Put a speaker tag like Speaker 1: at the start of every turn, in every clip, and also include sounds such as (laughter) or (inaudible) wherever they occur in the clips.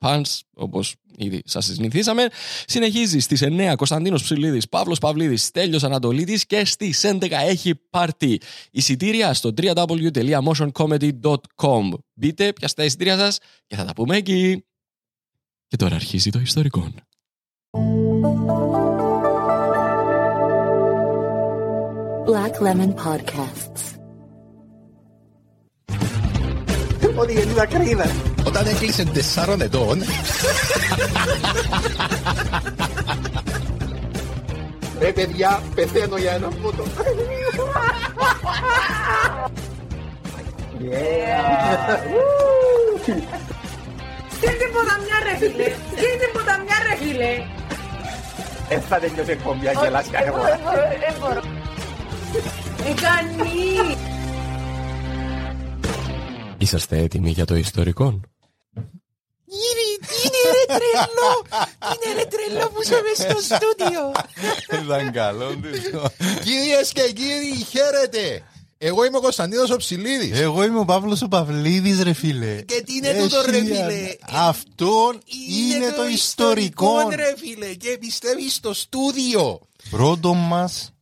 Speaker 1: pans, όπως ήδη σας συνηθίσαμε. Συνεχίζει στις 9 Κωνσταντίνος Ψηλίδης, Παύλος Παυλίδης, Τέλειο Ανατολίδης και στις 11 έχει πάρτι. Εισιτήρια στο www.motioncomedy.com. Μπείτε, πιάστε τα εισιτήρια σας και θα τα πούμε εκεί. Και τώρα αρχίζει το ιστορικό.
Speaker 2: Black Lemon Podcasts.
Speaker 3: Ότι είναι τα κρύδα.
Speaker 4: Όταν έκλεισε τεσσάρων ετών,
Speaker 3: Ρε παιδιά, πεθαίνω για ένα φούτο.
Speaker 5: Σκέφτε την ποταμιά ρε φίλε. Σκέφτε την ποταμιά ρε φίλε.
Speaker 3: Δεν θα τελειώσει η εκπομπή, αν γελάς κάθε φορά.
Speaker 5: Δεν μπορώ. Ε, κάνει.
Speaker 1: Είσαστε έτοιμοι για το ιστορικό.
Speaker 6: Γύρι, τι είναι ρε τρελό! Τι είναι ρε τρελό που είσαι μες στο στούντιο!
Speaker 4: ήταν καλό. Κυρίες και κύριοι, χαίρετε. Εγώ είμαι ο Κωνσταντίνος ο Ψηλίδης.
Speaker 7: Εγώ είμαι ο Παύλος ο Παυλίδης ρε φίλε.
Speaker 6: Και τι είναι τούτο ρε
Speaker 7: Έχει
Speaker 6: φίλε!
Speaker 7: μια- Αυτό είναι το ιστορικό.
Speaker 6: ρε φίλε! Και πιστεύεις στο στούντιο!
Speaker 7: Πρώτο μας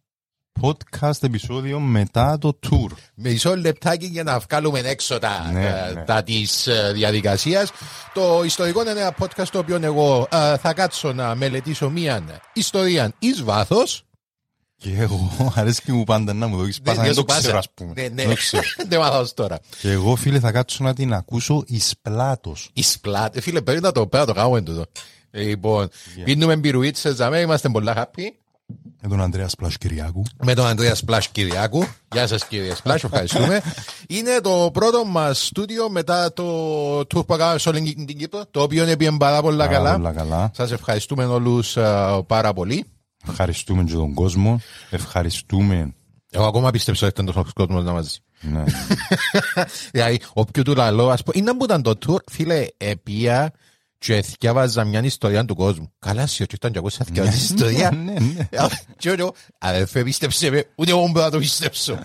Speaker 7: podcast επεισόδιο μετά το tour.
Speaker 4: Μισό λεπτάκι για να βγάλουμε έξω τα,
Speaker 7: Ναι,
Speaker 4: τα,
Speaker 7: ναι.
Speaker 4: τα της ε, διαδικασίας. Το ιστορικό είναι ένα podcast το οποίο εγώ ε, θα κάτσω να μελετήσω μία ιστορία εις βάθος.
Speaker 7: Και εγώ (laughs) αρέσει και μου πάντα να μου δώσεις πάσα, δεν
Speaker 4: σου
Speaker 7: το
Speaker 4: πάσα.
Speaker 7: ξέρω ας πούμε.
Speaker 4: Ναι, ναι.
Speaker 7: Δεν το ξέρω. (laughs)
Speaker 4: Δεν μάθω ως τώρα.
Speaker 7: Και εγώ φίλε θα κάτσω να την ακούσω εις πλάτος.
Speaker 4: Εις πλάτη. Φίλε, πρέπει να το, πρέπει να το κάνουμε τούτο. Λοιπόν, πίνουμε μπυρουίτσες, δαμέ, είμαστε πολλά happy.
Speaker 7: Με τον Ανδρέας Σπλασκυριάκου.
Speaker 4: με τον Ανδρέας Σπλάσ Κυριάκου. Γεια σας κύριε Σπλάσ, ευχαριστούμε. Είναι το πρώτο μας στούντιο μετά το tour που κάναμε σε όλη την Κύπρο, το οποίο είναι πήγαινε πάρα πολλά
Speaker 7: Πάρα
Speaker 4: καλά.
Speaker 7: πολλά καλά.
Speaker 4: Σας ευχαριστούμε όλους πάρα πολύ.
Speaker 7: Ευχαριστούμε και τον κόσμο. Ευχαριστούμε.
Speaker 4: Εγώ ακόμα πίστεψα ότι ήταν τόσο κόσμο να μαζί.
Speaker 7: Ναι. (laughs)
Speaker 4: Δηλαδή, όποιο του λαλό, ας πούμε, είναι που ήταν το tour, φίλε, επία και θυκιάβαζα μια ιστορία του κόσμου. Καλά, σε ότι ήταν και εγώ σε θυκιάβαζα ιστορία.
Speaker 7: ναι, ναι. (laughs)
Speaker 4: Και εγώ, αδερφέ, πίστεψε με, ούτε εγώ μπορώ να το πιστέψω.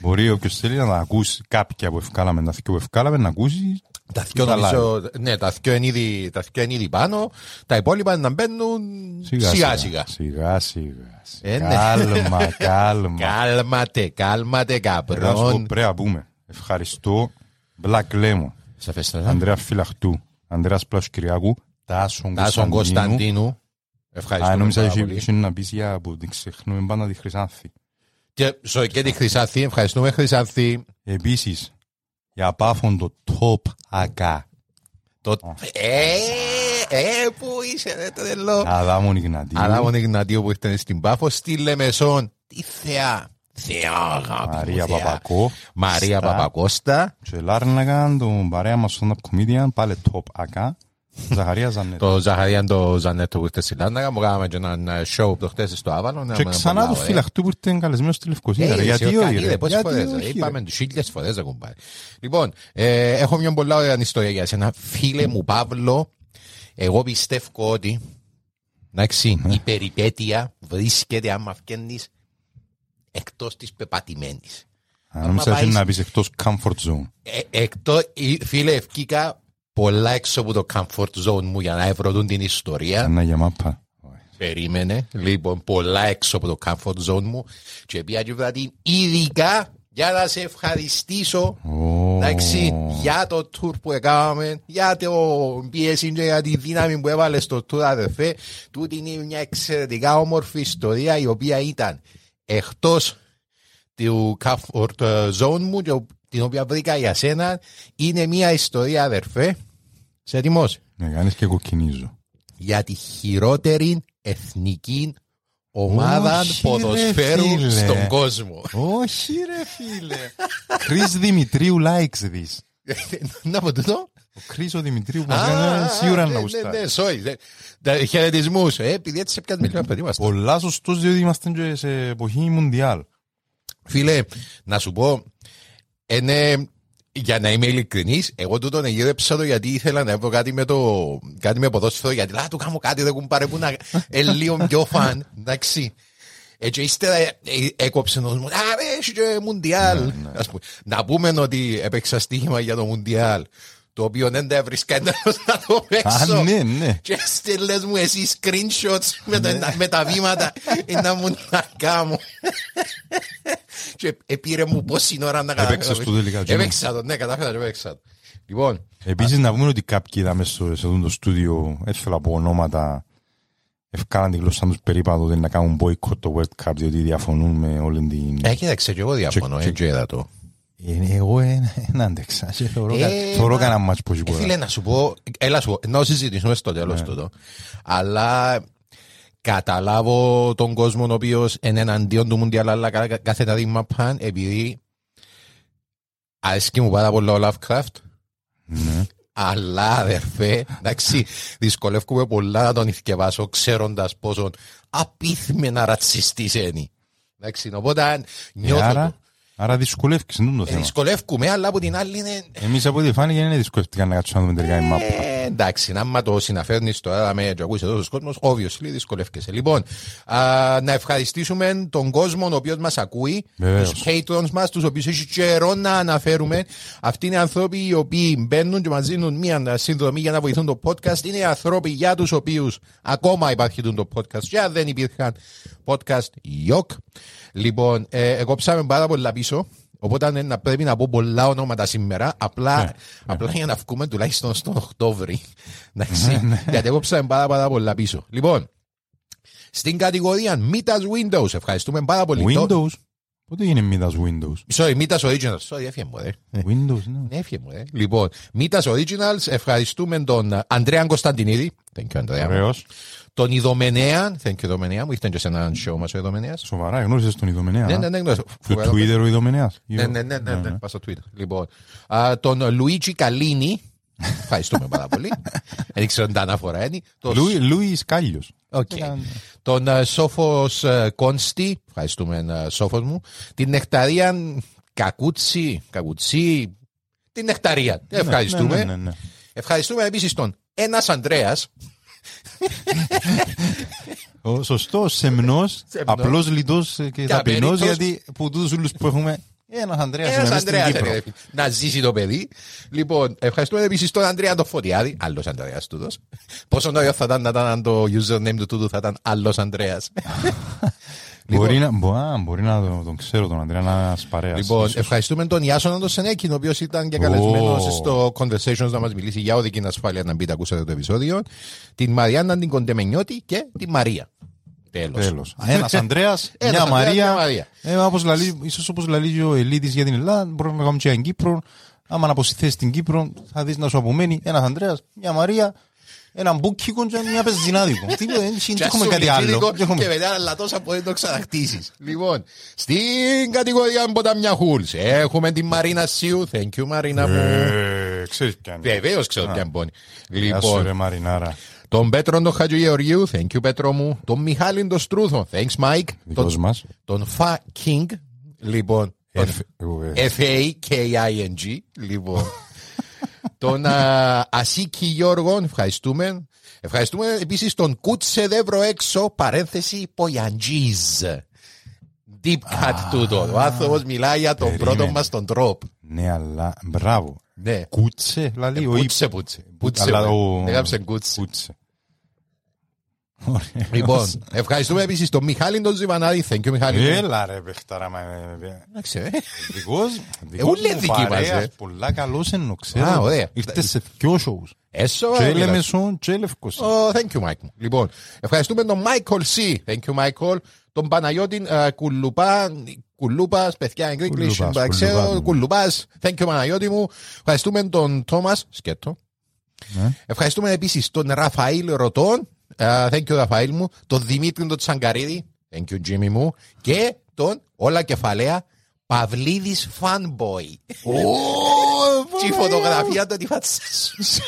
Speaker 7: Μπορεί όποιος θέλει να τα ακούσει κάποια που ευκάλαμε, τα δυο που ευκάλαμε, να ακούσει.
Speaker 4: Τα δυο
Speaker 7: τα
Speaker 4: νομίζω, ναι, τα δυο είναι ήδη, τα δυο είναι ήδη πάνω, τα υπόλοιπα να μπαίνουν σιγά σιγά.
Speaker 7: Σιγά σιγά.
Speaker 4: Ε, ναι.
Speaker 7: Κάλμα, (laughs) κάλμα.
Speaker 4: Κάλματε, κάλματε
Speaker 7: Να σου πω,
Speaker 4: καπρόν.
Speaker 7: πρέπει να πούμε. Ευχαριστώ. Black Lemon.
Speaker 4: Σε φέστα,
Speaker 7: Ανδρέα Φυλαχτού. Ανδρέας Πλασκυριάκου. Τάσον
Speaker 4: Τάσον
Speaker 7: Κωνσταντίνου.
Speaker 4: Κωνσταντίνου.
Speaker 7: Α,
Speaker 4: Ευχαριστούμε
Speaker 7: νόμιζα
Speaker 4: πάρα
Speaker 7: είχε
Speaker 4: πολύ.
Speaker 7: είχε να πεις για που την ξεχνούμε πάντα τη Χρυσάνθη.
Speaker 4: Και, so, και τη Χρυσάνθη, ευχαριστούμε Χρυσάνθη.
Speaker 7: Επίσης, για πάφον το top ακά.
Speaker 4: Το... Ε, ε, πού είσαι ρε τρελό.
Speaker 7: Αδάμον Ιγνατίου.
Speaker 4: Αδάμον Ιγνατίου που ήρθε στην Πάφο, στη Λεμεσόν. Τι θεά. Θεά, αγάπη μου,
Speaker 7: Μαρία
Speaker 4: θεά.
Speaker 7: Παπακό.
Speaker 4: Μαρία
Speaker 7: Στα.
Speaker 4: Παπακώστα.
Speaker 7: Και Λάρναγαν, τον παρέα μας stand-up comedian, πάλι top ακά. (laughs) Ζαχαρία Ζανέτ.
Speaker 4: Το Ζαχαρίαν το Ζανέτο που ήρθε στη Λάνναγα. Μου κάναμε και ένα show το χτες στο Άβανο.
Speaker 7: Και ξανά το Φυλαχτού που ήρθε καλεσμένος στη Λευκοσία. ρε. Γιατί όχι ρε.
Speaker 4: Πόσες
Speaker 7: Γιατί
Speaker 4: φορές, ρε.
Speaker 7: όχι, ρε.
Speaker 4: Είπαμε τους χίλιες φορές, ρε κουμπάρε. Λοιπόν, ε, έχω μια πολλά ωραία ιστορία για σένα. Φίλε μου Παύλο, εγώ πιστεύω ότι εντάξει, η περιπέτεια βρίσκεται άμα φκένεις εκτός της πεπατημένης.
Speaker 7: Α, Νόμιζα
Speaker 4: πάεις-
Speaker 7: ότι να πεις εκτός comfort zone.
Speaker 4: Ε, εκτός, η- φίλε, ευκήκα πολλά έξω από το comfort zone μου για να ευρωπούν την ιστορία.
Speaker 7: Ένα για μάπα.
Speaker 4: Περίμενε, λοιπόν, πολλά έξω από το comfort zone μου και πήγα και βράδυ την ειδικά για να σε ευχαριστήσω
Speaker 7: Ω.
Speaker 4: εντάξει, για το tour που έκαναμε, για το πίεση και για τη δύναμη που έβαλες στο tour αδερφέ. Τούτη είναι μια εξαιρετικά όμορφη ιστορία η οποία ήταν εκτός του comfort zone μου και την οποία βρήκα για σένα. Είναι μια ιστορία αδερφέ. Σε έτοιμος;
Speaker 7: Με κάνεις και κοκκινίζω.
Speaker 4: για τη χειρότερη εθνική ομάδα
Speaker 7: Όχι, ρε,
Speaker 4: ποδοσφαίρου
Speaker 7: φίλε.
Speaker 4: στον κόσμο.
Speaker 7: Όχι ρε φίλε. Κρίς Δημητρίου likes this.
Speaker 4: Να πω τούτο.
Speaker 7: Ο Κρίς ο Δημητρίου
Speaker 4: Α,
Speaker 7: μας λένε σίγουρα
Speaker 4: ναι,
Speaker 7: να
Speaker 4: ναι,
Speaker 7: γουστάρει.
Speaker 4: Ναι, sorry. ναι. Τα χαιρετισμούς. Ε, επειδή έτσι σε πιάνει με λίγο παιδί μας.
Speaker 7: Πολλά σωστός διότι είμαστε και σε εποχή Μουντιάλ.
Speaker 4: Φίλε, να σου πω, είναι, για να είμαι ειλικρινής, εγώ τούτον εγίδεψα το γιατί ήθελα να έχω κάτι με το, κάτι με ποδόσφαιρο, γιατί λά, του κάνω κάτι, δεν κουμπάρε που να, ε, λίγο πιο φαν, εντάξει. Έτσι, ύστερα ε, ε, έκοψε ο μου, α, ρε, έχει και Μουντιάλ. Ας πούμε. Να πούμε ότι έπαιξα στοίχημα για το Μουντιάλ, το οποίο δεν τα έβρισκα εντελώς να το
Speaker 7: Α,
Speaker 4: παίξω.
Speaker 7: ναι, ναι.
Speaker 4: Και στέλνες μου εσύ screenshots με, τα, με τα βήματα ε, να μου να κάνω. και επήρε μου πόση ώρα να κάνω.
Speaker 7: Έπαιξες το τελικά, Τζίμι.
Speaker 4: Έπαιξα το, ναι, κατάφερα και έπαιξα το. Λοιπόν,
Speaker 7: Επίσης να πούμε ότι κάποιοι είδαμε στο, σε αυτό το στούντιο, έτσι θέλω να πω ονόματα, ευκάλαν τη γλώσσα τους περίπατο να κάνουν boycott το World Cup διότι διαφωνούν με όλη την...
Speaker 4: ε, κοίταξε και εγώ διαφωνώ,
Speaker 7: Check, check.
Speaker 4: έτσι είδα το.
Speaker 7: Ε, Εγώ δεν άντεξα. και Θεωρώ,
Speaker 4: Ε,
Speaker 7: κα- θεωρώ
Speaker 4: μα-
Speaker 7: κανένα μάτς πως
Speaker 4: Ε, φίλε, να σου πω, έλα σου πω, να συζητήσουμε στο τέλος τούτο. Αλλά καταλάβω τον κόσμο ο οποίος είναι εναντίον του Μουντιάλ, αλλά κα- κάθε τα δείγμα παν, επειδή αρέσκει μου πάρα πολύ ο Lovecraft,
Speaker 7: Ναι.
Speaker 4: αλλά αδερφέ, εντάξει, δυσκολεύομαι πολλά να τον ηθικευάσω, ξέροντας πόσο απίθμενα ρατσιστής είναι. Εντάξει, οπότε
Speaker 7: Ε,
Speaker 4: νιώθω
Speaker 7: άρα,
Speaker 4: το.
Speaker 7: άρα δυσκολεύκεις είναι το
Speaker 4: Ε,
Speaker 7: θέμα.
Speaker 4: Δυσκολεύκουμε, αλλά από την άλλη είναι
Speaker 7: Εμείς από ό,τι φάνηκε δεν δυσκολεύτηκαν να κάτσουμε να δούμε τελικά η μάπα.
Speaker 4: Ε, εντάξει, άμα το συναφέρνεις τώρα με και ακούσει εδώ ο κόσμος, obviously δυσκολεύκεσαι. Λοιπόν, α, να ευχαριστήσουμε τον κόσμο ο οποίος μας ακούει,
Speaker 7: Βεβαίως.
Speaker 4: τους patrons μας, τους οποίους έχει καιρό να αναφέρουμε. Αυτοί είναι άνθρωποι οι οποίοι μπαίνουν και μας δίνουν μια συνδρομή για να βοηθούν το podcast. Είναι άνθρωποι για τους οποίους ακόμα υπάρχει το podcast. Και αν δεν υπήρχαν podcast, γιοκ. Λοιπόν, ε, εγώ ψάμε πάρα πολλά πίσω. Οπότε ναι, να πρέπει να πω πολλά ονόματα σήμερα. Απλά,
Speaker 7: Ναι,
Speaker 4: απλά για να βγούμε τουλάχιστον στον Οκτώβρη. Εντάξει. Γιατί εγώ ψάμε πάρα, πάρα πολλά πίσω. Λοιπόν, στην κατηγορία Mitas Windows. Ευχαριστούμε πάρα πολύ. Το-
Speaker 7: Windows; Πότε είναι μίδας Windows;
Speaker 4: Sorry, Mitas Originals. Sorry, έφυγε μου, ε.
Speaker 7: Windows, ναι.
Speaker 4: Ναι, έφυγε μου, ε. Λοιπόν, Mitas Originals. Ευχαριστούμε τον ε, Ανδρέα Κωνσταντινίδη. Thank you, Ανδρέα. Μου.
Speaker 7: Ωραίος.
Speaker 4: Τον Ιδομενέα. Thank you, Ιδομενέα μου. Ήρθε και σε έναν show μας ο Ιδομενέας.
Speaker 7: Σοβαρά, γνώρισες τον Ιδομενέα.
Speaker 4: Ναι,
Speaker 7: α;
Speaker 4: ναι, ναι, γνωρίζω.
Speaker 7: Του
Speaker 4: Φοβερό.
Speaker 7: Twitter ο Ιδομενέας.
Speaker 4: Ναι, ναι, ναι, ναι, ναι. Πας στο Twitter. Λοιπόν, α, τον Λουίτσι Καλίνη. Ευχαριστούμε πάρα πολύ. (laughs) Δεν ξέρω αν τα αναφορά είναι. Το
Speaker 7: Λούι- Λούις Κάλλιος.
Speaker 4: Οκ. Τον ε, Σόφος ε, Κόνστη, ευχαριστούμε ε, Σόφος μου. Την Νεκταρία Κακούτσι, Κακουτσί, την Νεκταρία. Ευχαριστούμε.
Speaker 7: Ναι, ναι, ναι, ναι.
Speaker 4: Ευχαριστούμε επίσης τον Ένας Ανδρέας.
Speaker 7: Ο σωστός, σεμνός,
Speaker 4: Σεμνός.
Speaker 7: απλός, λιτός και ταπεινός,
Speaker 4: απέριτος.
Speaker 7: γιατί που τούτους όλους που έχουμε, ένας Ανδρέας είναι
Speaker 4: Ένας
Speaker 7: μέσα στην
Speaker 4: Ανδρέας
Speaker 7: Κύπρο.
Speaker 4: ρε, να ζήσει το παιδί. Λοιπόν, ευχαριστούμε επίσης τον Ανδρέα τον Φωτιάδη, άλλος Ανδρέας τούτος. Πόσο νόιο θα ήταν να ήταν αν το username του τούτου θα ήταν άλλος Ανδρέας. (laughs)
Speaker 7: Μπορεί να, μπο- α, μπορεί να τον, τον ξέρω τον Ανδρέα, να ένας παρέας.
Speaker 4: Λοιπόν,
Speaker 7: ίσως.
Speaker 4: ευχαριστούμε τον Ιάσονα τον Σενέκιν, ο οποίος ήταν και καλεσμένος
Speaker 7: Ω.
Speaker 4: στο Conversations να μας μιλήσει για οδική ασφάλεια. Να μπείτε, ακούσατε το επεισόδιο. Την Μαριάννα την Κοντεμενιώτη και τη Μαρία. Τέλος.
Speaker 7: Τέλος. Ένας Ανδρέας, (laughs)
Speaker 4: Ένας
Speaker 7: μια
Speaker 4: Ανδρέας, μια
Speaker 7: Μαρία.
Speaker 4: Μαρία.
Speaker 7: Ε, όπως λαλεί, ίσως όπως λαλεί και ο Ελίτης για την Ελλάδα, μπορούμε να κάνουμε και για την Κύπρο. Άμα να αποσυθείς στην Κύπρο, θα δεις να σου απομένει ένας Ανδρέας, μια Μαρία, ένα μπούκικο και μια πεζινάδικο. Τίποτα, δεν δεν έχουμε κάτι άλλο. Δεν
Speaker 4: Και
Speaker 7: έχουμε-
Speaker 4: μετά άλλα τόσα μπορεί να το ξανακτήσεις. λοιπόν, στην κατηγορία Ποταμιά Χούλς έχουμε την Μαρίνα Σιου. Thank you, Μαρίνα μου.
Speaker 7: Ε, Ξέρεις ποια είναι.
Speaker 4: Βεβαίως ξέρω ποια μπώνει.
Speaker 7: Γεια σου ρε
Speaker 4: Λοιπόν,
Speaker 7: Μαρινάρα.
Speaker 4: τον Πέτρο τον Χατζηγεωργίου. Thank you, Πέτρο μου. Τον Μιχάλη τον Στρούθο. Thanks, Mike.
Speaker 7: Δικός
Speaker 4: Τον-
Speaker 7: μας.
Speaker 4: Τον Φα King. Λοιπόν, τον
Speaker 7: F- εγώ, ε,
Speaker 4: F-A-K-I-N-G. Λοιπόν. (laughs) τον α, Ασίκη Γιώργο, ευχαριστούμε. Ευχαριστούμε επίσης τον Κούτσε Δεύρο έξω, παρένθεση Πογιαντζίζ. Deep cut τούτο. Ο άνθρωπος μιλάει για τον
Speaker 7: Περίμενε.
Speaker 4: πρώτο μας τον τρόπο.
Speaker 7: Ναι, αλλά μπράβο.
Speaker 4: Ναι.
Speaker 7: Κούτσε, δηλαδή ο
Speaker 4: Πούτσε, πούτσε. Πούτσε,
Speaker 7: Αλλά
Speaker 4: ρε.
Speaker 7: ο-
Speaker 4: Έγραψε κούτσε.
Speaker 7: Κούτσε. Ωραία.
Speaker 4: Λοιπόν, ευχαριστούμε επίσης τον Μιχάλη τον Ζιβανάδη. Thank you, Μιχάλη.
Speaker 7: Έλα ρε παιχτάρα, μα, ε, ε,
Speaker 4: Εντάξει, ε.
Speaker 7: Δικός, δικός
Speaker 4: ούλοι
Speaker 7: μου
Speaker 4: δικοί μας,
Speaker 7: παρέας,
Speaker 4: ε.
Speaker 7: πολλά καλός εννοώ, ξέρω.
Speaker 4: Α, ωραία.
Speaker 7: Ήρθες σε δυο shows.
Speaker 4: Έσω,
Speaker 7: Και
Speaker 4: ε,
Speaker 7: Λεμεσόν και Λευκοσία.
Speaker 4: Oh, thank you, Mike. Λοιπόν, ευχαριστούμε τον Michael C. Thank you, Michael. Τον Παναγιώτη ε, Κουλουπά. Κουλούπα, παιδιά, English,
Speaker 7: Κουλουπάς,
Speaker 4: δεν ξέρω.
Speaker 7: Κουλουπάς.
Speaker 4: Κουλουπάς. Thank you, Παναγιώτη μου. Ευχαριστούμε τον Τόμα. Σκέτο.
Speaker 7: Ναι.
Speaker 4: Ευχαριστούμε επίσης τον Ραφαήλ Ρωτών. Ε, thank you, Ραφαήλ μου. Τον Δημήτρη τον Τσαγκαρίδη. Thank you, Jimmy μου. Και τον όλα κεφαλαία Παυλίδης Fanboy. Και η φωτογραφία του τη φάτσα σου.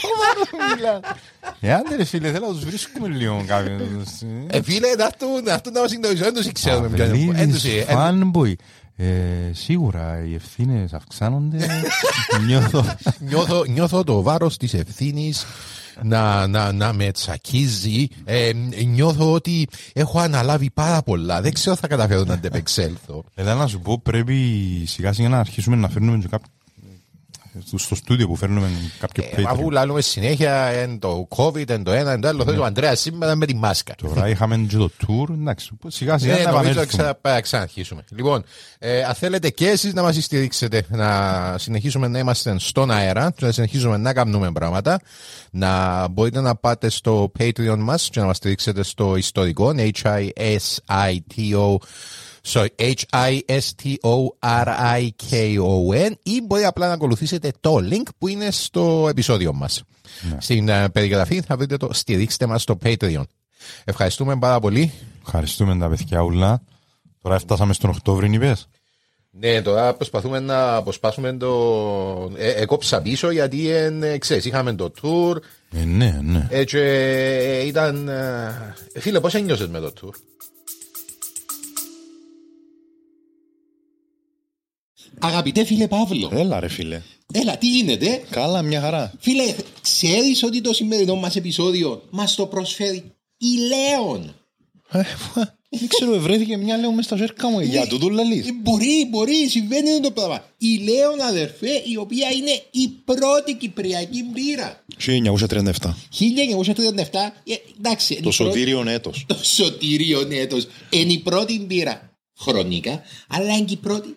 Speaker 7: Ε, άντε ρε φίλε, θέλω να τους βρίσκουμε λίγο κάποιον.
Speaker 4: Ε, φίλε, να έρθουν να έρθουν να μας συντονίσουν. Δεν τους ξέρουμε ποιος είναι. Δεν τους-
Speaker 7: Παυλίδης,
Speaker 4: ε,
Speaker 7: fanboy. Ε, Σίγουρα οι ευθύνες αυξάνονται. (laughs) Νιώθω.
Speaker 4: νιώθω, νιώθω το βάρος της ευθύνης να, να, να με τσακίζει. Ε, νιώθω ότι έχω αναλάβει πάρα πολλά. Δεν ξέρω αν θα καταφέρω να αντεπεξέλθω.
Speaker 7: Έλα να σου πω, πρέπει σιγά σιγά να αρχίσουμε να φέρνουμε και κάποιο. Στο στούντιο που φέρνουμε κάποιο
Speaker 4: Ε, αφού
Speaker 7: Patreon.
Speaker 4: λαλούμε συνέχεια εν το COVID, εν το ένα, εν το άλλο. Θες ο Ανδρέας σήμερα με τη μάσκα.
Speaker 7: Τώρα είχαμε και το tour, εντάξει, σιγά σιγά
Speaker 4: Ναι,
Speaker 7: να
Speaker 4: νομίζω
Speaker 7: επανέλθουμε.
Speaker 4: ξα, θα ξαναρχίσουμε. Λοιπόν, ε, αν θέλετε και εσείς να μας στηρίξετε, να συνεχίσουμε να είμαστε στον αέρα και να συνεχίσουμε να κάνουμε πράγματα, να μπορείτε να πάτε στο Patreon μας και να μας στηρίξετε στο ιστορικό, H-I-S-I-T-O Sorry, H-I-S-T-O-R-I-K-O-N ή μπορεί απλά να ακολουθήσετε το link που είναι στο επεισόδιο μας. Στην ε, περιγραφή θα βρείτε το στηρίξτε μας στο Patreon. Ευχαριστούμε πάρα πολύ.
Speaker 7: Ευχαριστούμε τα παιδιά ούλα. Τώρα φτάσαμε στον Οκτώβρη, είπες;
Speaker 4: Ναι, τώρα προσπαθούμε να αποσπάσουμε το. Ε, έκοψα πίσω γιατί ε, ξέρεις, είχαμε το tour.
Speaker 7: Ε, ναι, ναι.
Speaker 4: Ε, και ε, ήταν. ε, φίλε, πώς ένιωσες με το tour;
Speaker 8: Αγαπητέ φίλε Παύλο,
Speaker 9: Έλα ρε φίλε.
Speaker 8: έλα τι γίνεται;
Speaker 9: Καλά, μια χαρά.
Speaker 8: Φίλε, ξέρεις ότι το σημερινό μας επεισόδιο μας το προσφέρει η Λέων;
Speaker 9: Ε, Δεν ξέρω, βρέθηκε μια λέω μες στα ζέρκα μου. Για τούτο λαλείς.
Speaker 8: Ε, Μπορεί, μπορεί, συμβαίνει το πράγμα. Η Λέων αδερφέ, η οποία είναι η πρώτη κυπριακή μπύρα.
Speaker 9: 1937.
Speaker 8: 1937, ε, εντάξει. είναι
Speaker 9: Το
Speaker 8: η πρώτη-
Speaker 9: σωτήριον έτος.
Speaker 8: Το σωτήριο έτος. Είναι η πρώτη μπύρα χρονικά, αλλά είναι και η πρώτη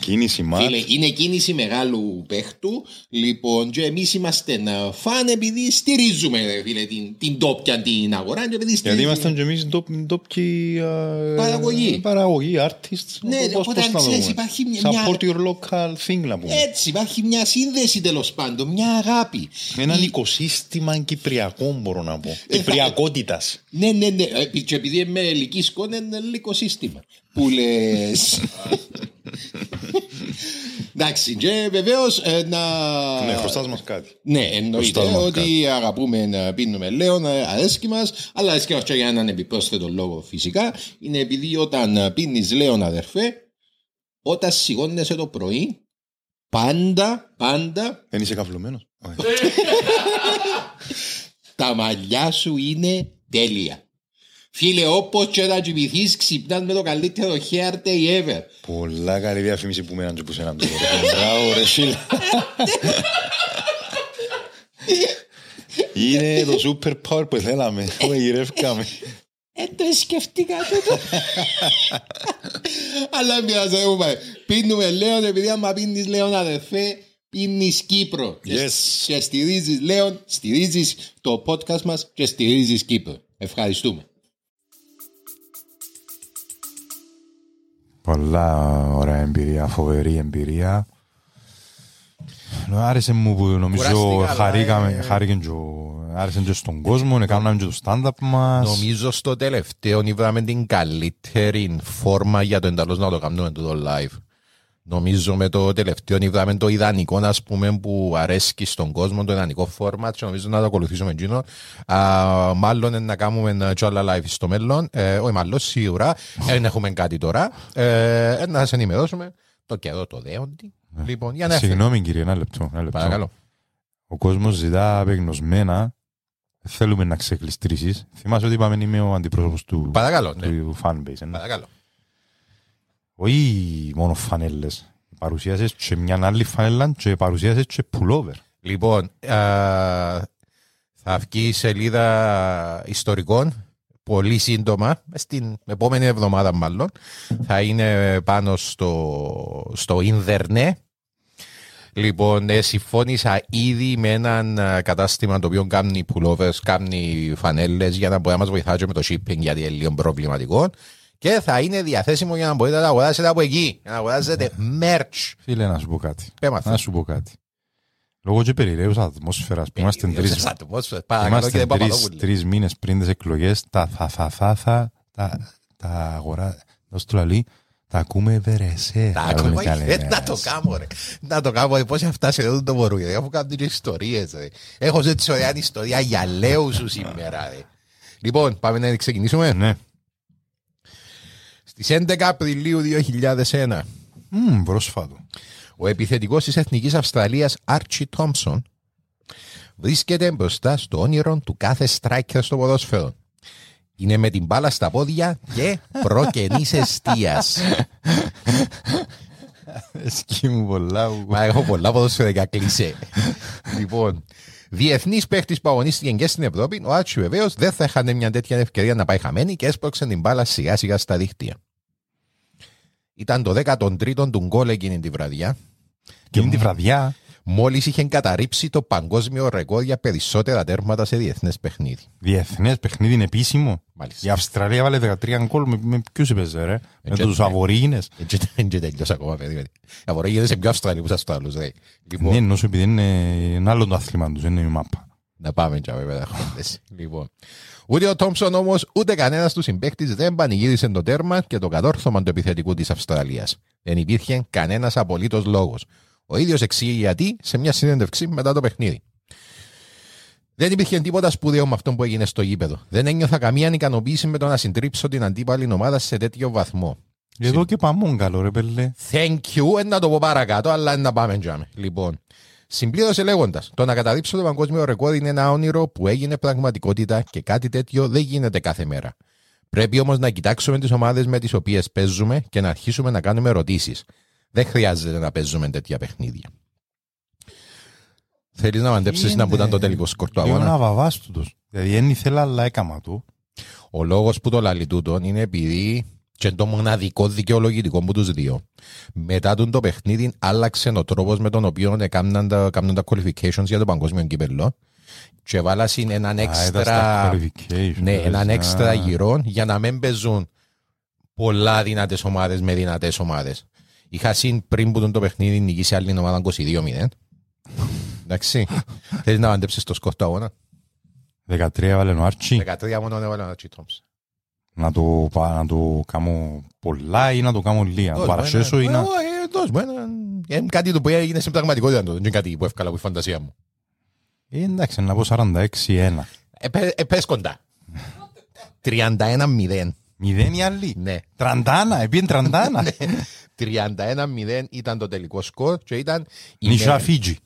Speaker 9: Κίνηση μάτς.
Speaker 8: Φίλε, είναι κίνηση μεγάλου παίχτου. Λοιπόν, και εμείς είμαστε ε, φαν επειδή στηρίζουμε ρε, φίλε, την, την τόπια την αγορά. Και επειδή
Speaker 9: Γιατί
Speaker 8: στηρίζουμε-
Speaker 9: ήμασταν και εμείς ντόπιοι
Speaker 8: Παραγωγή.
Speaker 9: Παραγωγή, artists.
Speaker 8: Ναι,
Speaker 9: Πώς-
Speaker 8: οπότε
Speaker 9: πώς να
Speaker 8: ξέρεις,
Speaker 9: δούμε.
Speaker 8: υπάρχει μια-
Speaker 9: Support your local thing να πούμε.
Speaker 8: Έτσι, υπάρχει μια σύνδεση τέλος πάντων, μια αγάπη.
Speaker 9: Έναν
Speaker 8: Η-
Speaker 9: οικοσύστημα κυπριακό μπορώ να πω.
Speaker 8: θα-
Speaker 9: Κυπριακότητας.
Speaker 8: Ναι, ναι, ναι. Ε, Και επειδή είμαι ελική σκόνη, είναι ελληνικό σύστημα. Που λες. (laughs) Εντάξει, και βεβαίως να.
Speaker 9: Ναι, χρωστάς μας κάτι.
Speaker 8: Ναι, εννοείται
Speaker 9: Χρωστάς μας
Speaker 8: ότι αγαπούμε να πίνουμε λέον, ε, αρέσκει μας, αλλά αρέσκει μα και για έναν επιπρόσθετο λόγο φυσικά. Είναι επειδή όταν πίνεις λέον, αδερφέ, όταν σηκώνεσαι το πρωί, πάντα, πάντα
Speaker 9: Δεν είσαι καυλωμένος. (laughs)
Speaker 8: τα μαλλιά σου είναι τέλεια. Φίλε, όπως και να κοιμηθείς, ξυπνάς με το καλύτερο hair day ever.
Speaker 9: Πολλά καλή διαφήμιση που μέναν και που σέναν τώρα. Μπράβο ρε φίλε. Είναι το super power που θέλαμε. Το γυρεύκαμε.
Speaker 8: Ε, το σκεφτήκα τούτο. Αλλά μοιάζει, δεν μου πάει. Πίνουμε Λέον, επειδή άμα πίνεις Λέον αδερφέ, πίνεις Κύπρο. Και-
Speaker 9: Yes.
Speaker 8: Και στηρίζεις Λέον, στηρίζεις το podcast μας και στηρίζεις Κύπρο. Ευχαριστούμε.
Speaker 7: Πολλά ωραία εμπειρία, φοβερή εμπειρία. Άρεσε μου που νομίζω
Speaker 4: Κουράστηκα, αλλά,
Speaker 7: χαρήκαμε,
Speaker 4: ε,
Speaker 7: χάρηκε και ο- άρεσε και στον κόσμο, έκαναμε και το stand-up μας.
Speaker 4: Νομίζω στο τελευταίο είδαμε την καλύτερη φόρμα για το ενταλώς να το κάνουμε το live. Νομίζω με το τελευταίο είδαμε το ιδανικό ας πούμε, που αρέσκει στον κόσμο, το ιδανικό format και νομίζω να το ακολουθήσουμε εκείνο. Α, μάλλον είναι να κάνουμε και άλλα live στο μέλλον. Ε, όχι μάλλον σίγουρα. Δεν έχουμε κάτι τώρα. Ε, να σας ενημερώσουμε το καιρό το δέοντι. Λοιπόν, για να έρθει.
Speaker 7: Συγγνώμη κύριε, ένα λεπτό. Ένα λεπτό.
Speaker 4: Παρακαλώ.
Speaker 7: Ο κόσμος ζητά απεγνωσμένα. Θέλουμε να ξεκλειστρήσεις. Θυμάσαι ότι είπαμε είμαι ο αντιπρόσωπος του,
Speaker 4: Παρακαλώ, ναι.
Speaker 7: του fanbase. ε, ναι.
Speaker 4: Παρακαλώ.
Speaker 7: Όχι μόνο φανέλες. Παρουσίασες και μια άλλη φανέλα και παρουσίασες και pullover.
Speaker 4: Λοιπόν, α, θα βγει η σελίδα ιστορικών πολύ σύντομα, στην επόμενη εβδομάδα μάλλον. Θα είναι πάνω στο, στο ίντερνετ. Λοιπόν, ε, συμφώνησα ήδη με έναν α, κατάστημα το οποίο κάνει pullovers, κάνει φανέλες για να μπορεί να μας βοηθάει και με το shipping γιατί είναι λίγο προβληματικό. Και θα είναι διαθέσιμο για να μπορείτε να τα αγοράσετε από εκεί. Για να αγοράσετε merch.
Speaker 7: Φίλε, να σου πω κάτι.
Speaker 4: Πέ μας.
Speaker 7: Να σου πω κάτι. Λόγω και περιραίους ατμόσφαιρας που είμαστε τρεις,
Speaker 4: Περιραίους ατμόσφαιρας. Παρακαλώ
Speaker 7: είμαστε
Speaker 4: κύριε
Speaker 7: τρεις,
Speaker 4: Παπαδόπουλε.
Speaker 7: τρεις μήνες πριν τις εκλογές, τα θα θα θα θα, τα, τα αγορά, δώσ' του λαλή, τα ακούμε βερεσέ.
Speaker 4: Τα ακόμα ε, να το κάνω ρε. Να το κάνω ρε. Πώς θα φτάσει εδώ το μπορούι ρε. Αφού κάνω τις ιστορίες ρε. Έχω έτσι ωραία ιστορία για λέους σου σήμερα ρε. Λοιπόν, πάμε να ξεκινήσουμε.
Speaker 7: Ναι.
Speaker 4: Στις 11 Απριλίου 2001
Speaker 7: Μμμ, πρόσφατο.
Speaker 4: ο επιθετικός της Εθνικής Αυστραλίας Άρτσι Τόμψον βρίσκεται μπροστά στο όνειρο του κάθε striker στο ποδόσφαιρο. Είναι με την μπάλα στα πόδια και προκαινής εστίας.
Speaker 7: Σκύ μου πολλά. που-
Speaker 4: Μα έχω πολλά ποδοσφαιρικά κλεισέ. λοιπόν, διεθνής παίχτης που αγωνίστηκε και στην Ευρώπη, ο Άτσι βεβαίως δεν θα είχαν μια τέτοια ευκαιρία να πάει χαμένη και έσπρωξε την μπάλα σιγά σιγά στα δίχτυα. Ήταν το 13ο του γκολ εκείνη τη βραδιά.
Speaker 7: Και είναι τη βραδιά.
Speaker 4: Μόλις είχε καταρρύψει το παγκόσμιο ρεκόρ για περισσότερα τέρματα σε διεθνές παιχνίδι.
Speaker 7: Διεθνές παιχνίδι είναι επίσημο.
Speaker 4: Μάλιστα.
Speaker 7: Η Αυστραλία βάλε 13 γκολ με, με ποιους έπαιζε ρε; Με
Speaker 4: Έτσι,
Speaker 7: τους
Speaker 4: ναι.
Speaker 7: Αβορήγινες.
Speaker 4: Έτσι δεν τελειώσα ακόμα, παιδί. Απορώ γίνεται σε πιο Αυστραλοί που σας το άλλου.
Speaker 7: Ναι,
Speaker 4: Λοιπόν,
Speaker 7: ενώ σου επειδή είναι ένα άλλο το άθλημα τους, είναι η μάπα.
Speaker 4: Να πάμε και βέβαια χόντες. Λοιπόν. Ούτε ο Τόμψον όμως, ούτε κανένας του συμπαίκτης δεν πανηγύρισε το τέρμα και το κατόρθωμα του επιθετικού της Αυστραλίας. Δεν υπήρχε κανένας απολύτως λόγος. Ο ίδιος εξήγει γιατί σε μια συνέντευξη μετά το παιχνίδι. Δεν υπήρχε τίποτα σπουδαίο με αυτό που έγινε στο γήπεδο. Δεν ένιωθα καμία ικανοποίηση με το να συντρίψω την αντίπαλη ομάδα σε τέτοιο βαθμό.
Speaker 7: Εδώ και παμόν καλό ρε πέλε.
Speaker 4: Thank you, ε, να το πω παρακάτω, αλλά να πάμε τζάμε. Λοιπόν, συμπλήρωσε λέγοντας: Το να καταρρύψω το παγκόσμιο ρεκόρ είναι ένα όνειρο που έγινε πραγματικότητα και κάτι τέτοιο δεν γίνεται κάθε μέρα. Πρέπει όμως να κοιτάξουμε τις ομάδες με τις οποίες παίζουμε και να αρχίσουμε να κάνουμε ερωτήσεις. Δεν χρειάζεται να παίζουμε τέτοια παιχνίδια. Θέλεις να μαντέψεις να που ήταν το τελικό σκορ του
Speaker 7: Λίγο
Speaker 4: αγώνα;
Speaker 7: να βαβάς τούτος. Δηλαδή δεν ήθελα αλλά έκαμα του.
Speaker 4: Ο λόγος που το λαλεί τούτον είναι επειδή και το μοναδικό δικαιολογητικό που τους δύο. Μετά τον το παιχνίδι άλλαξε ο τρόπος με τον οποίο έκαναν τα, έκαναν τα qualifications για το παγκόσμιο κύπελο και βάλασαν έναν
Speaker 7: Α, ήταν
Speaker 4: έξτρα,
Speaker 7: στα qualification,
Speaker 4: ναι,
Speaker 7: λες,
Speaker 4: έναν
Speaker 7: α.
Speaker 4: έξτρα γυρό για να μην παίζουν πολλά δυνατές ομάδες με δυνατές ομάδες. Είχα συν πριν που τον το παιχνίδι νικήσει άλλη ομάδα 22-0. Εντάξει. (laughs) Θέλεις να μαντέψεις το σκορ του αγώνα;
Speaker 7: 13 έβαλε ο Άρτσι.
Speaker 4: 13 μόνο έβαλε ο Archie Thompson.
Speaker 7: Να το, πα- να το κάνω πολλά ή να το κάνω λίγα. Να το παρασέσω ή να...
Speaker 4: Ε, δώσ' μου ένα- Είναι κάτι το που έγινε στην πραγματικότητα, το, δεν είναι κάτι που εύκολα από η φαντασία μου.
Speaker 7: Ε, εντάξει, να πω 46-1.
Speaker 4: Ε, πε- ε, Πες κοντά. 31-0.
Speaker 7: Μηδέν οι άλλοι.
Speaker 4: Ναι.
Speaker 7: Τραντάνα, επίεν τραντάνα. (laughs)
Speaker 4: 31-0 ήταν το τελικό σκορ και ήταν... η
Speaker 7: Νισά
Speaker 4: με-
Speaker 7: Φίτζι.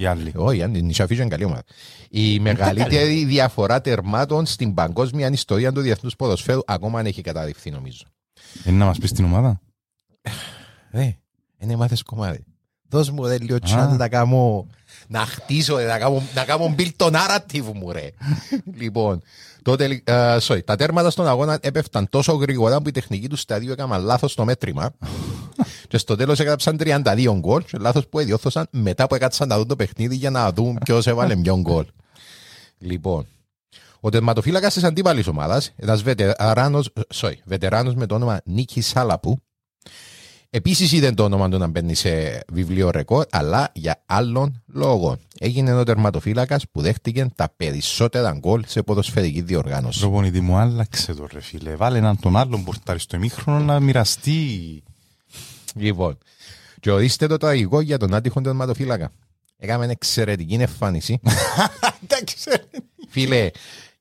Speaker 7: Οι άλλοι.
Speaker 4: Όχι, η Νισά Φίτζη είναι καλή ομάδα. Η μεγαλύτερη διαφορά τερμάτων στην παγκόσμια ιστορία του διεθνούς ποδοσφαίρου ακόμα αν έχει καταδειχθεί νομίζω.
Speaker 7: Είναι να μας πεις την ομάδα;
Speaker 4: Ε, είναι μάθες κομμάτι. Δώσ' μου ρε λίγο τσάν να κάνω, να χτίσω, ρε, να κάνω, να κάνω build το narrative μου ρε. λοιπόν, τότε, ε, sorry, τα τέρματα στον αγώνα έπεφταν τόσο γρήγορα που η τεχνική του σταδίου έκαναν λάθος στο μέτρημα και στο τέλος έγραψαν 32 γκολ και λάθος που εδιώθωσαν μετά που έκατσαν να δουν το παιχνίδι για να δουν ποιος έβαλε ποιον γκολ. Λοιπόν, ο τερματοφύλακας της αντίπαλης ομάδας, ένας βετεράνο sorry, βετεράνος με το όνομα Νίκης Σάλαπου, επίσης είδε το όνομα του να μπαίνει σε βιβλίο ρεκόρ, αλλά για άλλον λόγο. Έγινε ο τερματοφύλακας που δέχτηκε τα περισσότερα γκολ σε ποδοσφαιρική διοργάνωση.
Speaker 7: Προπονητή μου άλλαξε το ρε φίλε. Βάλε έναν τον άλλον πορτάρι στο ημίχρονο να μοιραστεί.
Speaker 4: Λοιπόν, και ορίστε το τραγικό για τον άτυχο τερματοφύλακα. Έκαμε εξαιρετική εμφάνιση. (laughs) Φίλε,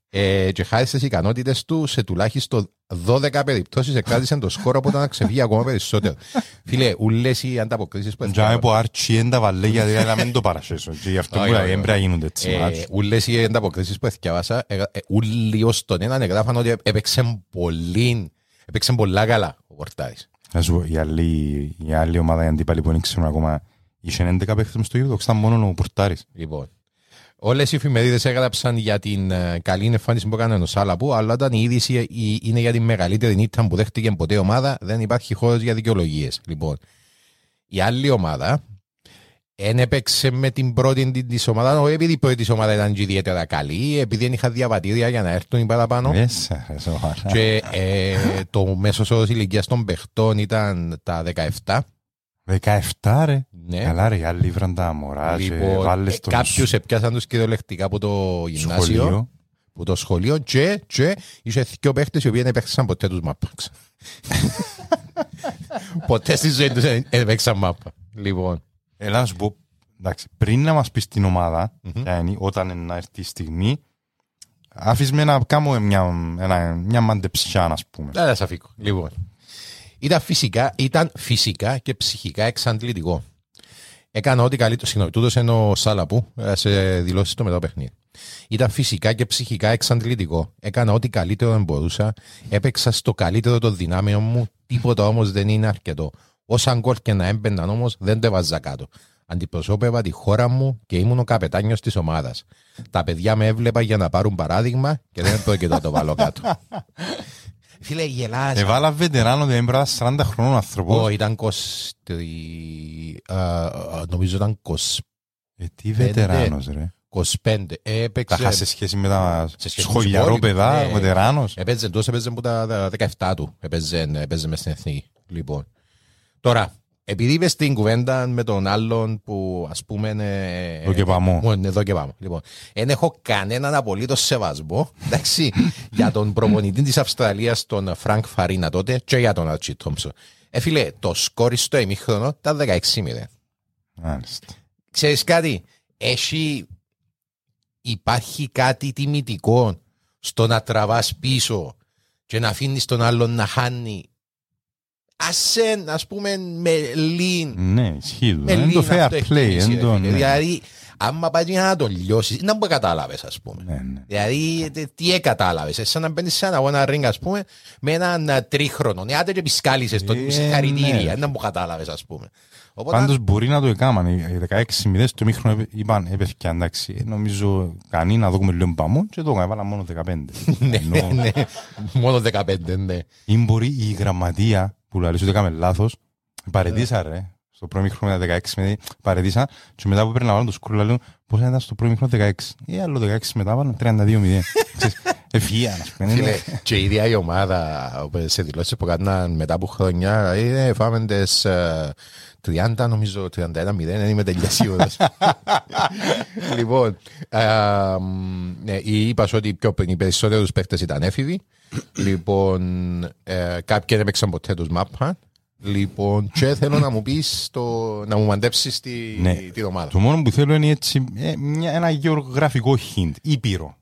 Speaker 4: ε, και χάρη στις ικανότητες του, σε τουλάχιστον 12 περιπτώσεις εκράτησε το σκόρο από το να ξεφύγει ακόμα περισσότερο. (laughs) Φίλε, ούλες οι ανταποκρίσεις που
Speaker 7: Τζάμε που άρτσι εν τα βαλέ γιατί να μην το παρασέσω. Και γι' αυτό
Speaker 4: Όχι,
Speaker 7: που
Speaker 4: όχι,
Speaker 7: λέει,
Speaker 4: όχι.
Speaker 7: έμπρεπε να γίνονται έτσι.
Speaker 4: Ε,
Speaker 7: μάτς.
Speaker 4: ούλες οι ανταποκρίσεις που εθιάβασα, ε, ε, ούλοι ως τον έναν εγγράφαν ότι έπαιξε πολύ, έπαιξε πολλά καλά ο Πορτάρης.
Speaker 7: Να σου πω, η άλλη, η άλλη ομάδα, οι αντίπαλοι που δεν ξέρουν ακόμα, είχε 11 παίχτες μες στο γήπεδο, ήταν μόνο ο Πορτάρης.
Speaker 4: Λοιπόν, Όλες οι εφημερίδες έγραψαν για την ε, καλή εμφάνιση που έκανε ο Σάλαπου, αλλά όταν η είδηση ε, η- είναι για την μεγαλύτερη νύχτα που δέχτηκε ποτέ ομάδα, δεν υπάρχει χώρος για δικαιολογίες. Λοιπόν, η άλλη ομάδα Εν έπαιξε με την πρώτη τη- της ομάδας, όχι επειδή η πρώτη της ομάδα ήταν και ιδιαίτερα καλή, επειδή δεν είχα διαβατήρια για να έρθουν οι παραπάνω.
Speaker 7: Μέσα, ρε, σοβαρά.
Speaker 4: Και ε, το μέσος όρος ηλικίας των παιχτών ήταν τα 17.
Speaker 7: 17 ρε.
Speaker 4: Ναι.
Speaker 7: Καλά ρε, οι άλλοι βραν τα μωρά και
Speaker 4: Λοιπόν,
Speaker 7: βάλες
Speaker 4: ε,
Speaker 7: τον
Speaker 4: κάποιους έπιασαν τους κυριολεκτικά από το γυμνάσιο,
Speaker 7: σχολείο.
Speaker 4: από το σχολείο και, και είχε δύο παίχτες οι οποίοι δεν έπαιξαν ποτέ τους μάπαξ. (laughs) ποτέ στη ζωή τους δεν έπαιξαν μάπα. Λοιπόν,
Speaker 7: Έλα να σου πω, εντάξει, πριν να μας πεις την ομάδα,
Speaker 4: Μμμ.
Speaker 7: ποια είναι, όταν να έρθει η στιγμή, άφης με να κάνω μια, ένα, μια μαντεψιά, ας πούμε.
Speaker 4: δεν θα σας αφήκω. Λοιπόν, ήταν φυσικά, ήταν φυσικά και ψυχικά εξαντλητικό. Έκανα ό,τι καλύτερο. Συγγνώμη, τούτος είναι ο Σάλαπου ε, σε δηλώσεις το μετά το παιχνίδι. Ήταν φυσικά και ψυχικά εξαντλητικό. Έκανα ό,τι καλύτερο μπορούσα. Έπαιξα στο καλύτερο των δυνάμεων μου. Τίποτα όμως δεν είναι αρκετό. Όσα γκολ και να έμπαιναν όμως δεν τα βάζα κάτω. Αντιπροσώπευα τη χώρα μου και ήμουν ο καπετάνιος της ομάδας. Τα παιδιά με έβλεπα για να πάρουν παράδειγμα και δεν πρόκειται να το βάλω κάτω. (laughs) Φίλε, γελάς.
Speaker 7: Εβάλα βετεράνο, δηλαδή πρέπει να είναι 40 χρόνων άνθρωπος.
Speaker 4: Ω, ήταν 20. α, α, Νομίζω ήταν 20
Speaker 7: Ε, τι βετεράνος ρε.
Speaker 4: 25. Ε, Έπαιξε.
Speaker 7: Τα είχα σε σχέση με τα
Speaker 4: Σε σχέση με τους
Speaker 7: σχολιαρό
Speaker 4: υπόλοιπους,
Speaker 7: παιδά,
Speaker 4: ναι.
Speaker 7: βετεράνος.
Speaker 4: Έπαιζε τόσο, έπαιζε που τα τα 17 του. Έπαιζε, έπαιζε μες στην εθνική. Λοιπόν. Τώρα, επειδή είπες την κουβέντα με τον άλλον που ας πούμε. ε,
Speaker 7: Εδώ και πάμε.
Speaker 4: ε, ε, Εδώ και πάμε. Λοιπόν, δεν έχω κανέναν απολύτω σεβασμό εντάξει, για τον προπονητή τη Αυστραλία, τον Φρανκ Φαρίνα τότε, και για τον Αρτσι Τόμψο. Ε, φίλε, το σκόρι στο ημίχρονο ήταν 16-0.
Speaker 7: Μάλιστα.
Speaker 4: Ξέρεις κάτι, έχει, υπάρχει κάτι τιμητικό στο να τραβάς πίσω και να αφήνεις τον άλλον να χάνει. Ασέν, ας πούμε, με λίν.
Speaker 7: Ναι, ισχύει.
Speaker 4: Με
Speaker 7: Είναι
Speaker 4: λίν
Speaker 7: το fair
Speaker 4: αυτό έχει
Speaker 7: play.
Speaker 4: τιμήσει,
Speaker 7: είναι
Speaker 4: ρε
Speaker 7: το-
Speaker 4: φίλε.
Speaker 7: ναι.
Speaker 4: Δηλαδή, άμα πάει για να το λιώσεις, να μπορεί κατάλαβες, ας πούμε.
Speaker 7: Ναι, ναι.
Speaker 4: Δηλαδή, τε- τι έκατάλαβες, ε, σαν να μπαίνεις σε ένα αγώνα ring, ας πούμε, με έναν α, τρίχρονο. Ναι, άντε και πισκάλισες τον,
Speaker 7: Ε,
Speaker 4: συγχαρητήρια,
Speaker 7: ναι.
Speaker 4: να μου κατάλαβες, ας πούμε. Οπότε,
Speaker 7: Πάντως μπορεί να το έκαναν. Οι 16-0 στο μήχρονο είπαν, ε, παιδιά, εντάξει, ε, νομίζω κανεί να δούμε λίγο παμό και το έβαλα μόνο 15. (laughs)
Speaker 4: ναι,
Speaker 7: Ενώ-
Speaker 4: ναι, μόνο 15, ναι.
Speaker 7: Ή μπορεί η γραμματεία που λέει ότι έκαμε λάθος, παρετήσα ρε. Στο πρώτο μήχρονο με τα 16 με παρετήσα και μετά που πρέπει να βάλω το σκρούλα λέω πώς ήταν στο πρώτο μήχρονο 16. Ε, άλλο 16 μετά βάλω 32-0. (laughs) Ξέρεις, Ευφυΐα, ας πούμε.
Speaker 4: Φίλε,
Speaker 7: είναι-
Speaker 4: και η ίδια η ομάδα όπου σε δηλώσεις που κάναν μετά από χρόνια ε, φάμε τις ε, 30 νομίζω 31-0 δεν είμαι τελείως σίγουρος (laughs) λοιπόν ε, μ, ναι, είπας σου ότι πιο πριν οι περισσότερους παίχτες ήταν έφηβοι λοιπόν ε, κάποιοι δεν έπαιξαν ποτέ τους μάπα λοιπόν και θέλω να μου πεις το, να μου μαντέψεις τη,
Speaker 7: Ναι.
Speaker 4: την ομάδα
Speaker 7: Το μόνο που θέλω είναι έτσι ε, μια, ένα γεωγραφικό hint. Ήπειρο.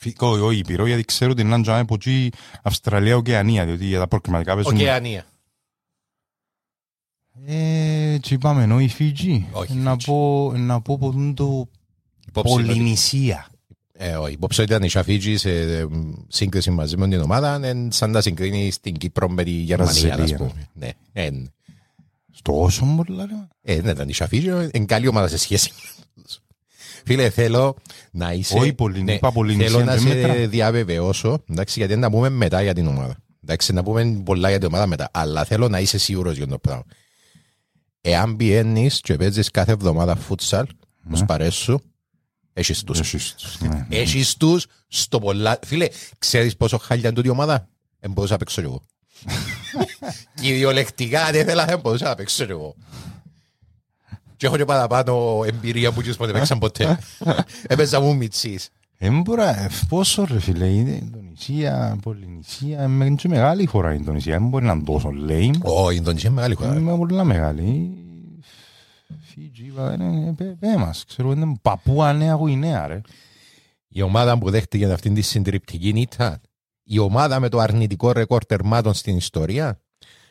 Speaker 7: Φυσικό, όχι Ήπειρο, γιατί ξέρω ότι είναι να από εκεί Αυστραλία, Οκεανία, διότι για τα προκριματικά παίζουν...
Speaker 4: Οκεανία
Speaker 7: Ε, έτσι πάμε, ενώ η Φίτζη.
Speaker 4: Όχι,
Speaker 7: Να
Speaker 4: Φίτζη.
Speaker 7: πω, να πω από το
Speaker 4: Υπόψη ότι-
Speaker 7: Πολυνησία.
Speaker 4: Ε, όχι, υπόψη ότι ήταν η Σαφίτζη σε ε, σύγκριση μαζί με την ομάδα, είναι σαν να συγκρίνει στην Κύπρο με τη Γερμανία,
Speaker 7: Βραζιλία.
Speaker 4: ας πούμε. Ναι, ε, ναι.
Speaker 7: Στο όσο πολλά ρε.
Speaker 4: Ε, ναι, ήταν η Σαφίτζη, είναι καλή ομάδα σε σχέση. Φίλε, θέλω να είσαι...
Speaker 7: Όχι πολύ,
Speaker 4: ναι,
Speaker 7: είπα Πολυνησία,
Speaker 4: Θέλω να
Speaker 7: δεν
Speaker 4: σε
Speaker 7: μέτρα.
Speaker 4: διαβεβαιώσω, εντάξει, γιατί να πούμε μετά για την ομάδα. Εντάξει, να πούμε πολλά για την ομάδα μετά, αλλά θέλω να είσαι σίγουρος για το πράγμα. Εάν πιένεις και παίζεις κάθε εβδομάδα φούτσαλ, ως παρές σου, έχεις τους.
Speaker 7: Εσείς τους, ναι.
Speaker 4: Έχεις τους στο πολλά... Φίλε, ξέρεις πόσο χάλια είναι τούτη η ομάδα; Δεν μπορούσα να παίξω κι εγώ. (laughs) Κυριολεκτικά, αν ήθελα, δεν μπορούσα να παίξω κι εγώ. Και έχω και παραπάνω εμπειρία που δεν παίξαν ποτέ. (laughs) Έπαιζα μου μητσής.
Speaker 7: Ε, μπορώ, ε, πόσο ρε φίλε, είναι Ινδονησία, Πολυνησία, ε, είναι και μεγάλη χώρα η Ινδονησία, δεν μπορεί να είναι τόσο lame.
Speaker 4: Ω, η Ινδονησία είναι μεγάλη χώρα.
Speaker 7: Είναι πολλά μεγάλη. Φίτζι, είναι πέ μας, ξέρω, είναι Παππούα Νέα Γουινέα ρε.
Speaker 4: Η ομάδα που δέχτηκε αυτήν τη συντριπτική ήταν η ομάδα με το αρνητικό ρεκόρ τερμάτων στην ιστορία.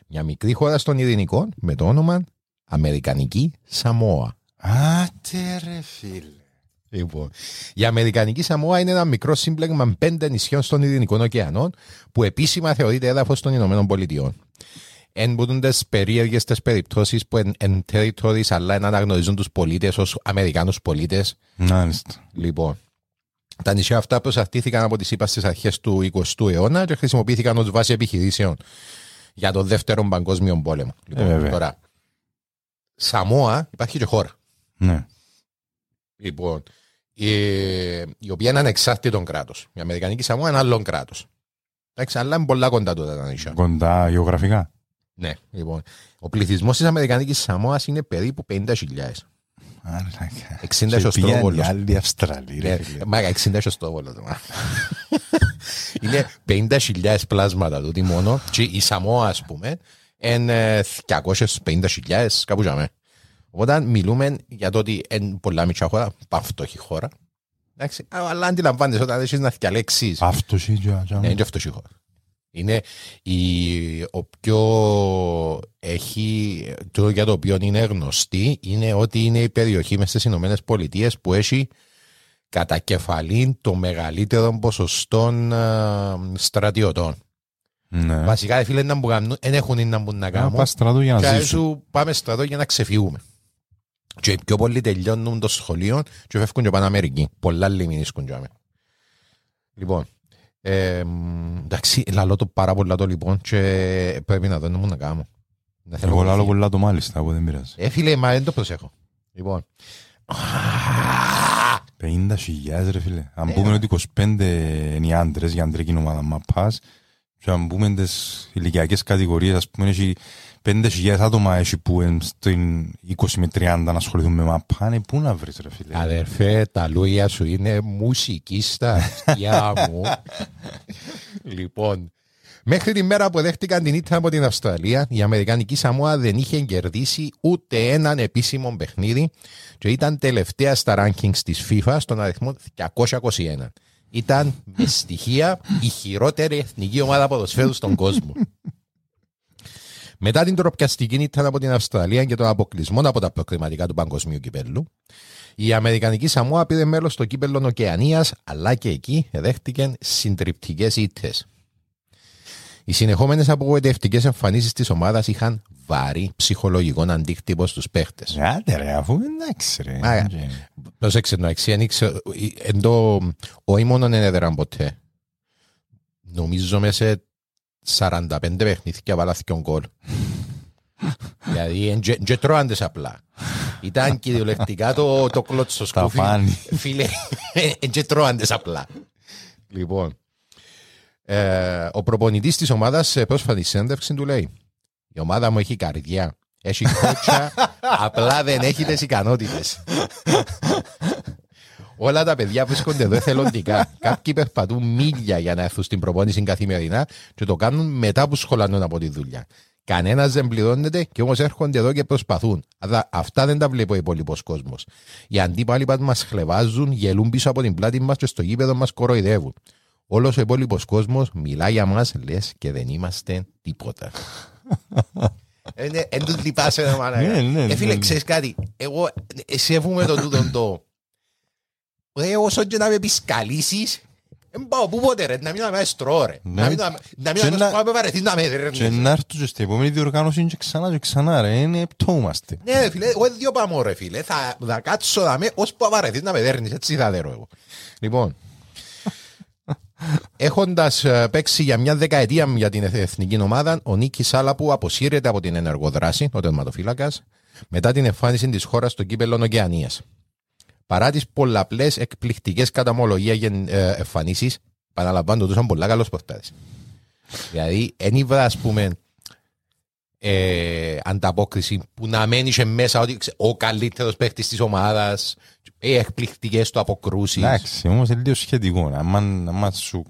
Speaker 4: Μια μικρή χώρα στον Ειρηνικό με το όνομα Αμερικανική Σαμόα.
Speaker 7: Άτε ρε φίλε.
Speaker 4: Λοιπόν, η Αμερικανική Σαμόα είναι ένα μικρό σύμπλεγμα πέντε νησιών στον Ειρηνικό ωκεανό που επίσημα θεωρείται έδαφος των Ηνωμένων Πολιτειών. Εν μπορούν τι περίεργες τι περιπτώσεις που εν, εν territories αλλά εν αναγνωρίζουν τους πολίτες ως Αμερικάνους πολίτες.
Speaker 7: Μάλιστα.
Speaker 4: Λοιπόν, τα νησιά αυτά προσαρτήθηκαν από τις ΗΠΑ στις αρχές του 20ου αιώνα και χρησιμοποιήθηκαν ως βάση επιχειρήσεων για τον δεύτερο παγκόσμιο πόλεμο. Λοιπόν,
Speaker 7: Ε, βέβαια.
Speaker 4: τώρα, Σαμόα υπάρχει και χώρα.
Speaker 7: Ναι.
Speaker 4: Λοιπόν, ε, η οποία είναι ανεξάρτητο κράτος. Η Αμερικανική Σαμόα είναι άλλο κράτος. Εντάξει, αλλά είναι πολλά κοντά τότε τα νησιά.
Speaker 7: Κοντά γεωγραφικά.
Speaker 4: Ναι, λοιπόν. Ο πληθυσμός της Αμερικανικής Σαμόας είναι περίπου 50.000. 60
Speaker 7: Και
Speaker 4: στο
Speaker 7: πήγαν
Speaker 4: Στρόβολο.
Speaker 7: οι άλλοι Αυστραλοί, ρε
Speaker 4: Ναι,
Speaker 7: φίλε.
Speaker 4: Μάγα, 60 στο βόλο. Είναι 50.000 πλάσματα τούτοι μόνο. Και η Σαμόα, ας πούμε, είναι 250.000, κάπου τζάμε. Οπότε μιλούμε για το ότι είναι πολλά μικρά χώρα, παυτόχη χώρα. Εντάξει, αλλά αντιλαμβάνεσαι όταν έχεις να διαλέξεις
Speaker 7: Αυτός είναι και-
Speaker 4: ναι, είναι και αυτό η χώρα. Είναι η, ο πιο έχει, το για το οποίο είναι γνωστή είναι ότι είναι η περιοχή μες στις Ηνωμένες Πολιτείες που έχει κατά κεφαλήν το μεγαλύτερο ποσοστό ε, στρατιωτών.
Speaker 7: Ναι.
Speaker 4: Βασικά, ρε φίλε, να μου κάνουν, δεν έχουν να μπουν να
Speaker 7: Να
Speaker 4: κάνουν.
Speaker 7: πας στρατό για
Speaker 4: Και
Speaker 7: να
Speaker 4: έτσι
Speaker 7: ζήσουν.
Speaker 4: σου πάμε στρατό για να ξεφύγουμε. Και οι πιο πολλοί τελειώνουν το σχολείο και φεύγουν και πάνε Αμερική. Πολλά λιμινίσκουν και άμε. Λοιπόν, ε, μ, εντάξει, λαλώ το πάρα πολλά το λοιπόν και πρέπει να δω να μου να κάνω. Να θέλω
Speaker 7: Εγώ
Speaker 4: βοήθεια.
Speaker 7: λάλλω πολλά το μάλιστα, εγώ δεν πειράζει.
Speaker 4: Ε, φίλε, μα δεν το προσέχω. Λοιπόν.
Speaker 7: 50.000 ρε φίλε.
Speaker 4: Ε,
Speaker 7: Αν πούμε ότι 25 είναι οι άντρες για αντρική ομάδα μα πας και αν πούμε τις ηλικιακές κατηγορίες ας πούμε έχει 5.000 άτομα έχει που είναι στην 20 με 30 να ασχοληθούν με μαπά ναι, πού να βρεις ρε φίλε;
Speaker 4: Αδερφέ, τα λόγια σου είναι μουσική στα αυτιά μου. λοιπόν, μέχρι τη μέρα που δέχτηκαν την ήττα από την Αυστραλία, η Αμερικανική Σαμόα δεν είχε κερδίσει ούτε έναν επίσημο παιχνίδι και ήταν τελευταία στα rankings της FIFA στον αριθμό 221. Ήταν με στοιχεία η χειρότερη εθνική ομάδα ποδοσφαίρου στον κόσμο. Μετά την τροπιαστική ήττα από την Αυστραλία και τον αποκλεισμό από τα προκριματικά του παγκοσμίου κυπέλου, η Αμερικανική Σαμόα πήρε μέρο στο κύπελο Οκεανίας, αλλά και εκεί δέχτηκε συντριπτικές ήττες. Οι συνεχόμενες απογοητευτικές εμφανίσεις της ομάδας είχαν βαρύ ψυχολογικό αντίκτυπο στους παίχτες.
Speaker 7: Άντε ρε αφού εντάξει ρε.
Speaker 4: Μα,
Speaker 7: Και-
Speaker 4: Πρόσεξε το εξή, ανοίξε. Εν το, όχι μόνο δεν έδεραν ποτέ. Νομίζω μέσα σε 45 παιχνίδια βάλα δυο γκολ. δηλαδή, δεν τρώαντες απλά. Ήταν κυριολεκτικά το, το κλώτσο
Speaker 7: Τα
Speaker 4: σκούφι.
Speaker 7: φάνη.
Speaker 4: Φίλε, (laughs) δεν τρώαντες απλά. Λοιπόν, ε, ο προπονητής της ομάδας σε πρόσφατη συνέντευξη του λέει η ομάδα μου έχει καρδιά. Έχει κότσα, (laughs) απλά δεν έχει τις ικανότητες. (laughs) Όλα τα παιδιά βρίσκονται εδώ εθελοντικά. (laughs) Κάποιοι περπατούν μίλια για να έρθουν στην προπόνηση καθημερινά και το κάνουν μετά που σχολανούν από τη δουλειά. Κανένας δεν πληρώνεται και όμως έρχονται εδώ και προσπαθούν. Αλλά αυτά δεν τα βλέπει ο υπόλοιπος κόσμος. Οι αντίπαλοι που μας χλεβάζουν, γελούν πίσω από την πλάτη μας και στο γήπεδο μας κοροϊδεύουν. Όλος ο υπόλοιπος κόσμος μιλά για μας, λες και δεν είμαστε τίποτα. Εν του λυπάσαι, ρε μάνα.
Speaker 7: Ναι, ναι,
Speaker 4: Ε, φίλε,
Speaker 7: ναι.
Speaker 4: ξέρεις κάτι. Εγώ ε, σέβομαι το τούτο το. Ρε, όσο και να με πισκαλίσεις, δεν πάω πού ποτέ ρε, να μην με στρώ ρε.
Speaker 7: Ναι.
Speaker 4: Να μην να- να μην
Speaker 7: Και
Speaker 4: να
Speaker 7: να-
Speaker 4: με βαρεθείς να με
Speaker 7: Και
Speaker 4: δερνείς.
Speaker 7: να έρθουν και στην επόμενη διοργάνωση και ξανά και ξανά ρε. Είναι πτώμαστε.
Speaker 4: Ναι ρε φίλε, εγώ δύο πάμε ρε φίλε. Θα, θα κάτσω να με, ως που βαρεθείς να με δέρνεις, έτσι θα δέρω εγώ. Λοιπόν, (laughs) έχοντας ε, παίξει για μια δεκαετία για την εθ- εθνική ομάδα, ο Νίκης Σάλαπου αποσύρεται από την ενεργοδράση, ο τερματοφύλακας, μετά την εμφάνιση της χώρας στο κύπελλο Οκεανίας. Παρά τις πολλαπλές εκπληκτικές καταμολογία γεν- ε, εμφανίσεις, παραλαμβάνω ότι ήταν πολλά καλός πορτάδες. Δηλαδή, εν ήβρα, ας πούμε, ε, ανταπόκριση που να μένει και μέσα ότι ξε- ο καλύτερος παίχτης της ομάδας, οι εκπληκτικές του αποκρούσεις.
Speaker 7: Εντάξει, όμως είναι λίγο σχετικό. Άμα, άμα σου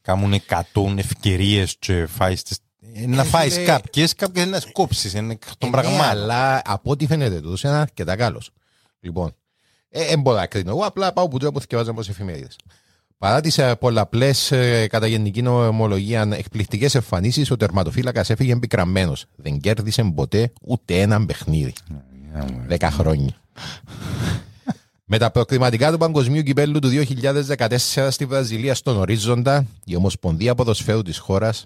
Speaker 7: κάνουν 100 ευκαιρίες και φάεις τις... ε, Να
Speaker 4: Ε,
Speaker 7: φάεις
Speaker 4: φίλε,
Speaker 7: κάποιες, κάποιες να σκόψεις. Είναι εκ των
Speaker 4: Ε, ναι,
Speaker 7: πραγμάτων.
Speaker 4: αλλά από ό,τι φαίνεται τούτος είναι αρκετά καλός. Λοιπόν, ε, δεν μπορώ να κρίνω. Εγώ απλά πάω που τώρα που θυκευάζω από τις εφημερίδες. Παρά τις πολλαπλές κατά γενική νομολογία εκπληκτικές εμφανίσεις, ο τερματοφύλακας έφυγε πικραμένο. Δεν κέρδισε ποτέ ούτε έναν παιχνίδι. Δέκα χρόνια. Με τα προκριματικά του Παγκοσμίου Κυπέλου του 2014 στη Βραζιλία στον ορίζοντα, η Ομοσπονδία Ποδοσφαίρου της χώρας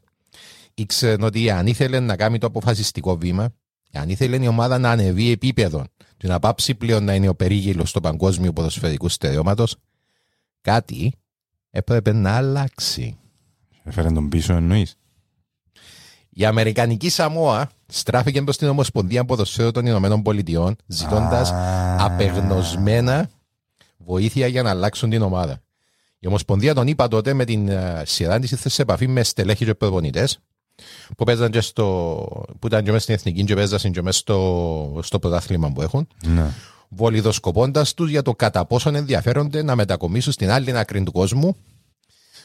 Speaker 4: ήξερε ότι αν ήθελε να κάνει το αποφασιστικό βήμα, αν ήθελε η ομάδα να ανεβεί επίπεδο και να πάψει πλέον να είναι ο περίγυλο του παγκόσμιου ποδοσφαιρικού στερεώματος, κάτι έπρεπε να αλλάξει.
Speaker 7: Έφερε τον πίσω εννοείς.
Speaker 4: Η Αμερικανική Σαμόα στράφηκε προς την Ομοσπονδία Ποδοσφαίρου των Ηνωμένων Πολιτειών, ζητώντας
Speaker 7: Α.
Speaker 4: απεγνωσμένα βοήθεια για να αλλάξουν την ομάδα. Η Ομοσπονδία τον είπα τότε με την ε, σειρά της ήρθε σε επαφή με στελέχη και προπονητές που, παίζαν και στο, που ήταν και μέσα στην εθνική και παίζαν και μέσα στο, στο πρωτάθλημα που έχουν,
Speaker 7: Ναι.
Speaker 4: βολιδοσκοπώντας τους για το κατά πόσον ενδιαφέρονται να μετακομίσουν στην άλλη άκρη του κόσμου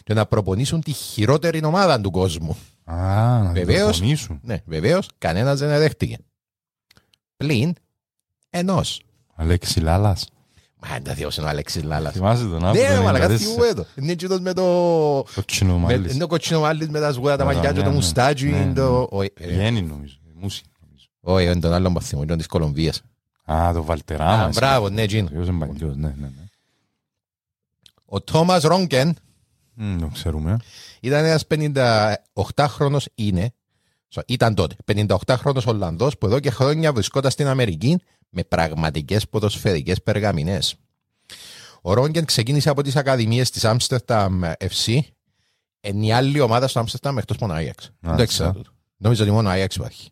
Speaker 4: και να προπονήσουν τη χειρότερη ομάδα του κόσμου.
Speaker 7: Α, να
Speaker 4: Βεβαίως.
Speaker 7: το τονίσουν.
Speaker 4: Ναι, βεβαίως, κανένας δεν δέχτηκε. Πλην ενός.
Speaker 7: Αλέξης Λάλας.
Speaker 4: Μα δεν τα θεώσει ο Αλέξης Λάλας.
Speaker 7: Θυμάσαι τον
Speaker 4: Ναι,
Speaker 7: άνθρωπο.
Speaker 4: ρε,
Speaker 7: το
Speaker 4: μαλακά
Speaker 7: 94.
Speaker 4: θυμούμαι το. Είναι εκείνος με το...
Speaker 7: Το τσινό
Speaker 4: με-
Speaker 7: μάλιστα.
Speaker 4: Είναι ο κοτσινομάλης με τα σγούρα, τα
Speaker 7: Ναι,
Speaker 4: μαλλιά και
Speaker 7: ναι,
Speaker 4: το
Speaker 7: ναι.
Speaker 4: μουστάτσι.
Speaker 7: Ναι,
Speaker 4: το- Όχι, ε,
Speaker 7: Γέννη νομίζω. Μούση. νομίζω.
Speaker 4: Όχι, είναι τον άλλον που θυμούμαι, είναι της Κολομβίας.
Speaker 7: Α, το
Speaker 4: Α,
Speaker 7: Βαλτεράμα.
Speaker 4: Μπράβο, ναι, εκείνο.
Speaker 7: Ποιος είναι παλιός, ναι, ναι, ναι.
Speaker 4: Ο Τόμας Ρόγκεν
Speaker 7: Μμ, Το ξέρουμε.
Speaker 4: ήταν ένας 58χρονος είναι, σο- ήταν τότε, 58χρονος Ολλανδός που εδώ και χρόνια βρισκόταν στην Αμερική με πραγματικές ποδοσφαιρικές περγαμηνές. Ο Ρόγκεν ξεκίνησε από τις ακαδημίες της Amsterdam FC εν η άλλη ομάδα στο Amsterdam εκτός μόνο Ajax. Δεν το ήξερα τούτο. Νόμιζα ότι μόνο Ajax υπάρχει.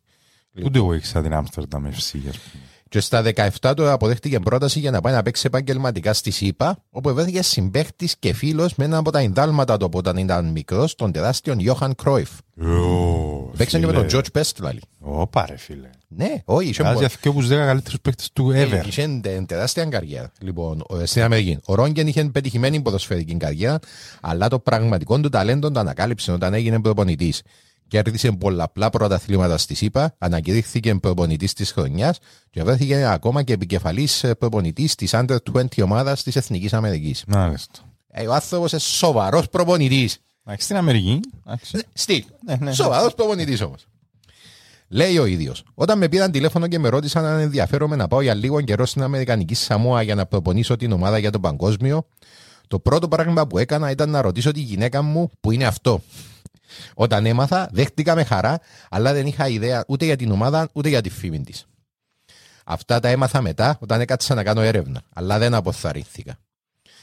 Speaker 7: Ούτε εγώ ήξερα την Άμστερνταμ FC, ας πούμε.
Speaker 4: Και στα 17 του αποδέχτηκε πρόταση για να πάει να παίξει επαγγελματικά στη ΣΥΠΑ, όπου βρέθηκε συμπαίχτης και φίλος με ένα από τα ενδάλματα του από όταν ήταν μικρός, τον τεράστιον Γιώχαν Κρόιφ.
Speaker 7: Ω,
Speaker 4: Παίξαν και με
Speaker 7: φίλε.
Speaker 4: τον George Best, δηλαδή.
Speaker 7: Ωπα ρε φίλε.
Speaker 4: Ναι, όχι,
Speaker 7: είχεΆζει αυτό από τους 10 καλύτερους παίκτες του ever.
Speaker 4: Είχε τε- τεράστια καριέρα. Λοιπόν, ο- στην Αμερική. Ο Ρόγκεν είχε πετυχημένη ποδοσφαιρική καριέρα, αλλά το πραγματικό του ταλέντο το ανακάλυψε όταν έγινε προπονητή. Κέρδισε πολλαπλά πρωταθλήματα στη ΣΥΠΑ, ανακηρύχθηκε προπονητής της χρονιάς και βρέθηκε ακόμα και επικεφαλής προπονητής της Under 20 ομάδας της Εθνικής Αμερικής.
Speaker 7: Μάλιστα.
Speaker 4: Ε, ο άνθρωπος είναι σοβαρός προπονητής.
Speaker 7: Εντάξει, Στην Αμερική. εντάξει.
Speaker 4: Στυλ.
Speaker 7: Ναι, ναι.
Speaker 4: Σοβαρός προπονητής όμως. Λέει ο ίδιος. Όταν με πήραν τηλέφωνο και με ρώτησαν αν ενδιαφέρομαι να πάω για λίγο καιρό στην Αμερικανική Σαμόα για να προπονήσω την ομάδα για τον παγκόσμιο, το πρώτο πράγμα που έκανα ήταν να ρωτήσω τη γυναίκα μου που είναι αυτό. Όταν έμαθα, δέχτηκα με χαρά, αλλά δεν είχα ιδέα ούτε για την ομάδα ούτε για τη φήμη της. Αυτά τα έμαθα μετά όταν έκατσα να κάνω έρευνα, αλλά δεν αποθαρρύνθηκα.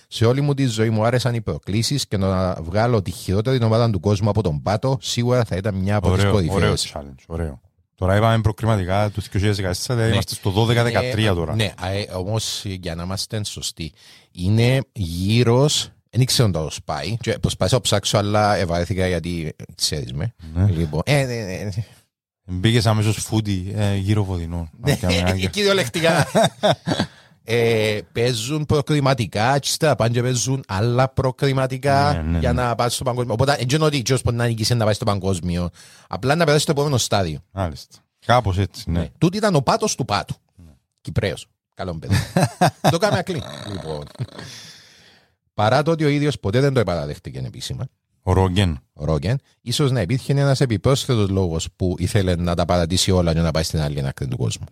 Speaker 4: Σε όλη μου τη ζωή μου άρεσαν οι προκλήσεις και να βγάλω τη χειρότερη ομάδα του κόσμου από τον πάτο σίγουρα θα ήταν μια από τις
Speaker 7: Ωραίο, ωραίο
Speaker 4: κορυφαίε.
Speaker 7: challenge, ωραίο. Τώρα είπαμε προκριματικά τους 2014, δηλαδή είμαστε στο 12-13 τώρα.
Speaker 4: Ναι, όμως για να είμαστε σωστοί, είναι γύρω. Δεν ξέρω να το σπάει. Και Προσπάθησα να ψάξω, αλλά ευαρέθηκα γιατί ξέρεις με.
Speaker 7: Ναι.
Speaker 4: Λοιπόν, ε, ναι, ναι, ναι.
Speaker 7: Μπήκες αμέσως φούτι ε, γύρω βοδινό.
Speaker 4: Ναι, (laughs) κυριολεκτικά. ε, παίζουν προκριματικά, και ύστερα πάνε και παίζουν άλλα προκριματικά
Speaker 7: Ναι, ναι,
Speaker 4: για
Speaker 7: ναι.
Speaker 4: να πάει στο παγκόσμιο. Οπότε δεν είναι ότι ο Τζος μπορεί να νικήσει να πάει στο παγκόσμιο. Απλά να περάσει στο επόμενο στάδιο.
Speaker 7: Μάλιστα. Κάπως έτσι, ναι.
Speaker 4: Ναι. Τούτη ήταν ο πάτος του πάτου. Κυπρέος. Καλό παιδί. (laughs) το κάνουμε ακλή. Λοιπόν. Παρά το ότι ο ίδιος ποτέ δεν το επαναδέχτηκε επίσημα,
Speaker 7: Ο Ρόγγεν.
Speaker 4: ο Ρόγκεν, ίσως να υπήρχε ένας επιπρόσθετος λόγος που ήθελε να τα παρατήσει όλα για να πάει στην άλλη άκρη του κόσμου.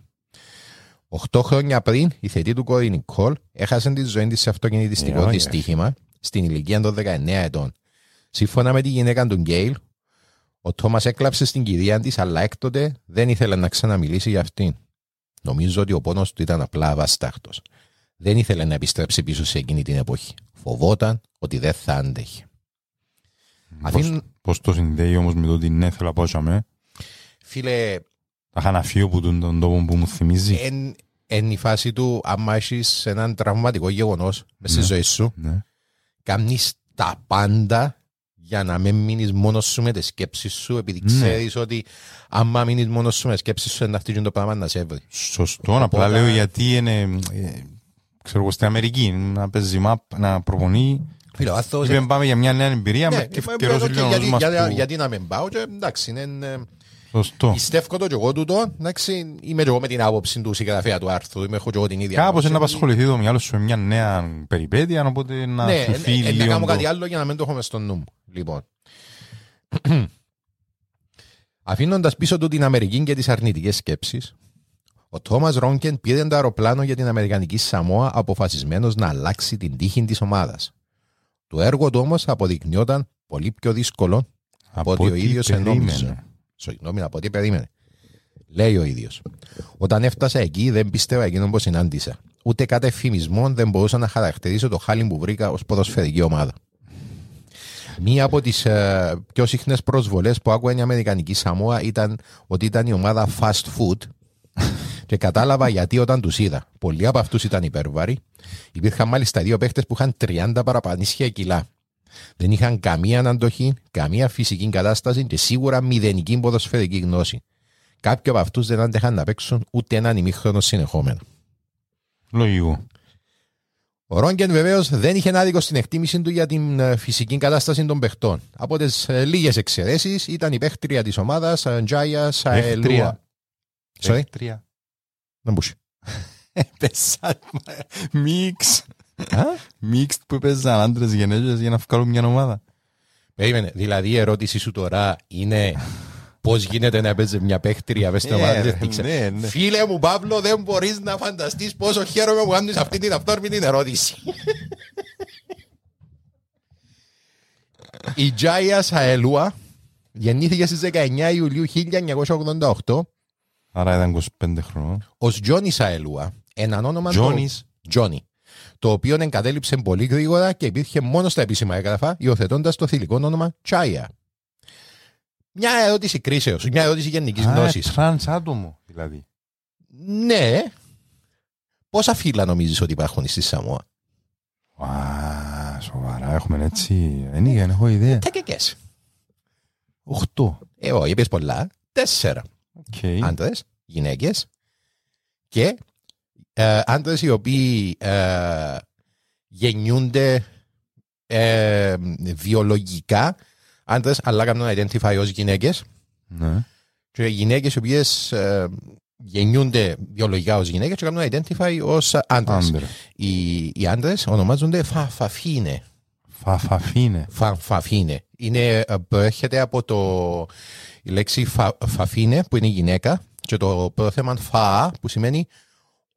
Speaker 4: Οχτώ χρόνια πριν, η θετή του κόρη Νικόλ έχασε τη ζωή της σε αυτοκινητιστικό
Speaker 7: Ε,
Speaker 4: τη
Speaker 7: όχι,
Speaker 4: τύχημα στην ηλικία των 19 ετών. Σύμφωνα με τη γυναίκα του Γκέιλ, ο Τόμας έκλαψε στην κυρία της, αλλά έκτοτε δεν ήθελε να ξαναμιλήσει για αυτήν. Νομίζω ότι ο πόνος του ήταν απλά αβαστάχτος. Δεν ήθελε να επιστρέψει πίσω σε εκείνη την εποχή. Φοβόταν ότι δεν θα άντεχε. Αφήνουν,
Speaker 7: Πώς το συνδέει όμως με το ότι ναι θέλω να πάω σαμέ.
Speaker 4: φίλε,
Speaker 7: Τα είχα να φύγω από τον, τον τόπο που μου θυμίζει.
Speaker 4: εν, εν η φάση του, άμα έχεις έναν τραυματικό γεγονός μέσα στη
Speaker 7: Ναι.
Speaker 4: ζωή σου,
Speaker 7: Ναι.
Speaker 4: κάνεις τα πάντα για να μην μείνεις μόνος σου με τις σκέψεις σου, επειδή
Speaker 7: Ναι.
Speaker 4: ξέρεις ότι άμα μείνεις μόνος σου με τις σκέψεις σου, να χτίζει το πράγμα να σε βρει.
Speaker 7: Σωστό, απλά λέω γιατί είναι, ε, ξέρω εγώ, στην Αμερική, να παίζει μάππα, να προπονεί.
Speaker 4: Φίλε, ο άνθρωπος
Speaker 7: Είπαμε πάμε για μια νέα εμπειρία,
Speaker 4: Ναι,
Speaker 7: με
Speaker 4: και
Speaker 7: καιρός
Speaker 4: οκ,
Speaker 7: λίγο
Speaker 4: γιατί,
Speaker 7: μας
Speaker 4: για-
Speaker 7: που-
Speaker 4: γιατί να μην πάω και εντάξει είναι ε,
Speaker 7: Σωστό.
Speaker 4: πιστεύω το και εγώ τούτο εντάξει είμαι και εγώ με την άποψη του συγγραφέα του άρθρου είμαι έχω και εγώ την ίδια
Speaker 7: Κάπως
Speaker 4: άποψη.
Speaker 7: να απασχοληθεί το μυαλό σου με μια νέα περιπέτεια, οπότε να
Speaker 4: ναι,
Speaker 7: σου
Speaker 4: ε,
Speaker 7: φύγει
Speaker 4: ε, ε, να
Speaker 7: λίγο
Speaker 4: κάνω
Speaker 7: το-
Speaker 4: κάτι άλλο για να μην το έχω μες στο νου μου λοιπόν αφήνοντας πίσω του την Αμερική και τις αρνητικές σκέψεις ο Τόμας Ρόγκεν πήρε το αεροπλάνο για την Αμερικανική Σαμόα αποφασισμένος να αλλάξει την τύχη της ομάδας. Το έργο του όμως αποδεικνύονταν πολύ πιο δύσκολο από ότι ο
Speaker 7: ό,τι
Speaker 4: ίδιος
Speaker 7: περίμενε.
Speaker 4: ενόμιζε. Συγγνώμη, από ό,τι περίμενε. Λέει ο ίδιος. Όταν έφτασα εκεί, δεν πίστευα εκείνο που συνάντησα. Ούτε κάθε εφημισμό δεν μπορούσα να χαρακτηρίσω το χάλι που βρήκα ως ποδοσφαιρική ομάδα. Μία από τις πιο συχνές προσβολές που άκουγαν η Αμερικανική Σαμόα ήταν ότι ήταν η ομάδα fast food. Και κατάλαβα γιατί όταν τους είδα. Πολλοί από αυτούς ήταν υπέρβαροι. Υπήρχαν μάλιστα δύο παίχτες που είχαν 30 παραπανίσια κιλά. Δεν είχαν καμία αντοχή, καμία φυσική κατάσταση και σίγουρα μηδενική ποδοσφαιρική γνώση. Κάποιοι από αυτούς δεν άντεχαν να παίξουν ούτε έναν ημίχρονο συνεχόμενο.
Speaker 7: Λογικό.
Speaker 4: Ο Ρόγκεν βεβαίως δεν είχε άδικο στην εκτίμηση του για την ε, φυσική κατάσταση των παιχτών. Από τις λίγες εξαιρέσεις ήταν η παίχτρια της ομάδας Τζάια Σαελούα. Sorry,
Speaker 7: Τρία.
Speaker 4: Δεν μπούσε. (laughs)
Speaker 7: Πέσα. Μίξ. Μίξ που παίζαν άντρες γενέζες για να βγάλουν μια ομάδα.
Speaker 4: Περίμενε, δηλαδή η ερώτηση σου τώρα είναι πώς γίνεται να παίζει μια παίχτρια μέσα στην
Speaker 7: Ναι,
Speaker 4: ομάδα.
Speaker 7: ρε,
Speaker 4: Δεν ξέρω.
Speaker 7: ναι, ναι.
Speaker 4: Φίλε μου, Παύλο, δεν μπορείς να φανταστείς πόσο χαίρομαι που κάνεις αυτή την αυτόρμητη ερώτηση. (laughs) η Τζάια Σαελούα γεννήθηκε στις 19 Ιουλίου 1988
Speaker 7: Άρα ήταν 25 χρονών.
Speaker 4: ως Τζόνι Σαελούα, έναν όνομα
Speaker 7: Τζόνις.
Speaker 4: Τζόνι, το οποίο εγκατέλειψε πολύ γρήγορα και υπήρχε μόνο στα επίσημα έγγραφα, υιοθετώντας το θηλυκό όνομα Τζάια. Μια ερώτηση κρίσεως, μια ερώτηση γενικής
Speaker 7: Α,
Speaker 4: γνώσης.
Speaker 7: τρανς άτομο δηλαδή.
Speaker 4: Ναι. Πόσα φύλα νομίζεις ότι υπάρχουν στη Σαμόα;
Speaker 7: Α, σοβαρά έχουμε έτσι. Δεν είχα, δεν έχω ιδέα.
Speaker 4: Τεκεκέ.
Speaker 7: Οχτώ.
Speaker 4: Ε, όχι, είπες πολλά. Τέσσερα.
Speaker 7: Οκ.
Speaker 4: Άντρες, γυναίκες και ε, άντρες οι οποίοι ε, γεννιούνται ε, βιολογικά άντρες, αλλά κάνουν identify ως γυναίκες.
Speaker 7: Ναι.
Speaker 4: Και γυναίκες οι οποίες ε, γεννιούνται βιολογικά ως γυναίκες και κάνουν identify ως άντρες.
Speaker 7: Άντρα.
Speaker 4: Οι, οι άντρες ονομάζονται φαφαφίνε.
Speaker 7: Φαφαφίνε.
Speaker 4: Φαφαφίνε. Είναι, ε, προέρχεται από το, η λέξη φα, φαφίνε που είναι γυναίκα και το πρόθεμα φα που σημαίνει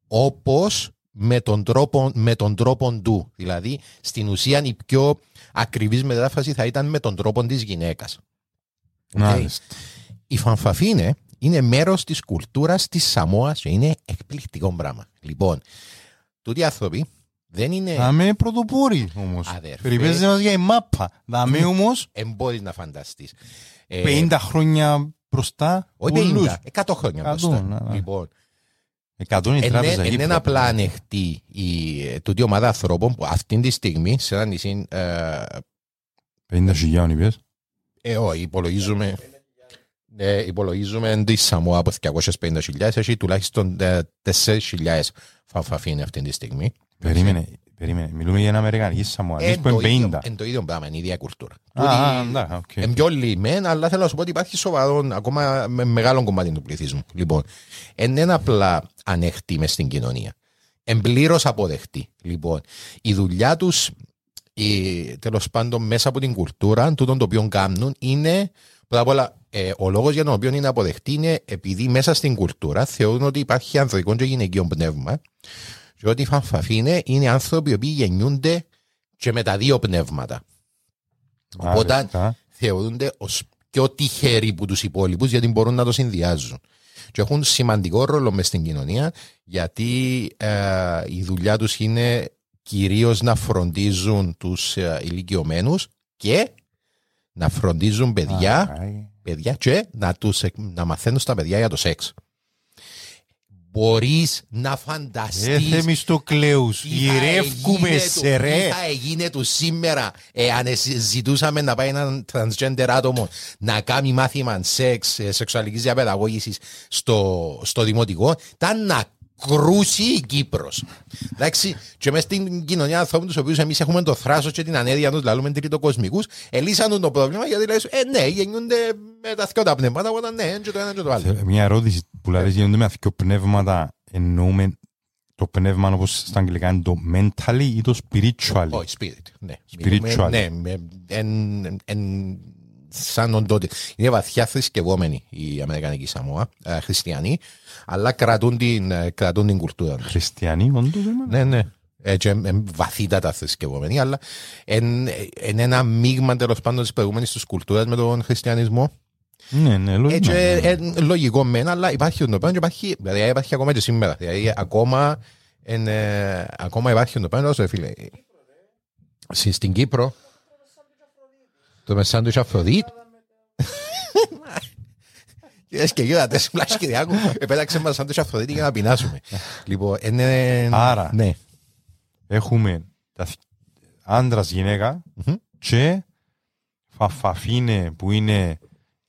Speaker 4: όπως με τον τρόπο, με τον τρόπο του. Δηλαδή στην ουσία η πιο ακριβής μετάφραση θα ήταν με τον τρόπο της γυναίκας. Οκ.
Speaker 7: Μάλιστα.
Speaker 4: Η φανφαφίνε είναι μέρος της κουλτούρας της Σαμόας και είναι εκπληκτικό πράγμα. Λοιπόν, τούτοι οι άνθρωποι δεν είναι...
Speaker 7: Δαμε πρωτοπόροι όμως.
Speaker 4: Αδερφέ.
Speaker 7: Περιπέζε μας για η μάπα. Δαμε όμως
Speaker 4: Δεν μπορείς να φανταστείς. Ε,
Speaker 7: 50 χρόνια μπροστά.
Speaker 4: Όχι
Speaker 7: πολλούς.
Speaker 4: 50, 100 χρόνια
Speaker 7: 100,
Speaker 4: μπροστά.
Speaker 7: ναι, ναι.
Speaker 4: Λοιπόν,
Speaker 7: Εκατόν η
Speaker 4: είναι,
Speaker 7: τράπεζα.
Speaker 4: είναι
Speaker 7: Κύπρο.
Speaker 4: απλά ανοιχτή η ε, τούτη ομάδα ανθρώπων που αυτή τη στιγμή σε ένα νησί ε,
Speaker 7: 50 χιλιάδων είπες.
Speaker 4: ε, όχι, υπολογίζουμε ε, υπολογίζουμε τη Σαμόα από 250.000 έχει τουλάχιστον ε, 4.000 φαφαφίνε αυτή τη στιγμή.
Speaker 7: Περίμενε, περίμενε. Μιλούμε για ένα Αμερικανική Σαμόα. Εμείς
Speaker 4: Εν
Speaker 7: που
Speaker 4: το,
Speaker 7: είναι
Speaker 4: ίδιο,
Speaker 7: 50.
Speaker 4: εν το ίδιο πράγμα, είναι η ίδια κουλτούρα.
Speaker 7: Α, α, ναι, οκ.
Speaker 4: Είναι πιο λιμέν, αλλά θέλω να σου πω ότι υπάρχει σοβαρό, ακόμα με μεγάλο κομμάτι του πληθυσμού. Λοιπόν, εν είναι απλά ανέχτη μες στην κοινωνία. Εμπλήρω αποδεχτή. Λοιπόν, η δουλειά τους, τέλος πάντων, μέσα από την κουλτούρα, τούτον το οποίο κάνουν, είναι πρώτα απ' όλα ε, ο λόγος για τον οποίο είναι αποδεκτή είναι επειδή μέσα στην κουλτούρα θεωρούν ότι υπάρχει ανθρωπικό και γυναικείο πνεύμα. Και ότι οι φανφαφίνε είναι άνθρωποι οι οποίοι γεννιούνται και με τα δύο πνεύματα. Οπότε
Speaker 7: Μάλιστα.
Speaker 4: θεωρούνται ως πιο τυχεροί από τους υπόλοιπους γιατί μπορούν να το συνδυάζουν. Και έχουν σημαντικό ρόλο μες στην κοινωνία γιατί ε, η δουλειά τους είναι κυρίως να φροντίζουν τους ε, ηλικιωμένους και να φροντίζουν παιδιά,
Speaker 7: Α, ε.
Speaker 4: παιδιά και να, τους, εκ- να μαθαίνουν στα παιδιά για το σεξ. Μπορείς να
Speaker 7: Ε,
Speaker 4: φανταστείς
Speaker 7: Θεμιστοκλέους.
Speaker 4: τι θα
Speaker 7: Γυρεύκουμες
Speaker 4: έγινε
Speaker 7: σε
Speaker 4: του- Τι
Speaker 7: ρε.
Speaker 4: θα έγινε του σήμερα εάν εσ- ζητούσαμε να πάει έναν transgender άτομο να κάνει μάθημα σεξ, ε, σεξουαλικής διαπαιδαγώγησης στο, στο δημοτικό, ήταν να κρούσει η Κύπρος. Εντάξει, και μέσα στην κοινωνία ανθρώπων τους οποίους εμείς έχουμε το θράσος και την ανέδεια τους, λαλούμε τριτοκοσμικούς, ελύσαν το πρόβλημα γιατί λες, ε, ναι, γεννιούνται με τα θκιότα πνεύματα, οπότε ναι, και το ένα και το άλλο.
Speaker 7: Θε- Μια ερώτηση που λέει γίνονται με αυτοί πνεύματα εννοούμε το πνεύμα όπως στα αγγλικά είναι το mentally ή το spiritual.
Speaker 4: Όχι, spirit. Ναι,
Speaker 7: Spiritual.
Speaker 4: Μιλούμε- Ναι, με- εν, εν, σαν οντότητα. Είναι βαθιά θρησκευόμενοι οι Αμερικανικοί Σαμόα, ε, χριστιανοί, αλλά κρατούν την, ε, κρατούν την κουλτούρα τους.
Speaker 7: Χριστιανοί όντως είμαι.
Speaker 4: Ναι, ναι. Έτσι, ε, ε, βαθύτατα θρησκευόμενοι, αλλά εν, εν ένα μείγμα τέλος πάντων της προηγούμενης τους κουλτούρας με τον χριστιανισμό.
Speaker 7: Ναι, ναι, λογικό.
Speaker 4: Έτσι,
Speaker 7: ναι.
Speaker 4: ε, ε, λογικό μεν, αλλά υπάρχει το πράγμα και υπάρχει, δηλαδή υπάρχει ακόμα και σήμερα. Δηλαδή, ακόμα, εν, ε, ακόμα υπάρχει το πράγμα, όσο φίλε. Στη- Στην Κύπρο. Το με σάντουιτς Αφροδίτ. Κυρίες και κύριοι, τα τέσσερα Κυριάκου (laughs) επέταξε μας σάντουιτς Αφροδίτη για να πεινάσουμε. (laughs) Λοιπόν, είναι...
Speaker 7: Άρα.
Speaker 4: Ναι.
Speaker 7: Έχουμε τα άντρας γυναίκα
Speaker 4: Μμμ.
Speaker 7: και φαφαφίνε που είναι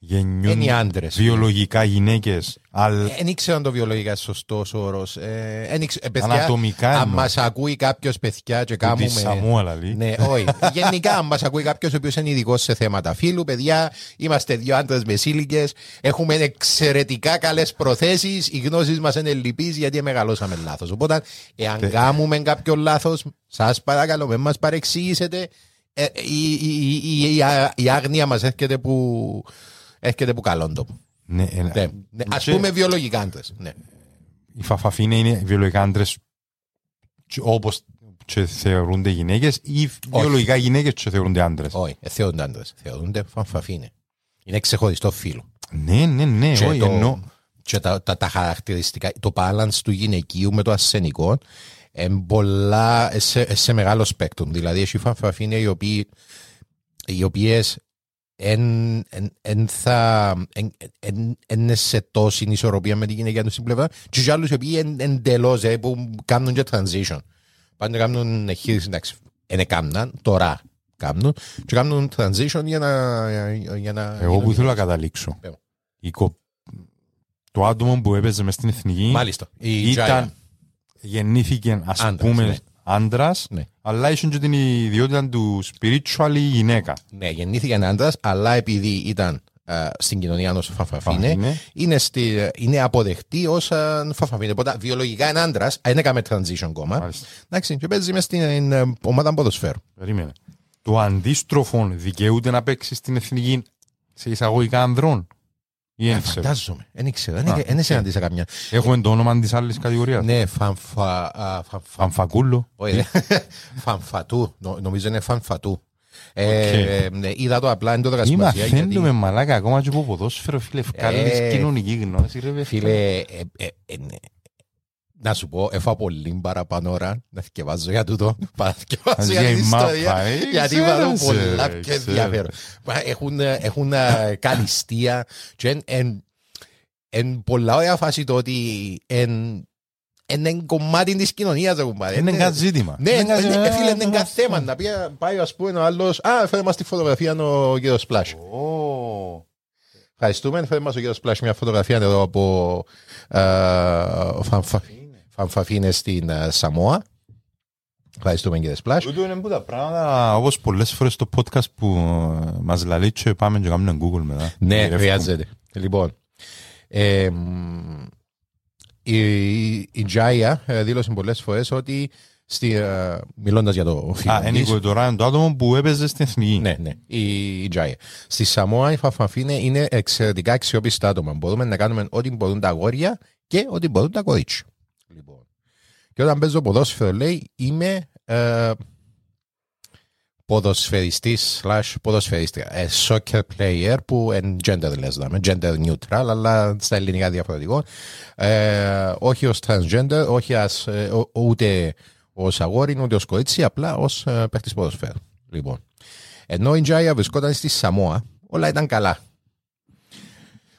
Speaker 7: γεννιούν
Speaker 4: Είναι οι άντρες.
Speaker 7: βιολογικά γυναίκες αλλά
Speaker 4: Δεν ήξερα αν το βιολογικά είναι σωστός όρος. Ε, εν ήξε- ε, παιδιά,
Speaker 7: Ανατομικά
Speaker 4: Αν
Speaker 7: εννοώ.
Speaker 4: μας ακούει κάποιος παιδιά και
Speaker 7: που της
Speaker 4: κάνουμε...
Speaker 7: Σαμούα λαλεί.
Speaker 4: Ναι, όχι. (laughs) Γενικά, αν μας ακούει κάποιος ο οποίος είναι ειδικός σε θέματα φίλου, παιδιά, είμαστε δύο άντρες μεσήλικε. Έχουμε εξαιρετικά καλές προθέσεις. Οι γνώσεις μας είναι λυπείς γιατί μεγαλώσαμε λάθος. Οπότε, εάν
Speaker 7: Τε-
Speaker 4: κάνουμε κάποιο λάθος, σας παρακαλώ, μην μας παρεξηγήσετε. Ε, η, η, η, η, α- η άγνοια μας έρχεται που, έρχεται που καλόν τόπο.
Speaker 7: Ναι, ε,
Speaker 4: Ναι, ναι. Α
Speaker 7: και
Speaker 4: πούμε βιολογικά άντρες. Ναι.
Speaker 7: Οι φαφαφίνε είναι βιολογικά άντρες και όπως και θεωρούνται γυναίκες ή βιολογικά γυναίκες και θεωρούνται άντρες.
Speaker 4: Όχι, ε, θεωρούνται άντρες. Θεωρούνται φανφαφίνε. Είναι ξεχωριστό φύλλο.
Speaker 7: Ναι, ναι, ναι,
Speaker 4: και,
Speaker 7: όχι
Speaker 4: το,
Speaker 7: εννοώ.
Speaker 4: και τα, τα, τα χαρακτηριστικά, το balance του γυναικείου με το ασθενικό είναι πολλά ε, σε, ε, σε μεγάλο σπέκτρουμ. Δηλαδή, έχει φανφαφίνε οι, οποίοι, οι οποίες εν, εν, εν θα εν, εν, εν είναι σε τόση ισορροπία με την γυναικεία του στην πλευρά και οι άλλους οι οποίοι εν, εντελώς ε, που κάνουν και transition. Πάντα κάνουν εγχείρηση, εντάξει, δεν έκαναν, τώρα κάνουν και κάνουν transition για να, για, για να
Speaker 7: Εγώ που θέλω να καταλήξω.
Speaker 4: Πέμπω.
Speaker 7: Η κο- Το άτομο που έπαιζε μες στην εθνική
Speaker 4: Μάλιστα. Η
Speaker 7: ήταν,
Speaker 4: Τζάια.
Speaker 7: γεννήθηκε ας
Speaker 4: Άντρας,
Speaker 7: πούμε
Speaker 4: ναι.
Speaker 7: Άντρας,
Speaker 4: Ναι.
Speaker 7: αλλά είχε και την ιδιότητα του spiritual γυναίκα.
Speaker 4: Ναι, γεννήθηκε ένα άντρας, αλλά επειδή ήταν α, στην κοινωνία ενός φαφαφίνε,
Speaker 7: Φαφαφίνε.
Speaker 4: είναι, στη, είναι αποδεκτή ως φαφαφίνε. Οπότε βιολογικά είναι άντρας, δεν έκαμε transition κόμμα.
Speaker 7: Μάλιστα.
Speaker 4: Εντάξει, και παίζει μες στην ε, ομάδα ποδοσφαίρου.
Speaker 7: Περίμενε. Το αντίστροφο δικαιούται να παίξει στην εθνική σε εισαγωγικά ανδρών; Ή δεν ξέρω.
Speaker 4: Φαντάζομαι. Δεν ήξερα.
Speaker 7: Α,
Speaker 4: Δεν
Speaker 7: οκ.
Speaker 4: συναντήσα καμιά.
Speaker 7: Έχουμε το όνομα της άλλης κατηγορίας.
Speaker 4: Ναι, φανφα. α, φανφα-
Speaker 7: Φαμφακούλο.
Speaker 4: όχι, δεν- (laughs) Φανφατού. Νο- Νομίζω είναι φανφατού. Ε, ναι, είδα το απλά, δεν το έδωκα
Speaker 7: Ή
Speaker 4: σημασία.
Speaker 7: μαθαίνουμε
Speaker 4: γιατί-
Speaker 7: μαλάκα ακόμα και από ποδόσφαιρο φίλε ευκάλλεις
Speaker 4: Ε,
Speaker 7: κοινωνική γνώση ρε παιδί.
Speaker 4: Φίλε, ε, ε, ε, ναι. Να σου πω, έφα πολύ παραπάνω ώρα να θυκευάζω για τούτο. (laughs) παρά να θυκευάζω για
Speaker 7: Για
Speaker 4: την
Speaker 7: η μάπα,
Speaker 4: ιστορία.
Speaker 7: ε,
Speaker 4: Γιατί
Speaker 7: ξέρω,
Speaker 4: υπάρχουν
Speaker 7: ξέρω,
Speaker 4: πολλά πιο
Speaker 7: ξέρω.
Speaker 4: ενδιαφέρον. Μα Έχουν, ε, έχουν ε, καλυστία και εν, εν, εν πολλά ωραία φάση το ότι εν, εν, εν κομμάτι της κοινωνίας. ρε κουμπάρε.
Speaker 7: Είναι
Speaker 4: Εν-
Speaker 7: κάτι ζήτημα.
Speaker 4: ναι,
Speaker 7: Είναι
Speaker 4: ναι,
Speaker 7: κάτι-
Speaker 4: ναι, φίλε, είναι κάθε θέμα. Να πει, πάει ας πούμε ο άλλος, α, φέρε μας τη φωτογραφία ο κύριος Σπλάσ.
Speaker 7: Ω.
Speaker 4: Ευχαριστούμε. Φέρε μας ο κύριος Σπλάσ μια φωτογραφία εδώ από ε, φανφα- φανφαφίνες στην ε, Σαμόα. Ευχαριστούμε κύριε Σπλάς.
Speaker 7: Τούτο είναι που τα πράγματα όπως πολλές φορές στο podcast που ε, μας λαλεί και πάμε και κάνουμε Google μετά.
Speaker 4: Ναι,
Speaker 7: Γυρεύκουμε.
Speaker 4: χρειάζεται. Λοιπόν, ε, μ, η, η Τζάια ε, δήλωσε πολλές φορές ότι στη, ε, μιλώντας για το φίλο
Speaker 7: Α, είναι
Speaker 4: της,
Speaker 7: η τώρα είναι το άτομο που έπαιζε στην εθνική.
Speaker 4: Ναι, ναι, η, η Τζάια. Στη Σαμόα οι Φαφαφίνε είναι εξαιρετικά αξιόπιστα άτομα. Μπορούμε να κάνουμε ό,τι μπορούν τα αγόρια και ό,τι μπορούν τα κορίτσια. Λοιπόν. Και όταν παίζω ποδόσφαιρο, λέει, είμαι ε, ποδοσφαιριστής slash ποδοσφαιρίστρια. Ε, soccer player που είναι genderless, δάμε, gender neutral, αλλά στα ελληνικά διαφορετικό. Ε, όχι ως transgender, όχι ως, ε, ο- ούτε ως αγόρι, ούτε ως κορίτσι, απλά ως ε, παίχτης ποδοσφαίρου. Λοιπόν. Ενώ η Τζάια βρισκόταν στη Σαμόα, όλα ήταν καλά.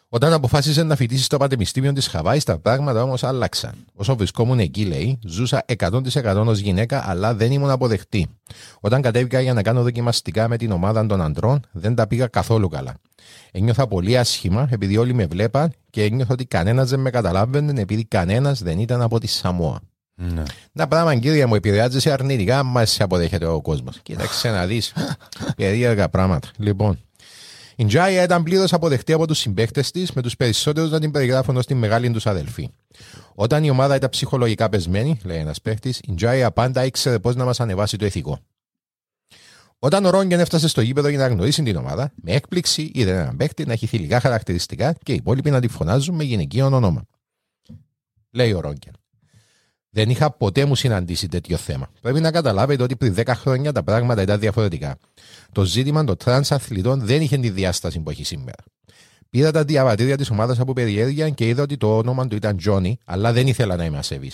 Speaker 4: Όταν αποφάσισες να φοιτήσεις στο Πανεπιστήμιο της Χαβάης, τα πράγματα όμως άλλαξαν. Όσο βρισκόμουν εκεί, λέει, ζούσα 100% ως γυναίκα, αλλά δεν ήμουν αποδεκτή. Όταν κατέβηκα για να κάνω δοκιμαστικά με την ομάδα των αντρών, δεν τα πήγα καθόλου καλά. Ένιωθα πολύ άσχημα επειδή όλοι με βλέπαν και ένιωθα ότι κανένας δεν με καταλάβαινε επειδή κανένας δεν ήταν από τη Σαμόα.
Speaker 7: Ναι.
Speaker 4: Να πράγμα, κύριε μου, επηρεάζεσαι αρνητικά, μα σε αποδέχεται ο κόσμος. Κοίταξε να δεις. (laughs) Περίεργα πράγματα. Λοιπόν, η Τζάια ήταν πλήρως αποδεκτή από τους συμπαίχτε της, με τους περισσότερους να την περιγράφουν ως τη μεγάλη τους αδελφή. Όταν η ομάδα ήταν ψυχολογικά πεσμένη, λέει ένας παίχτη, η Τζάια πάντα ήξερε πώς να μας ανεβάσει το ηθικό. Όταν ο Ρόγκεν έφτασε στο γήπεδο για να γνωρίσει την ομάδα, με έκπληξη είδε έναν παίχτη να έχει θηλυκά χαρακτηριστικά και οι υπόλοιποι να τη φωνάζουν με γυναικείο όνομα. Λέει ο Ρόγκεν. Δεν είχα ποτέ μου συναντήσει τέτοιο θέμα. Πρέπει να καταλάβετε ότι πριν 10 χρόνια τα πράγματα ήταν διαφορετικά. Το ζήτημα των τρανς αθλητών δεν είχε τη διάσταση που έχει σήμερα. Πήρα τα διαβατήρια της ομάδας από περιέργεια και είδα ότι το όνομα του ήταν Τζόνι, αλλά δεν ήθελα να είμαι ασεβής.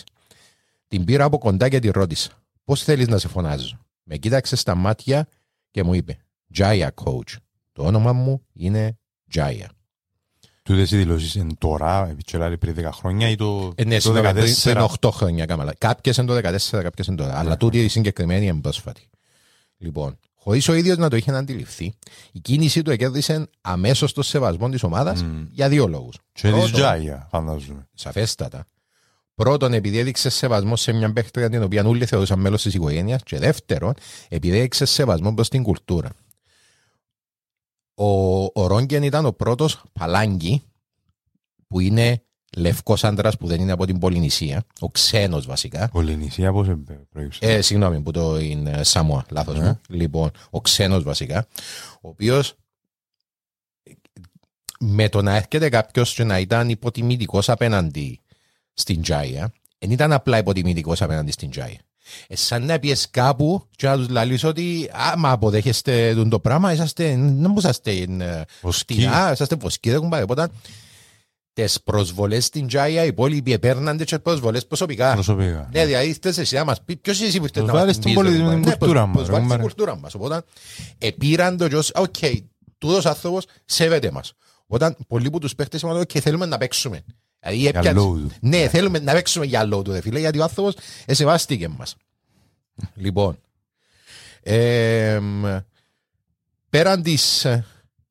Speaker 4: Την πήρα από κοντά και τη ρώτησα: Πώς θέλεις να σε φωνάζω; Με κοίταξε στα μάτια και μου είπε: Τζάια, coach. Το όνομα μου είναι Τζάια.
Speaker 7: Τούτες οι δηλώσεις είναι τώρα, επιτσελάρει πριν 10 χρόνια ή το,
Speaker 4: Ε, ναι,
Speaker 7: το
Speaker 4: συγγνώμη, πριν-
Speaker 7: 14.
Speaker 4: πριν 8 χρόνια κάμαλα. Κάποιες είναι το 14, κάποιες είναι τώρα. Αλλά τούτη η συγκεκριμένη είναι πρόσφατη. Λοιπόν, χωρίς ο ίδιος να το είχε αντιληφθεί, η κίνηση του εκέρδισε αμέσως το σεβασμό της ομάδας
Speaker 7: Μμ.
Speaker 4: για δύο λόγους.
Speaker 7: Και της
Speaker 4: Πρώτον,
Speaker 7: Τζάια, φαντάζομαι.
Speaker 4: Σαφέστατα. Πρώτον, επειδή έδειξε σεβασμό σε μια παίχτρια την οποία όλοι θεωρούσαν μέλος της οικογένειας. Και δεύτερον, επειδή έδειξε σεβασμό προς την κουλτούρα. Ο, ο Ρόγκεν ήταν ο πρώτος παλάγκη που είναι λευκός άντρας που δεν είναι από την Πολυνησία. Ο ξένος βασικά.
Speaker 7: Πολυνησία πώς ε, προέκυψε.
Speaker 4: Ε, συγγνώμη που το είναι Σαμόα, λάθος
Speaker 7: Ναι.
Speaker 4: μου. Λοιπόν, ο ξένος βασικά, ο οποίος με το να έρχεται κάποιος και να ήταν υποτιμητικός απέναντι στην Τζάια, δεν ήταν απλά υποτιμητικός απέναντι στην Τζάια. Ε, σαν να πιες κάπου και να τους λαλείς ότι άμα αποδέχεστε τον το πράγμα, είσαστε, δεν είσαστε ε,
Speaker 7: Βοσκοί.
Speaker 4: φτηνά, είσαστε βοσκοί, δεν έχουν πάει. Οπότε, τις προσβολές στην Τζάια, οι υπόλοιποι επέρνανται και προσβολές προσωπικά.
Speaker 7: Προσωπικά.
Speaker 4: Ναι, δηλαδή ήρθες εσύ να μας πεις ποιος είσαι εσύ που ήρθες
Speaker 7: Τους
Speaker 4: να μας
Speaker 7: βάλεις
Speaker 4: την
Speaker 7: την
Speaker 4: πεις,
Speaker 7: πολιτισμό,
Speaker 4: ρε,
Speaker 7: την
Speaker 4: κουμπάρε.
Speaker 7: κουλτούρα
Speaker 4: Ναι,
Speaker 7: μας,
Speaker 4: πως-
Speaker 7: ρε,
Speaker 4: πως βάλεις την
Speaker 7: κουμπάρε.
Speaker 4: κουλτούρα μας. Οπότε, επήραν το ως, οκ, τούτος άνθρωπος σέβεται μας. Όταν πολλοί που τους παίχτες είπαν, οκ, θέλουμε να παίξουμε. Δηλαδή,
Speaker 7: Για
Speaker 4: έπιασε-
Speaker 7: λόγου του.
Speaker 4: Ναι, θέλουμε να παίξουμε για λόγου του, ρε φίλε, γιατί ο άνθρωπος εσεβάστηκε μας. Λοιπόν, εμ, πέραν της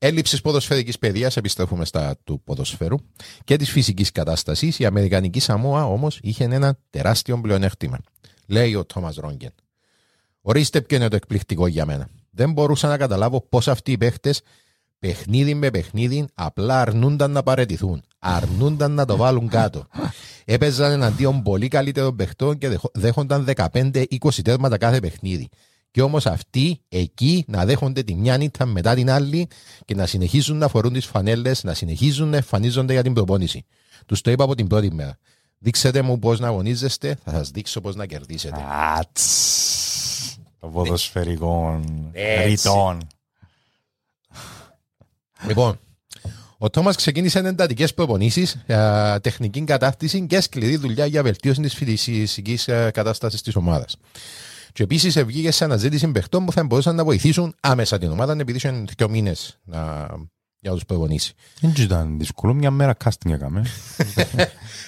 Speaker 4: ε, έλλειψης ποδοσφαιρικής παιδείας, επιστρέφουμε στα του ποδοσφαίρου, και της φυσικής κατάστασης, η Αμερικανική Σαμόα όμως είχε ένα τεράστιο πλεονέκτημα. Λέει ο Τόμας Ρόγκεν. Ορίστε ποιο είναι το εκπληκτικό για μένα. Δεν μπορούσα να καταλάβω πώς αυτοί οι παίχτες παιχνίδι με παιχνίδι απλά αρνούνταν να παρετηθούν. Αρνούνταν να το βάλουν κάτω. Έπαιζαν εναντίον πολύ καλύτερων παιχτών και δεχο- δέχονταν 15-20 τέρματα κάθε παιχνίδι. Και όμως αυτοί εκεί να δέχονται τη μια νύχτα μετά την άλλη και να συνεχίζουν να φορούν τις φανέλες, να συνεχίζουν να εμφανίζονται για την προπόνηση. Τους το είπα από την πρώτη μέρα. Δείξτε μου πώς να αγωνίζεστε, θα σας δείξω πώς να κερδίσετε.
Speaker 7: Ατς. Το ποδοσφαιρικό
Speaker 4: Έτσι.
Speaker 7: ρητών.
Speaker 4: Λοιπόν, ο Τόμας ξεκίνησε εντατικές προπονήσεις, τεχνική κατάρτιση και σκληρή δουλειά για βελτίωση της φυσικής κατάστασης της ομάδας. Και επίσης βγήκε σε αναζήτηση παιχτών που θα μπορούσαν να βοηθήσουν άμεσα την ομάδα, επειδή είχαν δύο μήνες για να τους προπονήσει.
Speaker 7: Δεν ήταν δύσκολο, μια μέρα casting έκαμε.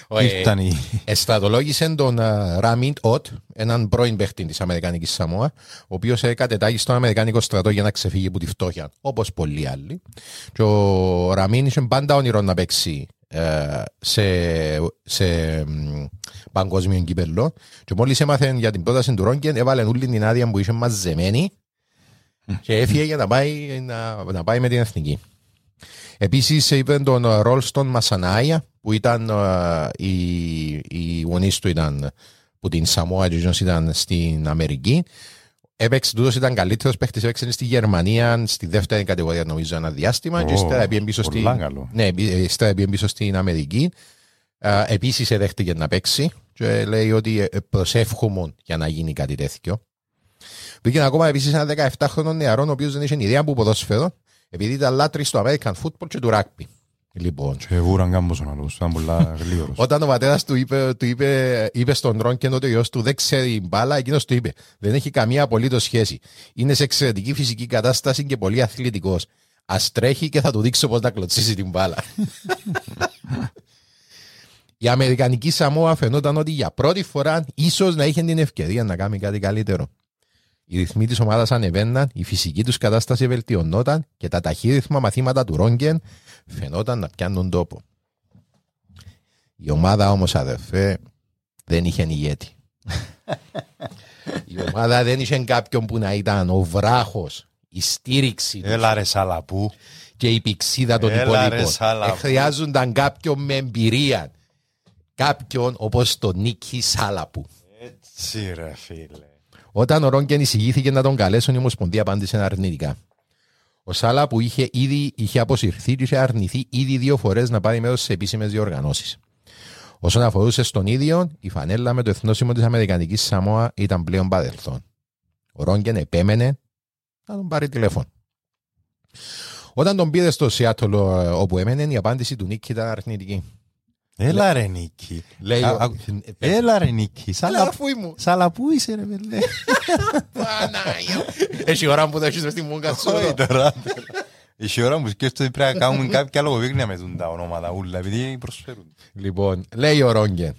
Speaker 7: (laughs) Ήρθαν οι...
Speaker 4: Εστρατολόγησε τον ε, Ράμιντ Οτ, έναν πρώην παίχτη της Αμερικανική Σαμόα, ο οποίος κατετάγει στον Αμερικανικό στρατό για να ξεφύγει από τη φτώχεια, όπως πολλοί άλλοι. Και ο Ραμίν είχε πάντα όνειρο να παίξει ε, σε, σε μ, παγκόσμιο κύπελο. Και μόλις έμαθε για την πρόταση του Ρόγκεν, έβαλε όλη την άδεια που είχε μαζεμένη και έφυγε για να πάει, να, να πάει με την εθνική. Επίσης είπε τον Ρόλστον Μασανάια που ήταν ε, οι, οι γονείς του ήταν που την Σαμόα και εκείνος ήταν στην Αμερική. Έπαιξε τούτος ήταν καλύτερος παίχτης, έπαιξε στη Γερμανία, στη δεύτερη κατηγορία νομίζω ένα διάστημα και
Speaker 7: Ω,
Speaker 4: ύστερα πήγε πίσω,
Speaker 7: πολλά
Speaker 4: στην,
Speaker 7: καλό.
Speaker 4: ναι, πι- ύστερα πήγε πίσω στην Αμερική. Ε, Επίσης εδέχτηκε να παίξει και λέει ότι ε, προσεύχομαι για να γίνει κάτι τέτοιο. Πήγε ακόμα επίσης ένα 17χρονο νεαρό ο οποίος δεν είχε ιδέα από ποδόσφαιρο επειδή ήταν λάτρης του American football και του rugby. Λοιπόν,
Speaker 7: Και βούραν κάμπος ο άλλος, ήταν πολλά γλύωρος.
Speaker 4: όταν ο πατέρας του είπε, του είπε, είπε στον Ρόγκεν ότι ο γιος του δεν ξέρει μπάλα, εκείνος του είπε: Δεν έχει καμία απολύτως σχέση. Είναι σε εξαιρετική φυσική κατάσταση και πολύ αθλητικός. Α τρέχει και θα του δείξω πώς να κλωτσίσει την μπάλα. Η Αμερικανική Σαμόα φαινόταν ότι για πρώτη φορά ίσως να είχε την ευκαιρία να κάνει κάτι καλύτερο. Οι ρυθμοί της ομάδας ανεβαίναν, η φυσική τους κατάσταση βελτιωνόταν και τα ταχύρυθμα μαθήματα του Ρόγκεν φαινόταν να πιάνουν τόπο. Η ομάδα όμως αδερφέ δεν είχε ηγέτη. Η ομάδα δεν είχε κάποιον που να ήταν ο βράχος, η στήριξη τους
Speaker 7: Έλα ρε σαλαπού.
Speaker 4: και η πηξίδα των
Speaker 7: Έλα, ρε,
Speaker 4: υπολείπων.
Speaker 7: Σάλα.
Speaker 4: Ε, Χρειάζονταν κάποιον με εμπειρία. Κάποιον όπως τον Νίκη Σάλαπου.
Speaker 7: Έτσι ρε φίλε.
Speaker 4: Όταν ο Ρόγκεν εισηγήθηκε να τον καλέσουν, η Ομοσπονδία απάντησε αρνητικά. Ο Σάλα που είχε ήδη είχε αποσυρθεί και είχε αρνηθεί ήδη δύο φορές να πάρει μέρος σε επίσημες διοργανώσεις. Όσον αφορούσε στον ίδιο, η φανέλα με το εθνόσημο της Αμερικανικής Σαμόα ήταν πλέον παρελθόν. Ο Ρόγκεν επέμενε να τον πάρει τηλέφωνο. Όταν τον πήρε στο Σιάτολ ε, όπου έμενε, η απάντηση του Νίκη ήταν αρνητική.
Speaker 7: Έλα ρε Νίκη.
Speaker 4: Λέει,
Speaker 7: Α,
Speaker 4: ο-
Speaker 7: α, Έλα ρε Νίκη.
Speaker 4: Έλα,
Speaker 7: Σαλα-
Speaker 4: αφού ήμουν.
Speaker 7: Σαλαπού είσαι ρε φίλε.
Speaker 4: Πανάγιο. Έχει ώρα που το έχεις μες στη μούγκα σου.
Speaker 7: Όχι τώρα. Έχει ώρα που σκέφτομαι ότι πρέπει να κάνουμε κάποια λογοπαίγνια με τούν τα ονόματα ούλα, επειδή προσφέρουν.
Speaker 4: Λοιπόν, λέει ο Ρόγκεν.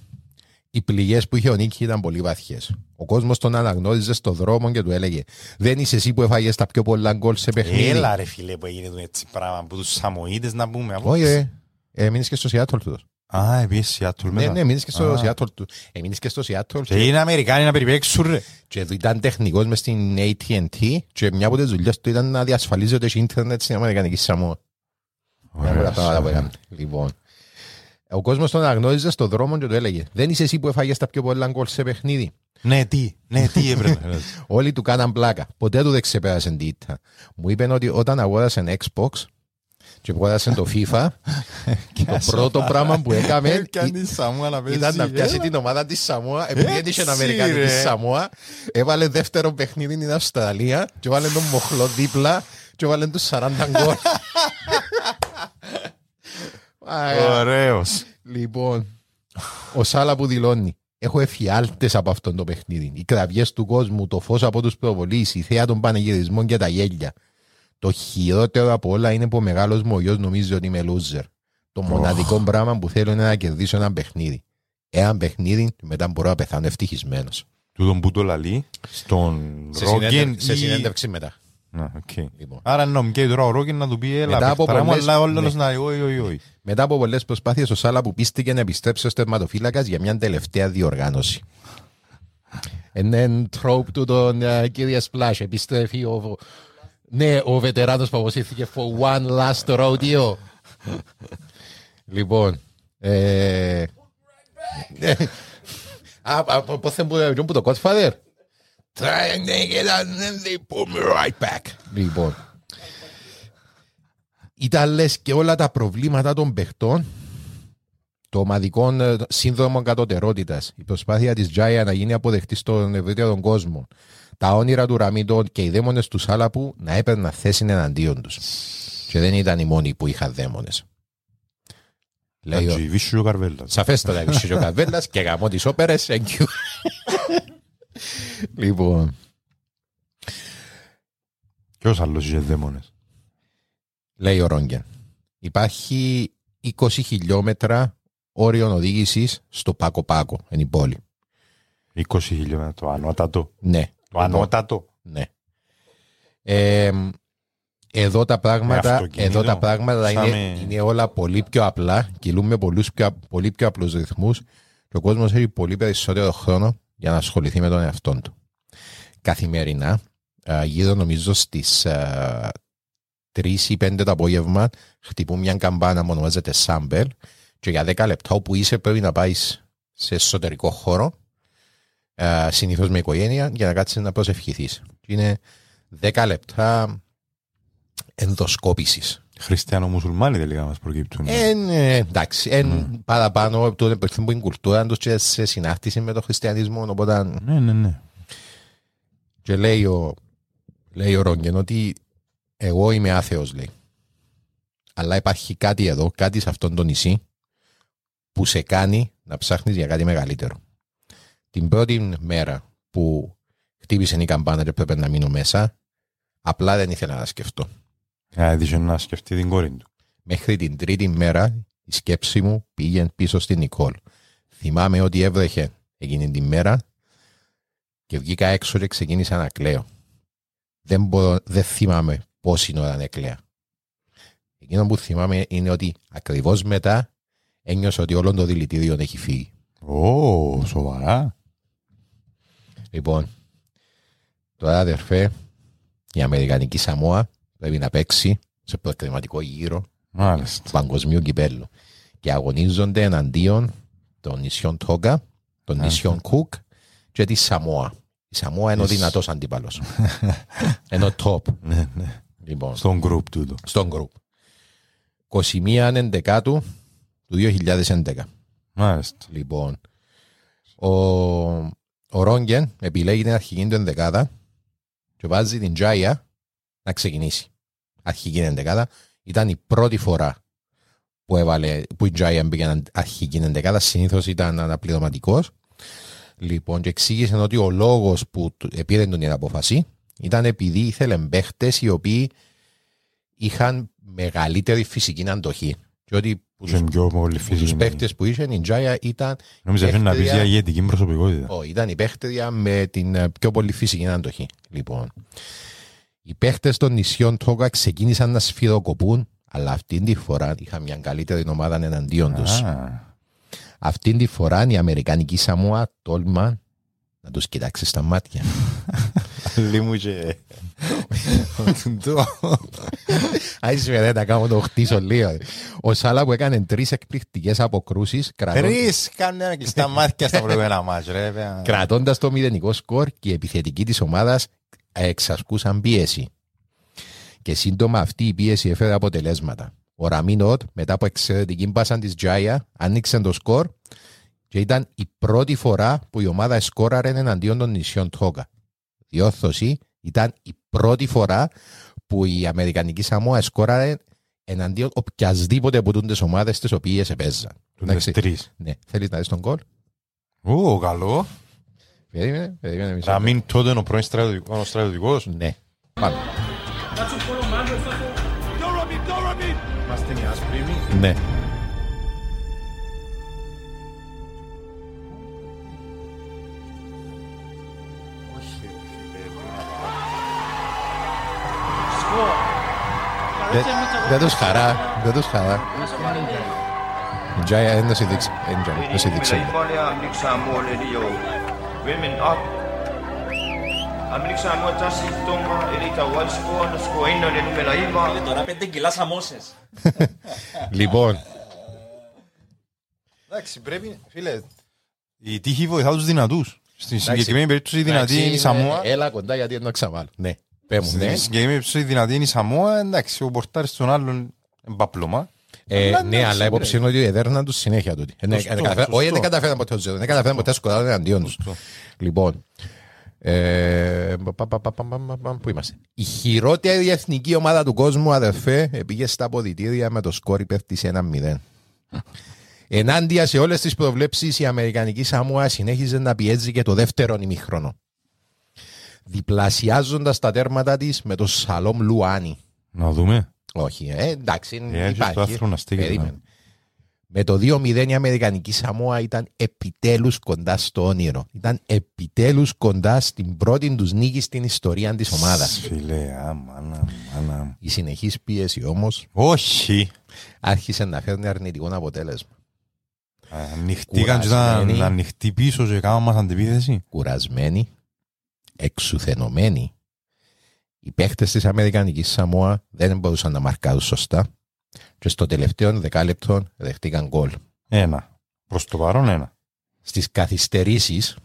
Speaker 4: Οι πληγές που είχε ο Νίκη ήταν πολύ βαθιές. Ο κόσμος τον αναγνώριζε στο δρόμο και του έλεγε: Δεν είσαι εσύ που έφαγες τα πιο πολλά γκολ σε παιχνίδι.
Speaker 7: Έλα ρε φίλε που έγινε το έτσι πράγμα που τους Σαμοίτες να πούμε. από-
Speaker 4: Όχι, ε. ε μείνεις και στο Seattle του.
Speaker 7: Α, επίσης Seattle
Speaker 4: Ναι,
Speaker 7: μετά.
Speaker 4: ναι, μείνεις και στο
Speaker 7: Α.
Speaker 4: Seattle του. Ε, μείνεις και στο Seattle.
Speaker 7: Και είναι Αμερικάνοι να περιπέξουν ρε.
Speaker 4: Και εδώ ήταν τεχνικός μες στην AT&T και μια από τις δουλειές του ήταν να διασφαλίζει ότι έχει ίντερνετ στην Αμερικανική Σαμόα. Μια από τα πράγματα που έκανε. Λοιπόν, ο κόσμος τον αναγνώριζε στον δρόμο και του έλεγε «Δεν είσαι εσύ που έφαγες τα πιο πολλά γκολ σε παιχνίδι».
Speaker 7: Ναι, τι, ναι, τι έπρεπε. (laughs)
Speaker 4: Όλοι του κάναν πλάκα. Ποτέ του δεν ξεπέρασε την ήττα. Μου είπαν ότι όταν αγόρασε Xbox και αγόρασε το FIFA, (laughs) το πρώτο (laughs) πράγμα που έκαμε
Speaker 7: Έκανε τη Σαμούα να παίζει.
Speaker 4: ήταν να πιάσει
Speaker 7: Έλα.
Speaker 4: την ομάδα της Σαμόα, επειδή δεν είχε
Speaker 7: Έτσι,
Speaker 4: Αμερικανική
Speaker 7: ρε.
Speaker 4: Σαμόα, έβαλε δεύτερο παιχνίδι στην Αυστραλία και έβαλε τον Μοχλό δίπλα και έβαλε τους 40 γκολ. Α,
Speaker 7: Ωραίος.
Speaker 4: Λοιπόν, ο Σάλα που δηλώνει. Έχω εφιάλτες από αυτόν το παιχνίδι. Οι κραυγές του κόσμου, το φως από τους προβολείς, η θέα των πανηγυρισμών και τα γέλια. Το χειρότερο από όλα είναι που ο μεγάλος μου ο γιος νομίζει ότι είμαι loser. Το μοναδικό πράγμα που θέλω είναι να κερδίσω ένα παιχνίδι. Ένα παιχνίδι και μετά μπορώ να πεθάνω ευτυχισμένος.
Speaker 7: Τούτον που το λαλεί στον
Speaker 4: Σε,
Speaker 7: Ρόγκεν
Speaker 4: συνέντευξη- σε
Speaker 7: ή-
Speaker 4: συνέντευξη μετά.
Speaker 7: Να, οκ.
Speaker 4: Λοιπόν.
Speaker 7: Άρα νομικέ τώρα ο Ρόγκεν να του πει έλα
Speaker 4: Μετά από
Speaker 7: παιχταρά μου,
Speaker 4: πολλές-
Speaker 7: αλλά όλος
Speaker 4: ναι.
Speaker 7: να όχι, όχι, όχι.
Speaker 4: Μετά από πολλές προσπάθειες, ο Σάλα που πίστηκε να επιστρέψει ως τερματοφύλακας για μια τελευταία διοργάνωση. (laughs) Έναν τρόπ του τον uh, κύριε Splash επιστρέφει ο, ναι, ο βετεράνος που αποσύρθηκε for one last rodeo. λοιπόν, ε, Α, α, πώς θα μου που το Godfather. Try and take it and then they put me right back. Λοιπόν, ήταν λες και όλα τα προβλήματα των παιχτών το ομαδικό ε, σύνδρομο κατωτερότητας, η προσπάθεια της Τζάια να γίνει αποδεκτή στον ευρύτερο κόσμο, τα όνειρα του Ραμίτων και οι δαίμονες του Σάλαπου να έπαιρναν θέση εναντίον τους. Και δεν ήταν οι μόνοι που είχαν δαίμονες. Λέει ο...
Speaker 7: Αντζι, Βίσου ο Καρβέλλας.
Speaker 4: Σαφέστατα είπε ο Καβέλα και γαμώ τις όπερες. Thank you. λοιπόν,
Speaker 7: Ποιος άλλος είχε δαίμονες;
Speaker 4: λέει ο Ρόγκεν, υπάρχει 20 χιλιόμετρα όριο οδήγησης στο Πάκο Πάκο, εν η πόλη.
Speaker 7: 20 χιλιόμετρα, το ανώτατο.
Speaker 4: Ναι.
Speaker 7: Το ανώτατο.
Speaker 4: Ναι. Ε, εδώ τα
Speaker 7: Με
Speaker 4: πράγματα,
Speaker 7: αυτοκίνητο,
Speaker 4: εδώ τα πράγματα
Speaker 7: σαν
Speaker 4: είναι,
Speaker 7: με-
Speaker 4: είναι όλα πολύ πιο απλά. Κυλούν με πολλούς πιο, πολύ πιο απλούς ρυθμούς και ο κόσμος έχει πολύ περισσότερο χρόνο για να ασχοληθεί με τον εαυτό του. Καθημερινά, α, γύρω νομίζω στις α, 3 ή 5 το απόγευμα, χτυπούν μια καμπάνα που ονομάζεται Σάμπελ και για 10 λεπτά όπου είσαι πρέπει να πάεις σε εσωτερικό χώρο ε, συνήθως με οικογένεια για να κάτσεις να προσευχηθείς. Και Είναι 10 λεπτά ενδοσκόπησης.
Speaker 7: Χριστιανο-μουσουλμάνοι τελικά μας προκύπτουν.
Speaker 4: Εν, ε, εντάξει, εν παραπάνω από το επερθούν από την κουλτούρα τους και σε συνάρτηση με τον χριστιανισμό, οπότε
Speaker 7: Ναι, ναι, ναι.
Speaker 4: και λέει ο, λέει ο Ρόγκεν ότι εγώ είμαι άθεος, λέει. Αλλά υπάρχει κάτι εδώ, κάτι σε αυτόν τον νησί που σε κάνει να ψάχνεις για κάτι μεγαλύτερο. Την πρώτη μέρα που χτύπησε η καμπάνα και πρέπει να μείνω μέσα, απλά δεν ήθελα να σκεφτώ.
Speaker 7: Έτυχε να σκεφτεί την κόρη του.
Speaker 4: Μέχρι την τρίτη μέρα η σκέψη μου πήγε πίσω στην Νικόλ. Θυμάμαι ότι έβρεχε εκείνη την μέρα και βγήκα έξω και ξεκίνησα να κλαίω. Δεν, μπορώ, δεν θυμάμαι πόση ώρα έκλαια. Εκείνο που θυμάμαι είναι ότι ακριβώς μετά ένιωσα ότι όλο το δηλητήριο έχει φύγει.
Speaker 7: Ω, σοβαρά.
Speaker 4: Λοιπόν, τώρα αδερφέ, η Αμερικανική Σαμόα πρέπει να παίξει σε προκριματικό γύρο
Speaker 7: Μάλιστα.
Speaker 4: παγκοσμίου κυπέλου και αγωνίζονται εναντίον των νησιών Τόγκα, των νησιών Κουκ και της Σαμόα. Η Σαμόα είναι ο
Speaker 7: Yes.
Speaker 4: δυνατός αντίπαλος. είναι ο top. (laughs)
Speaker 7: Ναι, ναι.
Speaker 4: Λοιπόν,
Speaker 7: Στον group τούτο.
Speaker 4: στον group. 21 Ενδεκάτου του 2011.
Speaker 7: Μάλιστα.
Speaker 4: Λοιπόν, ο, ο Ρόγκεν επιλέγει την αρχική του ενδεκάδα και βάζει την Τζάια να ξεκινήσει. Αρχική ενδεκάδα. Ήταν η πρώτη φορά που, έβαλε, που η Τζάια μπήκε αρχική ενδεκάδα. Συνήθως ήταν αναπληρωματικός. Λοιπόν, και εξήγησε ότι ο λόγος που του- επήρε τον την απόφαση ήταν επειδή ήθελε παίχτες οι οποίοι είχαν μεγαλύτερη φυσική αντοχή. Και ότι που
Speaker 7: Είχε
Speaker 4: τους,
Speaker 7: πιο πολύ
Speaker 4: που τους
Speaker 7: φυσική.
Speaker 4: παίχτες που είχε η Τζάια ήταν
Speaker 7: Νόμιζα θέλει να πεις
Speaker 4: παίχτρια-
Speaker 7: για ηγετική προσωπικότητα.
Speaker 4: Ω, ήταν η παίχτρια με την ε, πιο πολύ φυσική αντοχή. Λοιπόν, οι παίχτες των νησιών Τόγα ξεκίνησαν να σφυροκοπούν, αλλά αυτήν τη φορά είχαν μια καλύτερη ομάδα εναντίον τους.
Speaker 7: Α,
Speaker 4: Αυτήν τη φορά η Αμερικανική Σαμόα τόλμα να τους κοιτάξεις στα μάτια.
Speaker 7: Λίγο και...
Speaker 4: Αν σημαίνει να κάνω το χτίσω λίγο. Ο Σάλα που έκανε τρεις εκπληκτικές αποκρούσεις
Speaker 7: Τρεις κάνε ένα κλειστά μάτια στα προηγούμενα μάτς, ρε. παι.
Speaker 4: κρατώντας το μηδενικό σκορ και η επιθετική της ομάδας εξασκούσαν πίεση. Και σύντομα αυτή η πίεση έφερε αποτελέσματα. Ο Ραμίνοτ, μετά από εξαιρετική μπάσα της Τζάια, άνοιξε το σκορ και ήταν η πρώτη φορά που η ομάδα σκόραρε εναντίον των νησιών Τόγκα. Διόρθωση, ήταν η πρώτη φορά που η Αμερικανική Σαμόα σκόραρε εναντίον οποιασδήποτε από τι ομάδες τις οποίες επέζαν.
Speaker 7: Τούτες
Speaker 4: Εντάξει.
Speaker 7: τρεις.
Speaker 4: Ναι, θέλεις να δεις τον κολ.
Speaker 7: Ω, καλό.
Speaker 4: Περίμενε, περίμενε μισό.
Speaker 7: Να μην τότε είναι ο πρώην στρατιωτικός- ο στρατιωτικός.
Speaker 4: Ναι. Πάμε.
Speaker 7: Είμαστε μια άσπρη.
Speaker 4: Ναι. Δεν το συνδείξει. Δεν Τζάια, το συνδείξει.
Speaker 10: Amerikansk Samoa Rio. Women up. Amerikansk Samoa tasi tonga elita walsko na sko ino le numela iva.
Speaker 3: Τώρα πέντε κιλά σαμόσες. (laughs)
Speaker 4: Λοιπόν,
Speaker 7: Εντάξει, πρέπει, φίλε, η τύχη βοηθά τους δυνατούς. Στην συγκεκριμένη περίπτωση η δυνατή είναι η Σαμόα.
Speaker 4: Έλα κοντά γιατί δεν το ξαβάλω. Ναι. Πέ μου, ναι.
Speaker 7: Στην συγκεκριμένη περίπτωση η δυνατή είναι η Σαμόα. Εντάξει, ο πορτάρης των άλλων είναι παπλωμά.
Speaker 4: Ε,
Speaker 7: Αλλά
Speaker 4: ναι,
Speaker 7: εντάξει,
Speaker 4: αλλά υπόψη είναι ότι έδερναν τους συνέχεια τούτοι. Ε, ναι,
Speaker 7: Σωστό,
Speaker 4: ε, καταφέ-
Speaker 7: σωστό.
Speaker 4: Όχι, δεν καταφέραν ποτέ το ζέρο. Δεν καταφέραν ποτέ σκοτάδουν εναντίον τους.
Speaker 7: Σωστό.
Speaker 4: Λοιπόν, ε, πα- πα- πα- πα- πα- πα- πα- πού είμαστε; Η χειρότερη εθνική ομάδα του κόσμου, αδερφέ, πήγε στα αποδητήρια με το σκόρ υπέρ της 1-0. Ενάντια σε όλες τις προβλέψεις, η Αμερικανική Σαμόα συνέχιζε να πιέζει και το δεύτερο ημιχρόνο. Διπλασιάζοντας τα τέρματα της με το Σαλόμ Λουάνι.
Speaker 7: Να δούμε.
Speaker 4: Όχι, ε, εντάξει,
Speaker 7: Ε, έχεις το
Speaker 4: υπάρχει.
Speaker 7: άθρο να στέκεται,
Speaker 4: Περίμενε.
Speaker 7: ναι.
Speaker 4: Με το 2-0 η Αμερικανική Σαμόα ήταν επιτέλους κοντά στο όνειρο. Ήταν επιτέλους κοντά στην πρώτη τους νίκη στην ιστορία της ομάδας.
Speaker 7: Φίλε, αμάνα, μάνα.
Speaker 4: Η συνεχής πίεση όμως
Speaker 7: Όχι.
Speaker 4: άρχισε να φέρνει αρνητικό αποτέλεσμα.
Speaker 7: Ανοιχτήκαν και ήταν
Speaker 4: Κουρασμένοι.
Speaker 7: ανοιχτή πίσω και κάναμε μας αντιπίθεση.
Speaker 4: Κουρασμένοι, εξουθενωμένοι, οι παίχτες της Αμερικανικής Σαμόα δεν μπορούσαν να μαρκάρουν σωστά και στο τελευταίο δεκάλεπτο δεχτήκαν γκολ.
Speaker 7: Ένα. Προς το παρόν ένα.
Speaker 4: στις καθυστερήσεις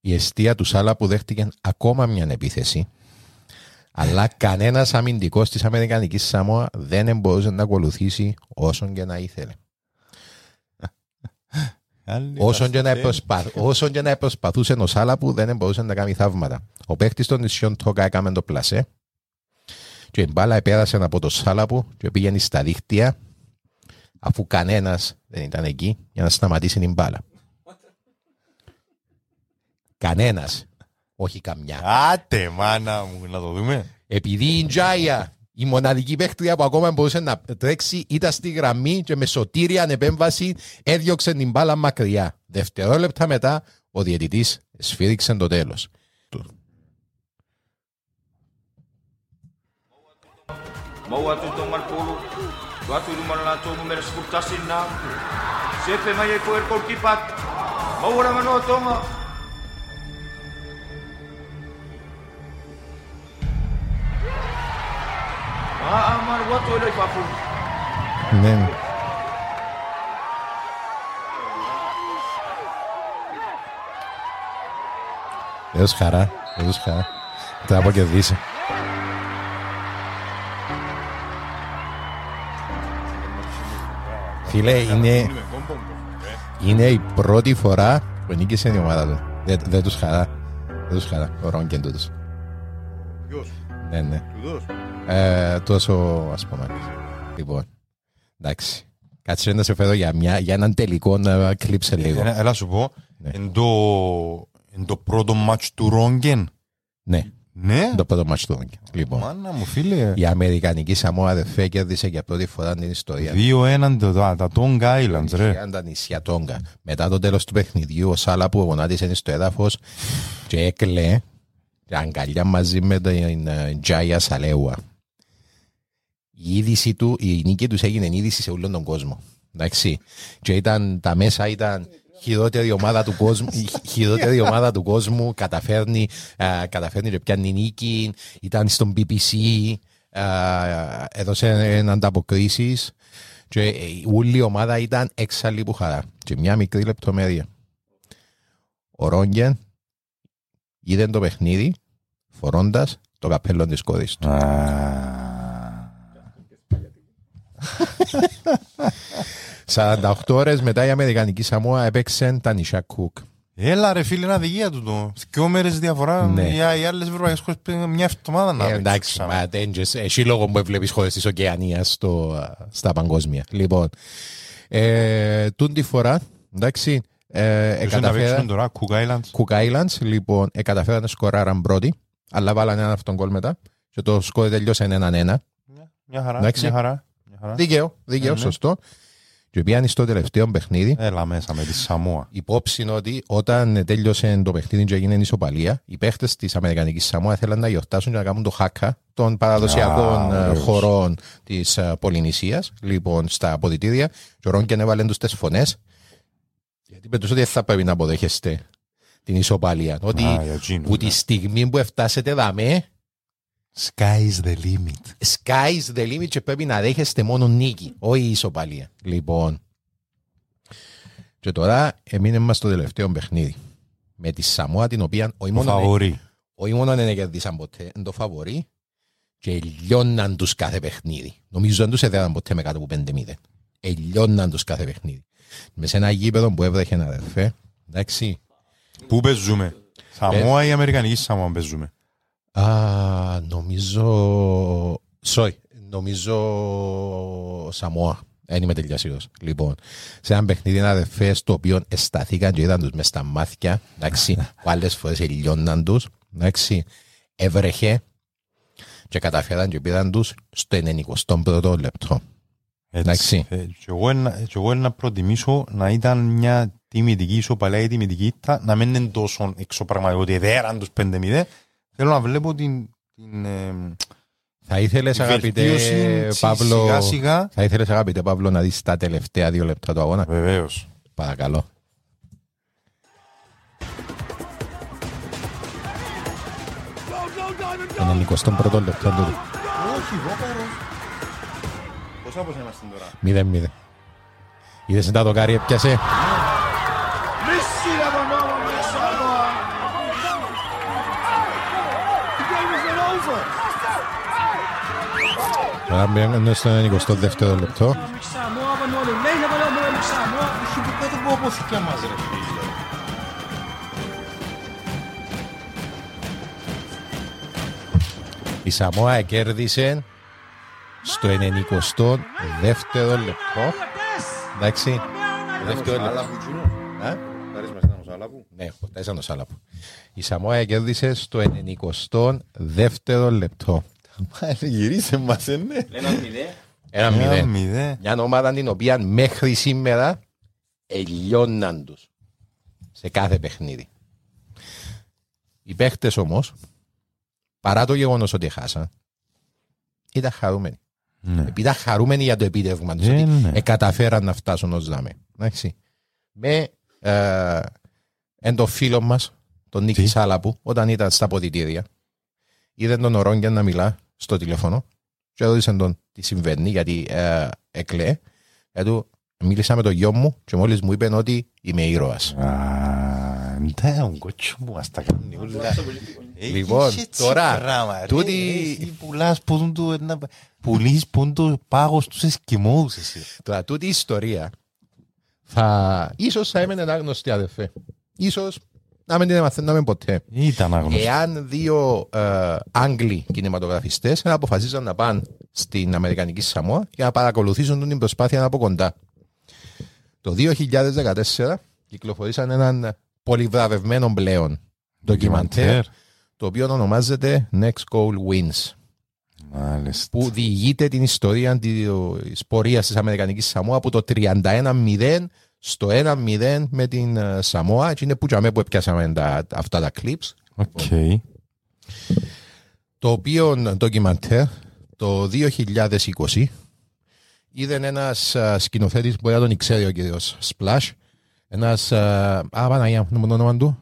Speaker 4: η αιστεία του Σάλα που δέχτηκε ακόμα μια επίθεση αλλά κανένας αμυντικός της Αμερικανικής Σαμόα δεν μπορούσε να ακολουθήσει όσον και να ήθελε. Όσον και, να προσπα... όσον και να προσπαθούσε ο Σάλα που δεν μπορούσε να κάνει θαύματα. Ο παίχτης των νησιών Τόκα έκαμε το πλασέ και η μπάλα επέρασε από το Σάλαπου και πήγαινε στα δίχτυα αφού κανένας δεν ήταν εκεί για να σταματήσει την μπάλα. Κανένας. Όχι καμιά.
Speaker 7: Άτε μάνα μου, να το δούμε.
Speaker 4: Επειδή η Τζάια, η μοναδική παίχτρια που ακόμα μπορούσε να τρέξει, ήταν στη γραμμή και με σωτήρια ανεπέμβαση έδιωξε την μπάλα μακριά. Δευτερόλεπτα μετά, ο διαιτητής σφύριξε το τέλος.
Speaker 10: Mau atu tongal pulu. Tuatu rumah la tu numero seputasin na. Sepe mai ko er kol kipat. Mau orang ano tonga. Ah, amar watu ilo ipapu.
Speaker 4: Ναι. Έως χαρά, έως χαρά. Θα πω και δύση. Φίλε, είναι, είναι η πρώτη φορά που νίκησε η ομάδα του. Δεν, δεν τους χαρά. Δεν τους χαρά. Ο Ρόγκεν τούτος.
Speaker 7: Ποιος,
Speaker 4: Ναι, ναι.
Speaker 7: τούτος.
Speaker 4: Ε, τόσο ας πούμε. Λοιπόν, εντάξει. Κάτσε να σε φέρω για, μια, για έναν τελικό να κλείψε λίγο.
Speaker 7: Έλα έλα σου πω,
Speaker 4: Ναι.
Speaker 7: εν το, εν το πρώτο μάτς του Ρόγγεν,
Speaker 4: Ναι.
Speaker 7: Ναι.
Speaker 4: Το πρώτο μάτσο του Όγκεν. Λοιπόν,
Speaker 7: Μάνα μου φίλε.
Speaker 4: η Αμερικανική Σαμόα αδερφέ κέρδισε για πρώτη φορά την ιστορία.
Speaker 7: Δύο έναν το- τα τα Tonga Islands ρε.
Speaker 4: Νησιά, τα νησιά Τόγκα. Μετά το τέλος του παιχνιδιού, ο Σάλα που γονάτισε στο έδαφος και έκλαιε και αγκαλιά μαζί με την ε, Τζάια Σαλέουα. Η είδηση του, η νίκη τους έγινε είδηση σε όλον τον κόσμο. Εντάξει. Και ήταν, τα μέσα ήταν χειρότερη ομάδα του κόσμου, η χειρότερη ομάδα του κόσμου, καταφέρνει, α, καταφέρνει και πιάνει νίκη, ήταν στον BBC, α, έδωσε ανταποκρίσεις και ε, όλη η ομάδα ήταν έξαλλη που χαρά. Και μια μικρή λεπτομέρεια. Ο Ρόγγεν είδε το παιχνίδι φορώντας το καπέλο της κόρης του. 48 ώρες μετά η Αμερικανική Σαμόα έπαιξε τα νησιά Κουκ.
Speaker 7: Έλα ρε φίλε, είναι αδικία του το. Δυο μέρες διαφορά.
Speaker 4: Ναι.
Speaker 7: Οι, οι άλλες ευρωπαϊκές χώρες πήγαν μια εβδομάδα να
Speaker 4: Ε,
Speaker 7: παίξουν
Speaker 4: εντάξει,
Speaker 7: ξανά.
Speaker 4: μα τέντζες, εσύ λόγω που βλέπεις χώρες της Οκεανίας στο, στα παγκόσμια. Λοιπόν, ε, τούν τη φορά, εντάξει, ε,
Speaker 7: Ποιος είναι να
Speaker 4: εκαταφέρα-
Speaker 7: παίξουν τώρα, Cook Islands;
Speaker 4: Cook Islands, λοιπόν, ε, καταφέραν να σκοράραν πρώτοι, αλλά βάλανε έναν αυτόν γκολ μετά και το σκορ τελειώσε έναν ένα.
Speaker 7: Μια χαρά,
Speaker 4: Εντάξει.
Speaker 7: μια χαρά. Μια χαρά.
Speaker 4: Δίκαιο, δίκαιο,
Speaker 7: Ναι, ναι.
Speaker 4: σωστό. Και πιάνει στο τελευταίο παιχνίδι.
Speaker 7: Έλα μέσα με τη Σαμόα.
Speaker 4: Υπόψη είναι ότι όταν τέλειωσε το παιχνίδι και έγινε ισοπαλία, οι παίχτες της Αμερικανικής Σαμόα θέλαν να γιορτάσουν και να κάνουν το χάκα των παραδοσιακών
Speaker 7: Α,
Speaker 4: ε,
Speaker 7: ωραίος.
Speaker 4: χωρών της Πολυνησίας, λοιπόν, στα αποδητήρια. Και ο Ρόγκεν έβαλε τους τι φωνές. Γιατί με τους ότι δεν θα πρέπει να αποδέχεστε την ισοπαλία. Ότι
Speaker 7: Α, για εκείνους,
Speaker 4: που τη
Speaker 7: ναι.
Speaker 4: στιγμή που φτάσετε δαμέ,
Speaker 7: Sky is the limit.
Speaker 4: sky's the limit και πρέπει να δέχεστε μόνο νίκη, όχι ισοπαλία. Λοιπόν. Και τώρα έμεινε μας το τελευταίο παιχνίδι. Με τη Σαμόα την οποία όχι
Speaker 7: Το
Speaker 4: μόνο,
Speaker 7: φαβορή.
Speaker 4: όχι μόνο δεν κερδίσαν ποτέ, είναι το φαβορή και λιώναν τους κάθε παιχνίδι. Νομίζω δεν τους έδεραν ποτέ με κάτω από 5-0. Ελιώναν τους κάθε παιχνίδι. Με σε ένα γήπεδο που έβρεχε ένα αδερφέ, εντάξει,
Speaker 7: Πού παίζουμε; Σαμόα ή Αμερικανική Σαμόα παίζουμε;
Speaker 4: Α, νομίζω. Sorry, νομίζω Σαμόα. Δεν είμαι τελικά σίγουρος. Λοιπόν, σε ένα παιχνίδι ένα αδερφές το οποίο εσταθήκαν και είδαν τους μες στα μάτια, εντάξει, που (laughs) άλλες φορές ελιώναν τους, εντάξει, έβρεχε και καταφέραν και πήραν τους στο 91ο λεπτό. Εντάξει.
Speaker 7: Ε, και εγώ ένα- και εγώ να προτιμήσω να ήταν μια τιμητική ισοπαλία ή τιμητική ήττα, να μην είναι τόσο εξωπραγματικό ότι δέραν τους 5-0. Θέλω να βλέπω την, την ε,
Speaker 4: Θα ήθελες
Speaker 7: τη
Speaker 4: αγαπητέ
Speaker 7: βελτίωση
Speaker 4: Παύλο,
Speaker 7: σιγά σιγά.
Speaker 4: θα ήθελες αγαπητέ Παύλο να δεις τα τελευταία δύο λεπτά του αγώνα;
Speaker 7: Βεβαίως.
Speaker 4: Παρακαλώ. Τον 21ο λεπτό του.
Speaker 7: Όχι, βόκαρο. Πόσα πόσα είμαστε τώρα;
Speaker 4: Μηδέν μηδέν. Είδες τα δοκάρι έπιασε. Τώρα μπαίνουμε στο 22ο λεπτό.
Speaker 7: Δεν μπορώ από θυκιά μας ρε φίλε.
Speaker 4: Η Σαμόα κέρδισε στο 92ο λεπτό. Εντάξει. Το δεύτερο λεπτό. Α; Ναι, χορτάζαν το Σάλαπο. Η Σαμόα κέρδισε στο 92ο λεπτό.
Speaker 7: Γυρίσε μας, ε, ναι.
Speaker 4: Ένα
Speaker 7: Ένα
Speaker 4: μηδέν.
Speaker 7: μηδέν.
Speaker 4: Μια ομάδα την οποία μέχρι σήμερα ελιώναν τους σε κάθε παιχνίδι. Οι παίχτε όμως, παρά το γεγονός ότι χάσαν, ήταν χαρούμενοι.
Speaker 7: Ναι.
Speaker 4: Επειδή ήταν χαρούμενοι για το επίτευγμα τους,
Speaker 7: Ε,
Speaker 4: ότι
Speaker 7: ναι.
Speaker 4: ε, καταφέραν να φτάσουν ως δάμε. Εντάξει. Με ε, εν το φίλο μας, τον Νίκη
Speaker 7: Τι;
Speaker 4: Σάλαπου, όταν ήταν στα ποδητήρια, είδε τον Ορόγγια να μιλά στο τηλέφωνο και ρώτησε τον τι συμβαίνει γιατί ε, έκλαιε. Γιατί του, μίλησα με τον γιο μου και μόλις μου είπε ότι είμαι ήρωας.
Speaker 7: Α, ναι, ο κότσο μου μας τα κάνει όλα.
Speaker 4: Λοιπόν,
Speaker 7: Έχει έτσι
Speaker 4: τώρα,
Speaker 7: πράγμα, ρε.
Speaker 4: τούτη-
Speaker 7: Εσύ πουλάς που δουν του ένα- πουλείς που δουν το πάγος τους Εσκιμώους εσύ.
Speaker 4: Τώρα, τούτη η ιστορία θα... ίσως θα έμενε άγνωστη αδερφέ. Ίσως να μην την μαθαίναμε ποτέ.
Speaker 7: Ήταν άγνωστο.
Speaker 4: Εάν δύο ε, Άγγλοι κινηματογραφιστές αποφασίζαν να πάνε στην Αμερικανική Σαμόα για να παρακολουθήσουν την προσπάθεια από κοντά. Το 2014 κυκλοφορήσαν έναν πολυβραβευμένο πλέον ντοκιμαντέρ
Speaker 7: Ντοκιμαντέρ.
Speaker 4: το οποίο ονομάζεται Next Goal Wins
Speaker 7: Μάλιστα.
Speaker 4: που διηγείται την ιστορία της πορείας της Αμερικανικής Σαμόα από το 31-0 στο 1-0 με την ε, Σαμόα και είναι που, τζαμέ που επιάσαμε τα, αυτά τα clips
Speaker 7: OK.
Speaker 4: το οποίο ντοκιμαντέρ το 2020 είδε ένας α, σκηνοθέτης που δεν τον ξέρει ο κύριος Splash ένας, α, α Παναγία, μου το όνομα του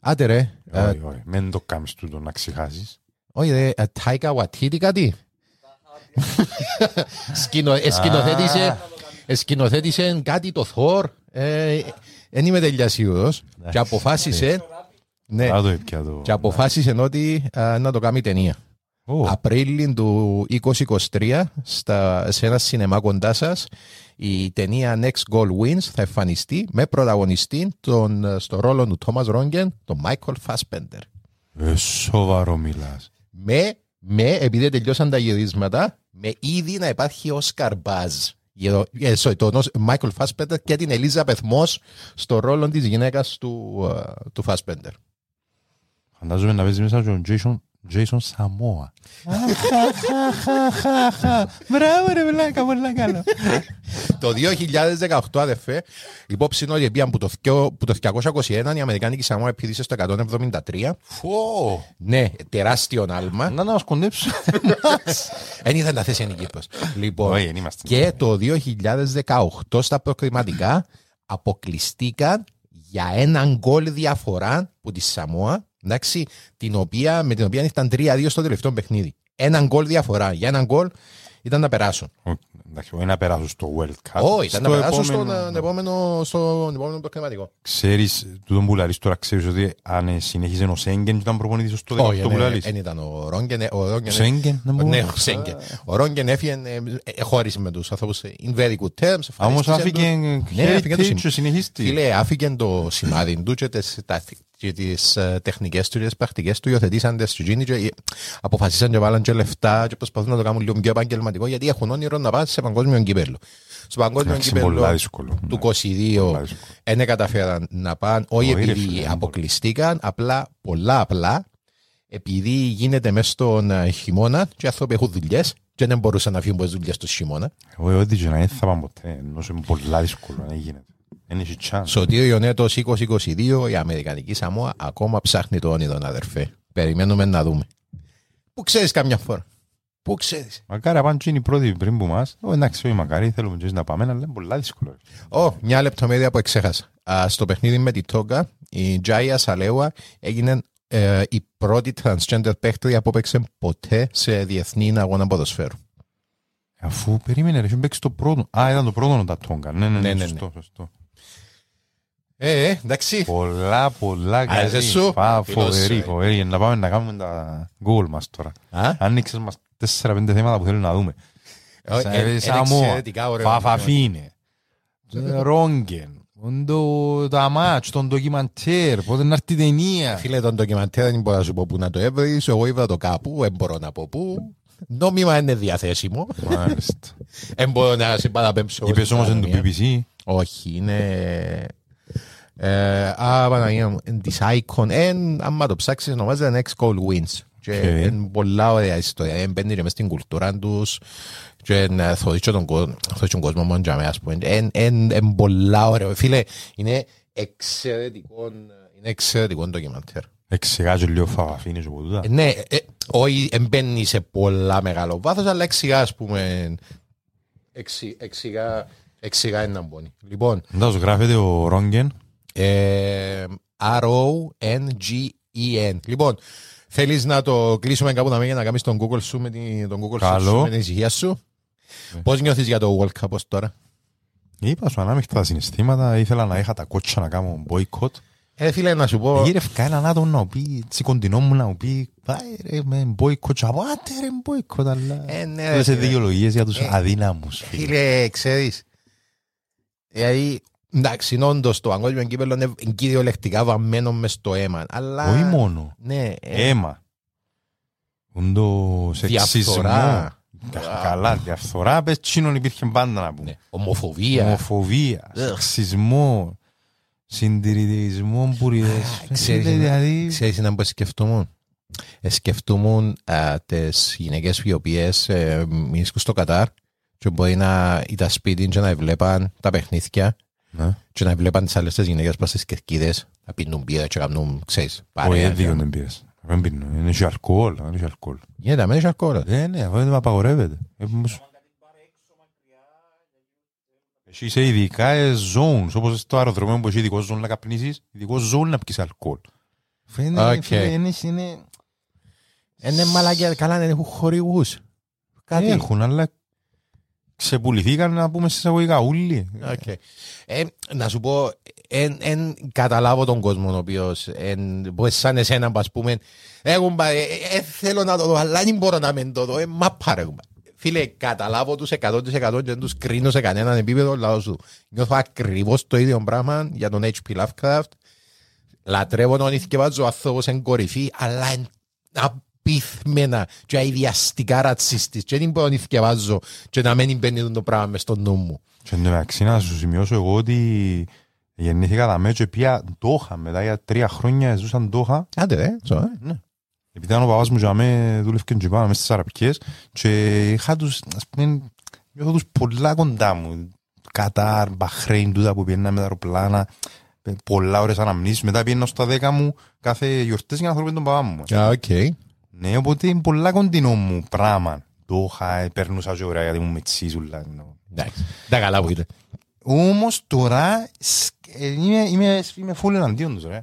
Speaker 4: Άντε ρε, ε,
Speaker 7: Όχι, όχι. Μην το κάνεις τούτο να ξεχάσεις.
Speaker 4: όχι ρε, ε, Taika Waititi κάτι; (laughs) Σκηνο, ε, σκηνοθέτησε, ε, σκηνοθέτησε κάτι το Thor ε, δεν είμαι τελειά σίγουρος και αποφάσισε ναι,
Speaker 7: Θα το έπια το.
Speaker 4: και αποφάσισε ότι α, να το κάνει ταινία
Speaker 7: Ω,
Speaker 4: Απρίλιο του 2023 στα, σε ένα σινεμά κοντά σας, η ταινία Next Goal Wins θα εμφανιστεί με πρωταγωνιστή τον, στο ρόλο του Thomas Ρόγκεν, τον Michael Fassbender.
Speaker 7: ε, Σοβαρό μιλάς.
Speaker 4: Με, με, επειδή τελειώσαν τα γυρίσματα, με ήδη να υπάρχει Oscar Buzz. Για το- ε, sorry, τον Os- Michael Fassbender και την Elizabeth Moss στο ρόλο της γυναίκας του, α, του Fassbender.
Speaker 7: Φαντάζομαι να παίζεις μέσα τον Jason, Jason Samoa. Μπράβο ρε βλάκα, πολλά καλά.
Speaker 4: Το 2018, αδερφέ, υπόψη είναι ότι πήγαν που το, θκιο- που το 221 η Αμερικάνικη Σαμόα επίδησε στο 173.
Speaker 7: Φω.
Speaker 4: Ναι, τεράστιο άλμα.
Speaker 7: Να να μας κοντέψω.
Speaker 4: Δεν ήθελα να θέσει η Κύπρος. Λοιπόν,
Speaker 7: Όχι, δεν είμαστε.
Speaker 4: και το 2018 στα προκριματικά αποκλειστήκαν για έναν γκολ διαφορά που τη Σαμόα, εντάξει, την οποία, με την οποία ήταν 3-2 στο τελευταίο παιχνίδι. Έναν γκολ διαφορά. Για έναν γκολ ήταν να περάσουν.
Speaker 7: Ο- Εντάξει, όχι να περάσω στο World Cup.
Speaker 4: Όχι, ήταν να
Speaker 7: Στο
Speaker 4: περάσουν στον
Speaker 7: επόμενο-
Speaker 4: ε, επόμενο, στον επόμενο προκριματικό.
Speaker 7: Ξέρεις, τούτον που λαλείς τώρα, ξέρεις ότι αν ε, συνέχιζε ο Σέγγεν ήταν προπονητής στο 18
Speaker 4: Όχι,
Speaker 7: που
Speaker 4: ναι,
Speaker 7: λαλείς.
Speaker 4: δεν ήταν ο Ρόγκεν. Ο
Speaker 7: Ο
Speaker 4: Ρόγκεν
Speaker 7: Σέγγεν, δεν μπορώ.
Speaker 4: Ναι, ο Σέγγεν. Ο Ρόγκεν έφυγε, ε, ε, χώρισε με τους ανθρώπους in very good terms.
Speaker 7: Α, Όμως
Speaker 4: ευχαρίστησε
Speaker 7: άφηκε
Speaker 4: τους. Ναι, άφηκε το
Speaker 7: heritage
Speaker 4: σημάδι.
Speaker 7: και συνεχίστη.
Speaker 4: Φίλε, άφηκε το σημάδι του και τις, τα, και τις ε, τεχνικές του και τις πρακτικές του υιοθετήσαν τις Τζίνι και ε, αποφασίσαν και βάλαν και λεφτά και προσπαθούν να το κάνουν λίγο πιο επαγγελματικό γιατί έχουν όνειρο να πάνε σε παγκόσμιο κύπελο. Στο παγκόσμιο
Speaker 7: Εντάξει, πολλά
Speaker 4: κύπελο
Speaker 7: δύσκολο.
Speaker 4: του
Speaker 7: Ναι.
Speaker 4: 22
Speaker 7: Πολλά δύσκολο.
Speaker 4: δεν καταφέραν να πάνε, όχι
Speaker 7: Όχι, ρε
Speaker 4: επειδή
Speaker 7: φίλε, δεν
Speaker 4: αποκλειστήκαν, απλά πολλά απλά επειδή γίνεται μέσα στον ε, χειμώνα και οι άνθρωποι έχουν δουλειές και δεν μπορούσαν να φύγουν από τις δουλειές του χειμώνα.
Speaker 7: Εγώ ό,τι και να είναι θα πάμε ποτέ, ενώ είναι πολλά δύσκολο, δεν γίνεται. Δεν έχει chance.
Speaker 4: Σωτήριο έτος 2022 η Αμερικανική Σαμόα ακόμα ψάχνει το όνειρο, αδερφέ. Περιμένουμε να δούμε. Πού ξέρεις καμιά φορά; Πού ξέρεις;
Speaker 7: Μακάρι απάνω και είναι οι πρώτοι πριν που μας. Ω, Εντάξει, όχι μακάρι, θέλουμε και να πάμε, αλλά είναι πολλά δύσκολο.
Speaker 4: Ω, μια λεπτομέρεια που εξέχασα. Α, στο παιχνίδι με τη Τόγκα, η Τζάια Σαλέουα έγινε ε, η πρώτη transgender παίχτρια που έπαιξε ποτέ σε διεθνή αγώνα ποδοσφαίρου.
Speaker 7: Αφού περίμενε, ρε, είχε παίξει το πρώτο. Α, ήταν το πρώτο τα Τόγκα. Ναι, ναι,
Speaker 4: Ναι,
Speaker 7: ναι,
Speaker 4: ναι,
Speaker 7: σωστό, σωστό.
Speaker 4: Ε, ε, εντάξει.
Speaker 7: Πολλά, πολλά
Speaker 4: είσαι
Speaker 7: καλή.
Speaker 4: σου.
Speaker 7: Πα,
Speaker 4: Φίλος,
Speaker 7: φοβερή,
Speaker 4: ε.
Speaker 7: φοβερή. Για να πάμε να κάνουμε τα γκολ μας τώρα.
Speaker 4: Α,
Speaker 7: Άνοιξες μας τέσσερα-πέντε θέματα που θέλουμε να δούμε.
Speaker 4: ε,
Speaker 7: Σα-
Speaker 4: ε, ε,
Speaker 7: Σαμόα,
Speaker 4: εξαιρετικά ωραίο.
Speaker 7: Φαφαφίνε, Ρόγγεν, το- τα μάτς, τον ντοκιμαντέρ, πότε να έρθει η ταινία.
Speaker 4: Φίλε, τον ντοκιμαντέρ δεν μπορώ να σου πω πού να το έβρεις. Εγώ είδα το κάπου, δεν μπορώ να πω πού. Νόμιμα είναι διαθέσιμο.
Speaker 7: Μάλιστα.
Speaker 4: Δεν μπορώ να σε παραπέμψω.
Speaker 7: Είπες όμως είναι του BBC.
Speaker 4: Όχι, είναι... Ε, α, Παναγία μου, εν της Icon, εν, άμα το ψάξεις, ονομάζεται Next Goal Wins. Και
Speaker 7: Οκ.
Speaker 4: είναι πολλά ωραία ιστορία, εν μπαίνει και μες στην κουλτούρα τους και εν θωρείς και τον κόσμο, θωρείς τον κόσμο μόνο για μένα, ας πούμε. Εν, εν, εν πολλά ωραία. Φίλε, είναι εξαιρετικό, είναι εξαιρετικό ντοκιμαντέρ.
Speaker 7: Εξηγάζει λίγο φαφαφίνες από τούτα.
Speaker 4: Ε, Ναι, ε, όχι εν μπαίνει σε πολλά μεγάλο βάθος, αλλά εξηγά, ας πούμε, εξι- εξηγά, εξηγά έναν πόνι. Λοιπόν,
Speaker 7: Εντάξει, γράφεται ο Ρόγγεν.
Speaker 4: Ε, R-O-N-G-E-N. Λοιπόν, θέλεις να το κλείσουμε κάπου να μην για να κάνεις τον Google σου με την, τον Google
Speaker 7: Καλό.
Speaker 4: σου με την ησυχία σου; Πώς νιώθεις για το World Cup ως τώρα;
Speaker 7: Είπα σου ανάμεικτα τα συναισθήματα, ήθελα να είχα τα κότσα να κάνω boycott.
Speaker 4: Ε, φίλε, να σου πω,
Speaker 7: Γύρευκα έναν άτομο να μου πει, έτσι κοντινό μου να μου πει, πάει ρε με boycott, και από άτε ρε boycott, αλλά...
Speaker 4: Ε, ναι, ρε,
Speaker 7: Λες
Speaker 4: φίλε.
Speaker 7: δικαιολογίες για τους
Speaker 4: Ε,
Speaker 7: αδύναμους, φίλε.
Speaker 4: φίλε, ξέρεις, δηλαδή, εντάξει, όντως το παγκόσμιο κύπελλο είναι κυριολεκτικά βαμμένο μες στο αίμα, αλλά...
Speaker 7: Όχι μόνο.
Speaker 4: Ναι, ε,
Speaker 7: Αίμα. Ούν το σεξισμό.
Speaker 4: διαφθορά,
Speaker 7: Κα- Καλά, διαφθορά, πες τσίνον υπήρχε πάντα να πούμε.
Speaker 4: ναι, ομοφοβία.
Speaker 7: Ομοφοβία,
Speaker 4: Ugh.
Speaker 7: σεξισμό, συντηρητισμό, μπουριδές.
Speaker 4: ξέρεις,
Speaker 7: Φίλε, Δηλαδή,
Speaker 4: Ξέρεις να πω σκεφτόμουν. ε, σκεφτούμουν τις γυναίκες οι οποίες ε, μείνουν στο Κατάρ και μπορεί να ήταν σπίτι και να βλέπαν τα παιχνίδια
Speaker 7: Ναι.
Speaker 4: Και να βλέπαν τις άλλες τις γυναίκες προς τις κερκίδες να πίνουν μπύρα και να κάνουν, ξέρεις,
Speaker 7: Όχι,
Speaker 4: παρέα.
Speaker 7: δεν δεν πήρες. Δεν πίνω. Είναι και αλκοόλ. Είναι και αλκοόλ.
Speaker 4: Γίνεται, μένεις αλκοόλ.
Speaker 7: Ναι, ναι, αυτό δεν απαγορεύεται. Ε, όμως- Εσύ είσαι ειδικά ε, zones, όπως στο αεροδρόμιο που έχει ειδικό zone να καπνίσεις, ειδικό zone να πιεις αλκοόλ. Φαίνεται,
Speaker 4: Οκ.
Speaker 7: φίλε, είναι, είναι...
Speaker 4: Είναι μαλακία, καλά δεν έχουν χορηγούς. Κάτι.
Speaker 7: Έχουν, αλλά ξεπουληθήκαν να πούμε σε εισαγωγικά όλοι.
Speaker 4: Οκ. Ε, να σου πω, εν, εν καταλάβω τον κόσμο ο οποίος εν, που σαν εσένα που ας πούμε έχουν πα- ε, ε, ε, θέλω να το δω αλλά δεν μπορώ να μην το δω ε, μα πάρε κουμπά. Φίλε, καταλάβω τους 100% και δεν τους κρίνω σε κανέναν επίπεδο λαό σου. Νιώθω ακριβώς το ίδιο πράγμα για τον H.P. Lovecraft. Λατρεύω τον ηθικευάζω ο άνθρωπος εν κορυφή, αλλά εν απίθμενα και αειδιαστικά ρατσίστης. Και δεν μπορώ να ηθικευάζω και να μην μπαίνει το πράγμα μες στο νου μου.
Speaker 7: Και εν τω μεταξύ να σου σημειώσω εγώ ότι γεννήθηκα τα μέτια πια Ντόχα μετά για τρία χρόνια ζούσαν Ντόχα
Speaker 4: Άντε ρε, ζω, ε.
Speaker 7: επειδή ήταν ο παπάς μου για μέ δούλευκε και πάνω μες στις Αραπικές και είχα τους, ας πούμε, νιώθω τους πολλά κοντά μου Κατάρ, Μπαχρέιν, τούτα που πιένα με τα αεροπλάνα ε, πολλά ώρες αναμνήσεις μετά πιένα στα δέκα μου κάθε γιορτές για να θέλω τον παπά μου
Speaker 4: Α, οκ.
Speaker 7: Ναι, οπότε είναι πολλά κοντινό μου πράγμα Ντόχα, ε, παίρνουσα και ωραία γιατί μου με τσίζουλα
Speaker 4: Εντάξει. Τα καλά που είτε.
Speaker 7: Όμως τώρα σκ- ε, είμαι, είμαι, είμαι full εναντίον τους, ρε.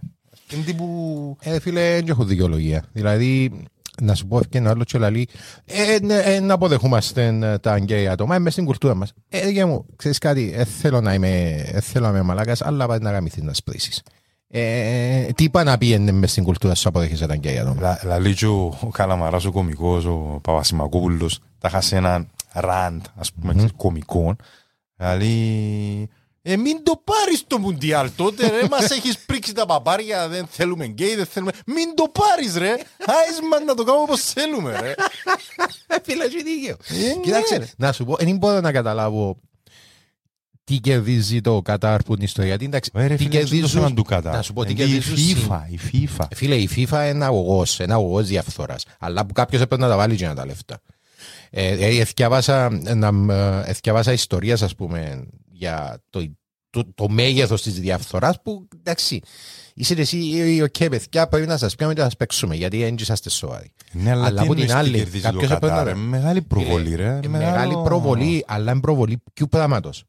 Speaker 7: Είναι τύπου.
Speaker 4: Ε, φίλε, δεν έχω δικαιολογία. Δηλαδή, να σου πω ευκαιρία άλλο και λαλεί, ε, ναι, ε, να αποδεχούμαστε ε, τα γκέι άτομα, είμαι στην κουλτούρα μας. Ε, για μου, ξέρεις κάτι, ε, θέλω να είμαι, ε, θέλω να είμαι μαλάκας, αλλά πάει να γαμηθείς να σπρίσεις. Ε, τι είπα να πει μες στην κουλτούρα σου αποδέχεσαι τα γκέι άτομα.
Speaker 7: Λα- Λαλεί και ο, ο Καλαμαράς ο κωμικός, ο Παπασημακόπουλος, τα είχα σε έναν rant, ας πούμε, mm κωμικών. Λαλεί, ε, μην το πάρεις το Μουντιάλ τότε, ρε, μας έχεις πρίξει τα παπάρια, δεν θέλουμε γκέι, δεν θέλουμε... Μην το πάρεις, ρε, άις μας να το κάνουμε όπως θέλουμε, ρε.
Speaker 4: Ε, (laughs) φίλε, έχει δίκαιο.
Speaker 7: Ε, ναι,
Speaker 4: Κοίταξε,
Speaker 7: ρε.
Speaker 4: να σου πω, δεν μπορώ να καταλάβω τι κερδίζει το Κατάρ που είναι ιστορία. Γιατί, εντάξει,
Speaker 7: Ε, ρε,
Speaker 4: τι
Speaker 7: φίλε, αυτό είναι το θέμα
Speaker 4: κερδίζουν,
Speaker 7: του Κατάρ.
Speaker 4: να σου πω τι
Speaker 7: Είναι η
Speaker 4: κερδίζουν συν-
Speaker 7: FIFA, η FIFA.
Speaker 4: Φίλε, η FIFA είναι ένα αγωγός, ένα αγωγός διαφθοράς. Αλλά που κάποιος έπρεπε να τα βάλει για να τα λεφτά. Ε, ε, εθιάβασα, να, ε, εθιάβασα ιστορίες, ας πούμε, για το, το, το μέγεθος της διαφθοράς που, εντάξει, είσαι εσύ, οκ, παιδιά, πρέπει να σας πιάμε και να σας παίξουμε, γιατί δεν είσαστε σοβαροί.
Speaker 7: Ναι, αλλά,
Speaker 4: Αλλά
Speaker 7: τι
Speaker 4: από την
Speaker 7: εννοείς τι
Speaker 4: άλλη,
Speaker 7: κερδίζει το
Speaker 4: κάποιος έπρεπε
Speaker 7: Κατάρ,
Speaker 4: να-
Speaker 7: ε, Μεγάλη προβολή, ρε.
Speaker 4: Ε,
Speaker 7: μεγάλο-
Speaker 4: Μεγάλη προβολή, αλλά είναι προβολή ποιου πράγματος.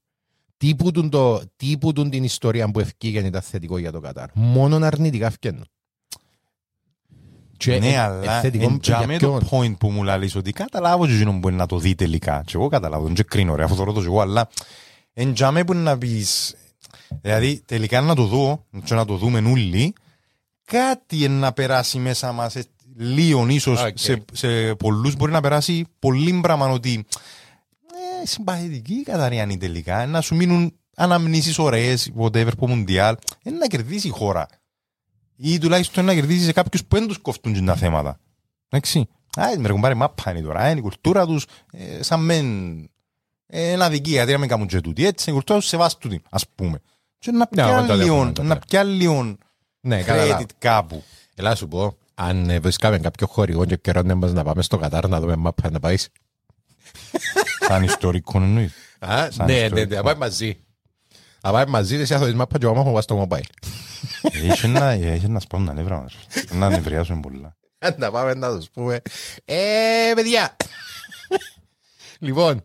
Speaker 4: Τι που τούν το- Τι που τούν την ιστορία που εφκήκεν ήταν θετικό για το Κατάρ. Μόνον αρνητικά φκένουν. Και
Speaker 7: Ναι,
Speaker 4: ε-
Speaker 7: αλλά
Speaker 4: ε, θετικό
Speaker 7: εν
Speaker 4: για
Speaker 7: τζαμέ το
Speaker 4: ποιον;
Speaker 7: point που μου λαλείς ότι καταλάβω και εκείνον μπορεί να το δει τελικά. Και εγώ καταλάβω, δεν και κρίνω ρε, αφού το ρωτώ και εγώ, αλλά εν τζαμέ που είναι να πεις, δηλαδή τελικά να το δω και να το δούμε όλοι, κάτι είναι να περάσει μέσα μας, ε, λίγο ίσως
Speaker 4: Οκ.
Speaker 7: σε, σε πολλούς μπορεί να περάσει πολύ πράγμα ότι ε, συμπαθητική η Καταριανή τελικά, ε, να σου μείνουν αναμνήσεις ωραίες, whatever, που μουντιάλ, ε, να κερδίσει η χώρα ή τουλάχιστον να κερδίσει σε κάποιους που δεν τους κοφτούν και τα θέματα. Εντάξει. Α, με ρεκομπάρει μάπα είναι τώρα, είναι η κουλτούρα τους, ε, σαν μεν ε, ένα δική, γιατί να μην κάνουν και τούτοι, έτσι, η κουλτούρα τους σεβάστου την, ας πούμε. Και να
Speaker 4: Ναι,
Speaker 7: πιάνει
Speaker 4: εγώ το
Speaker 7: λίγο,
Speaker 4: δέχομαι, το
Speaker 7: να
Speaker 4: δέχομαι.
Speaker 7: πιάνει λίγο
Speaker 4: Ναι, καλά.
Speaker 7: credit κάπου.
Speaker 4: Ελά να σου πω, αν ε, βρίσκαμε κάποιο χορηγό και καιρώνε μας να πάμε στο Κατάρ να δούμε μάπα να πάεις. (laughs)
Speaker 7: Σαν ιστορικό εννοείς.
Speaker 4: Α,
Speaker 7: Σαν
Speaker 4: ναι, ναι,
Speaker 7: ιστορικό.
Speaker 4: ναι, να πάμε μαζί. Να πάμε μαζί, εσύ θα δεις μάπα και εγώ μάχω στο mobile.
Speaker 7: Έχει ένα, έχει ένα σπάουν τα νεύρα μας. Να νευριάσουμε πολλά.
Speaker 4: Να πάμε να τους πούμε. Ε, παιδιά. λοιπόν,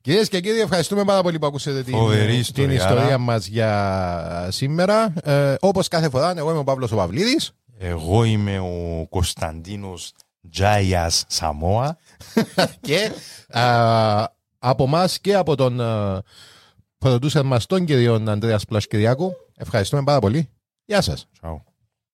Speaker 4: κυρίες και κύριοι, ευχαριστούμε πάρα πολύ που ακούσατε την,
Speaker 7: Φοβερή
Speaker 4: την
Speaker 7: ιστορία,
Speaker 4: ιστορία
Speaker 7: άρα.
Speaker 4: μας για σήμερα. Ε, όπως κάθε φορά, εγώ είμαι ο Παύλος ο Παυλίδης.
Speaker 7: Εγώ είμαι ο Κωνσταντίνος Τζάιας Σαμόα. (laughs)
Speaker 4: και α, από εμάς και από τον α, producer μας τον κύριο Ανδρέας Πλασκυριάκου ευχαριστούμε πάρα πολύ. Γεια σας.
Speaker 7: Ciao.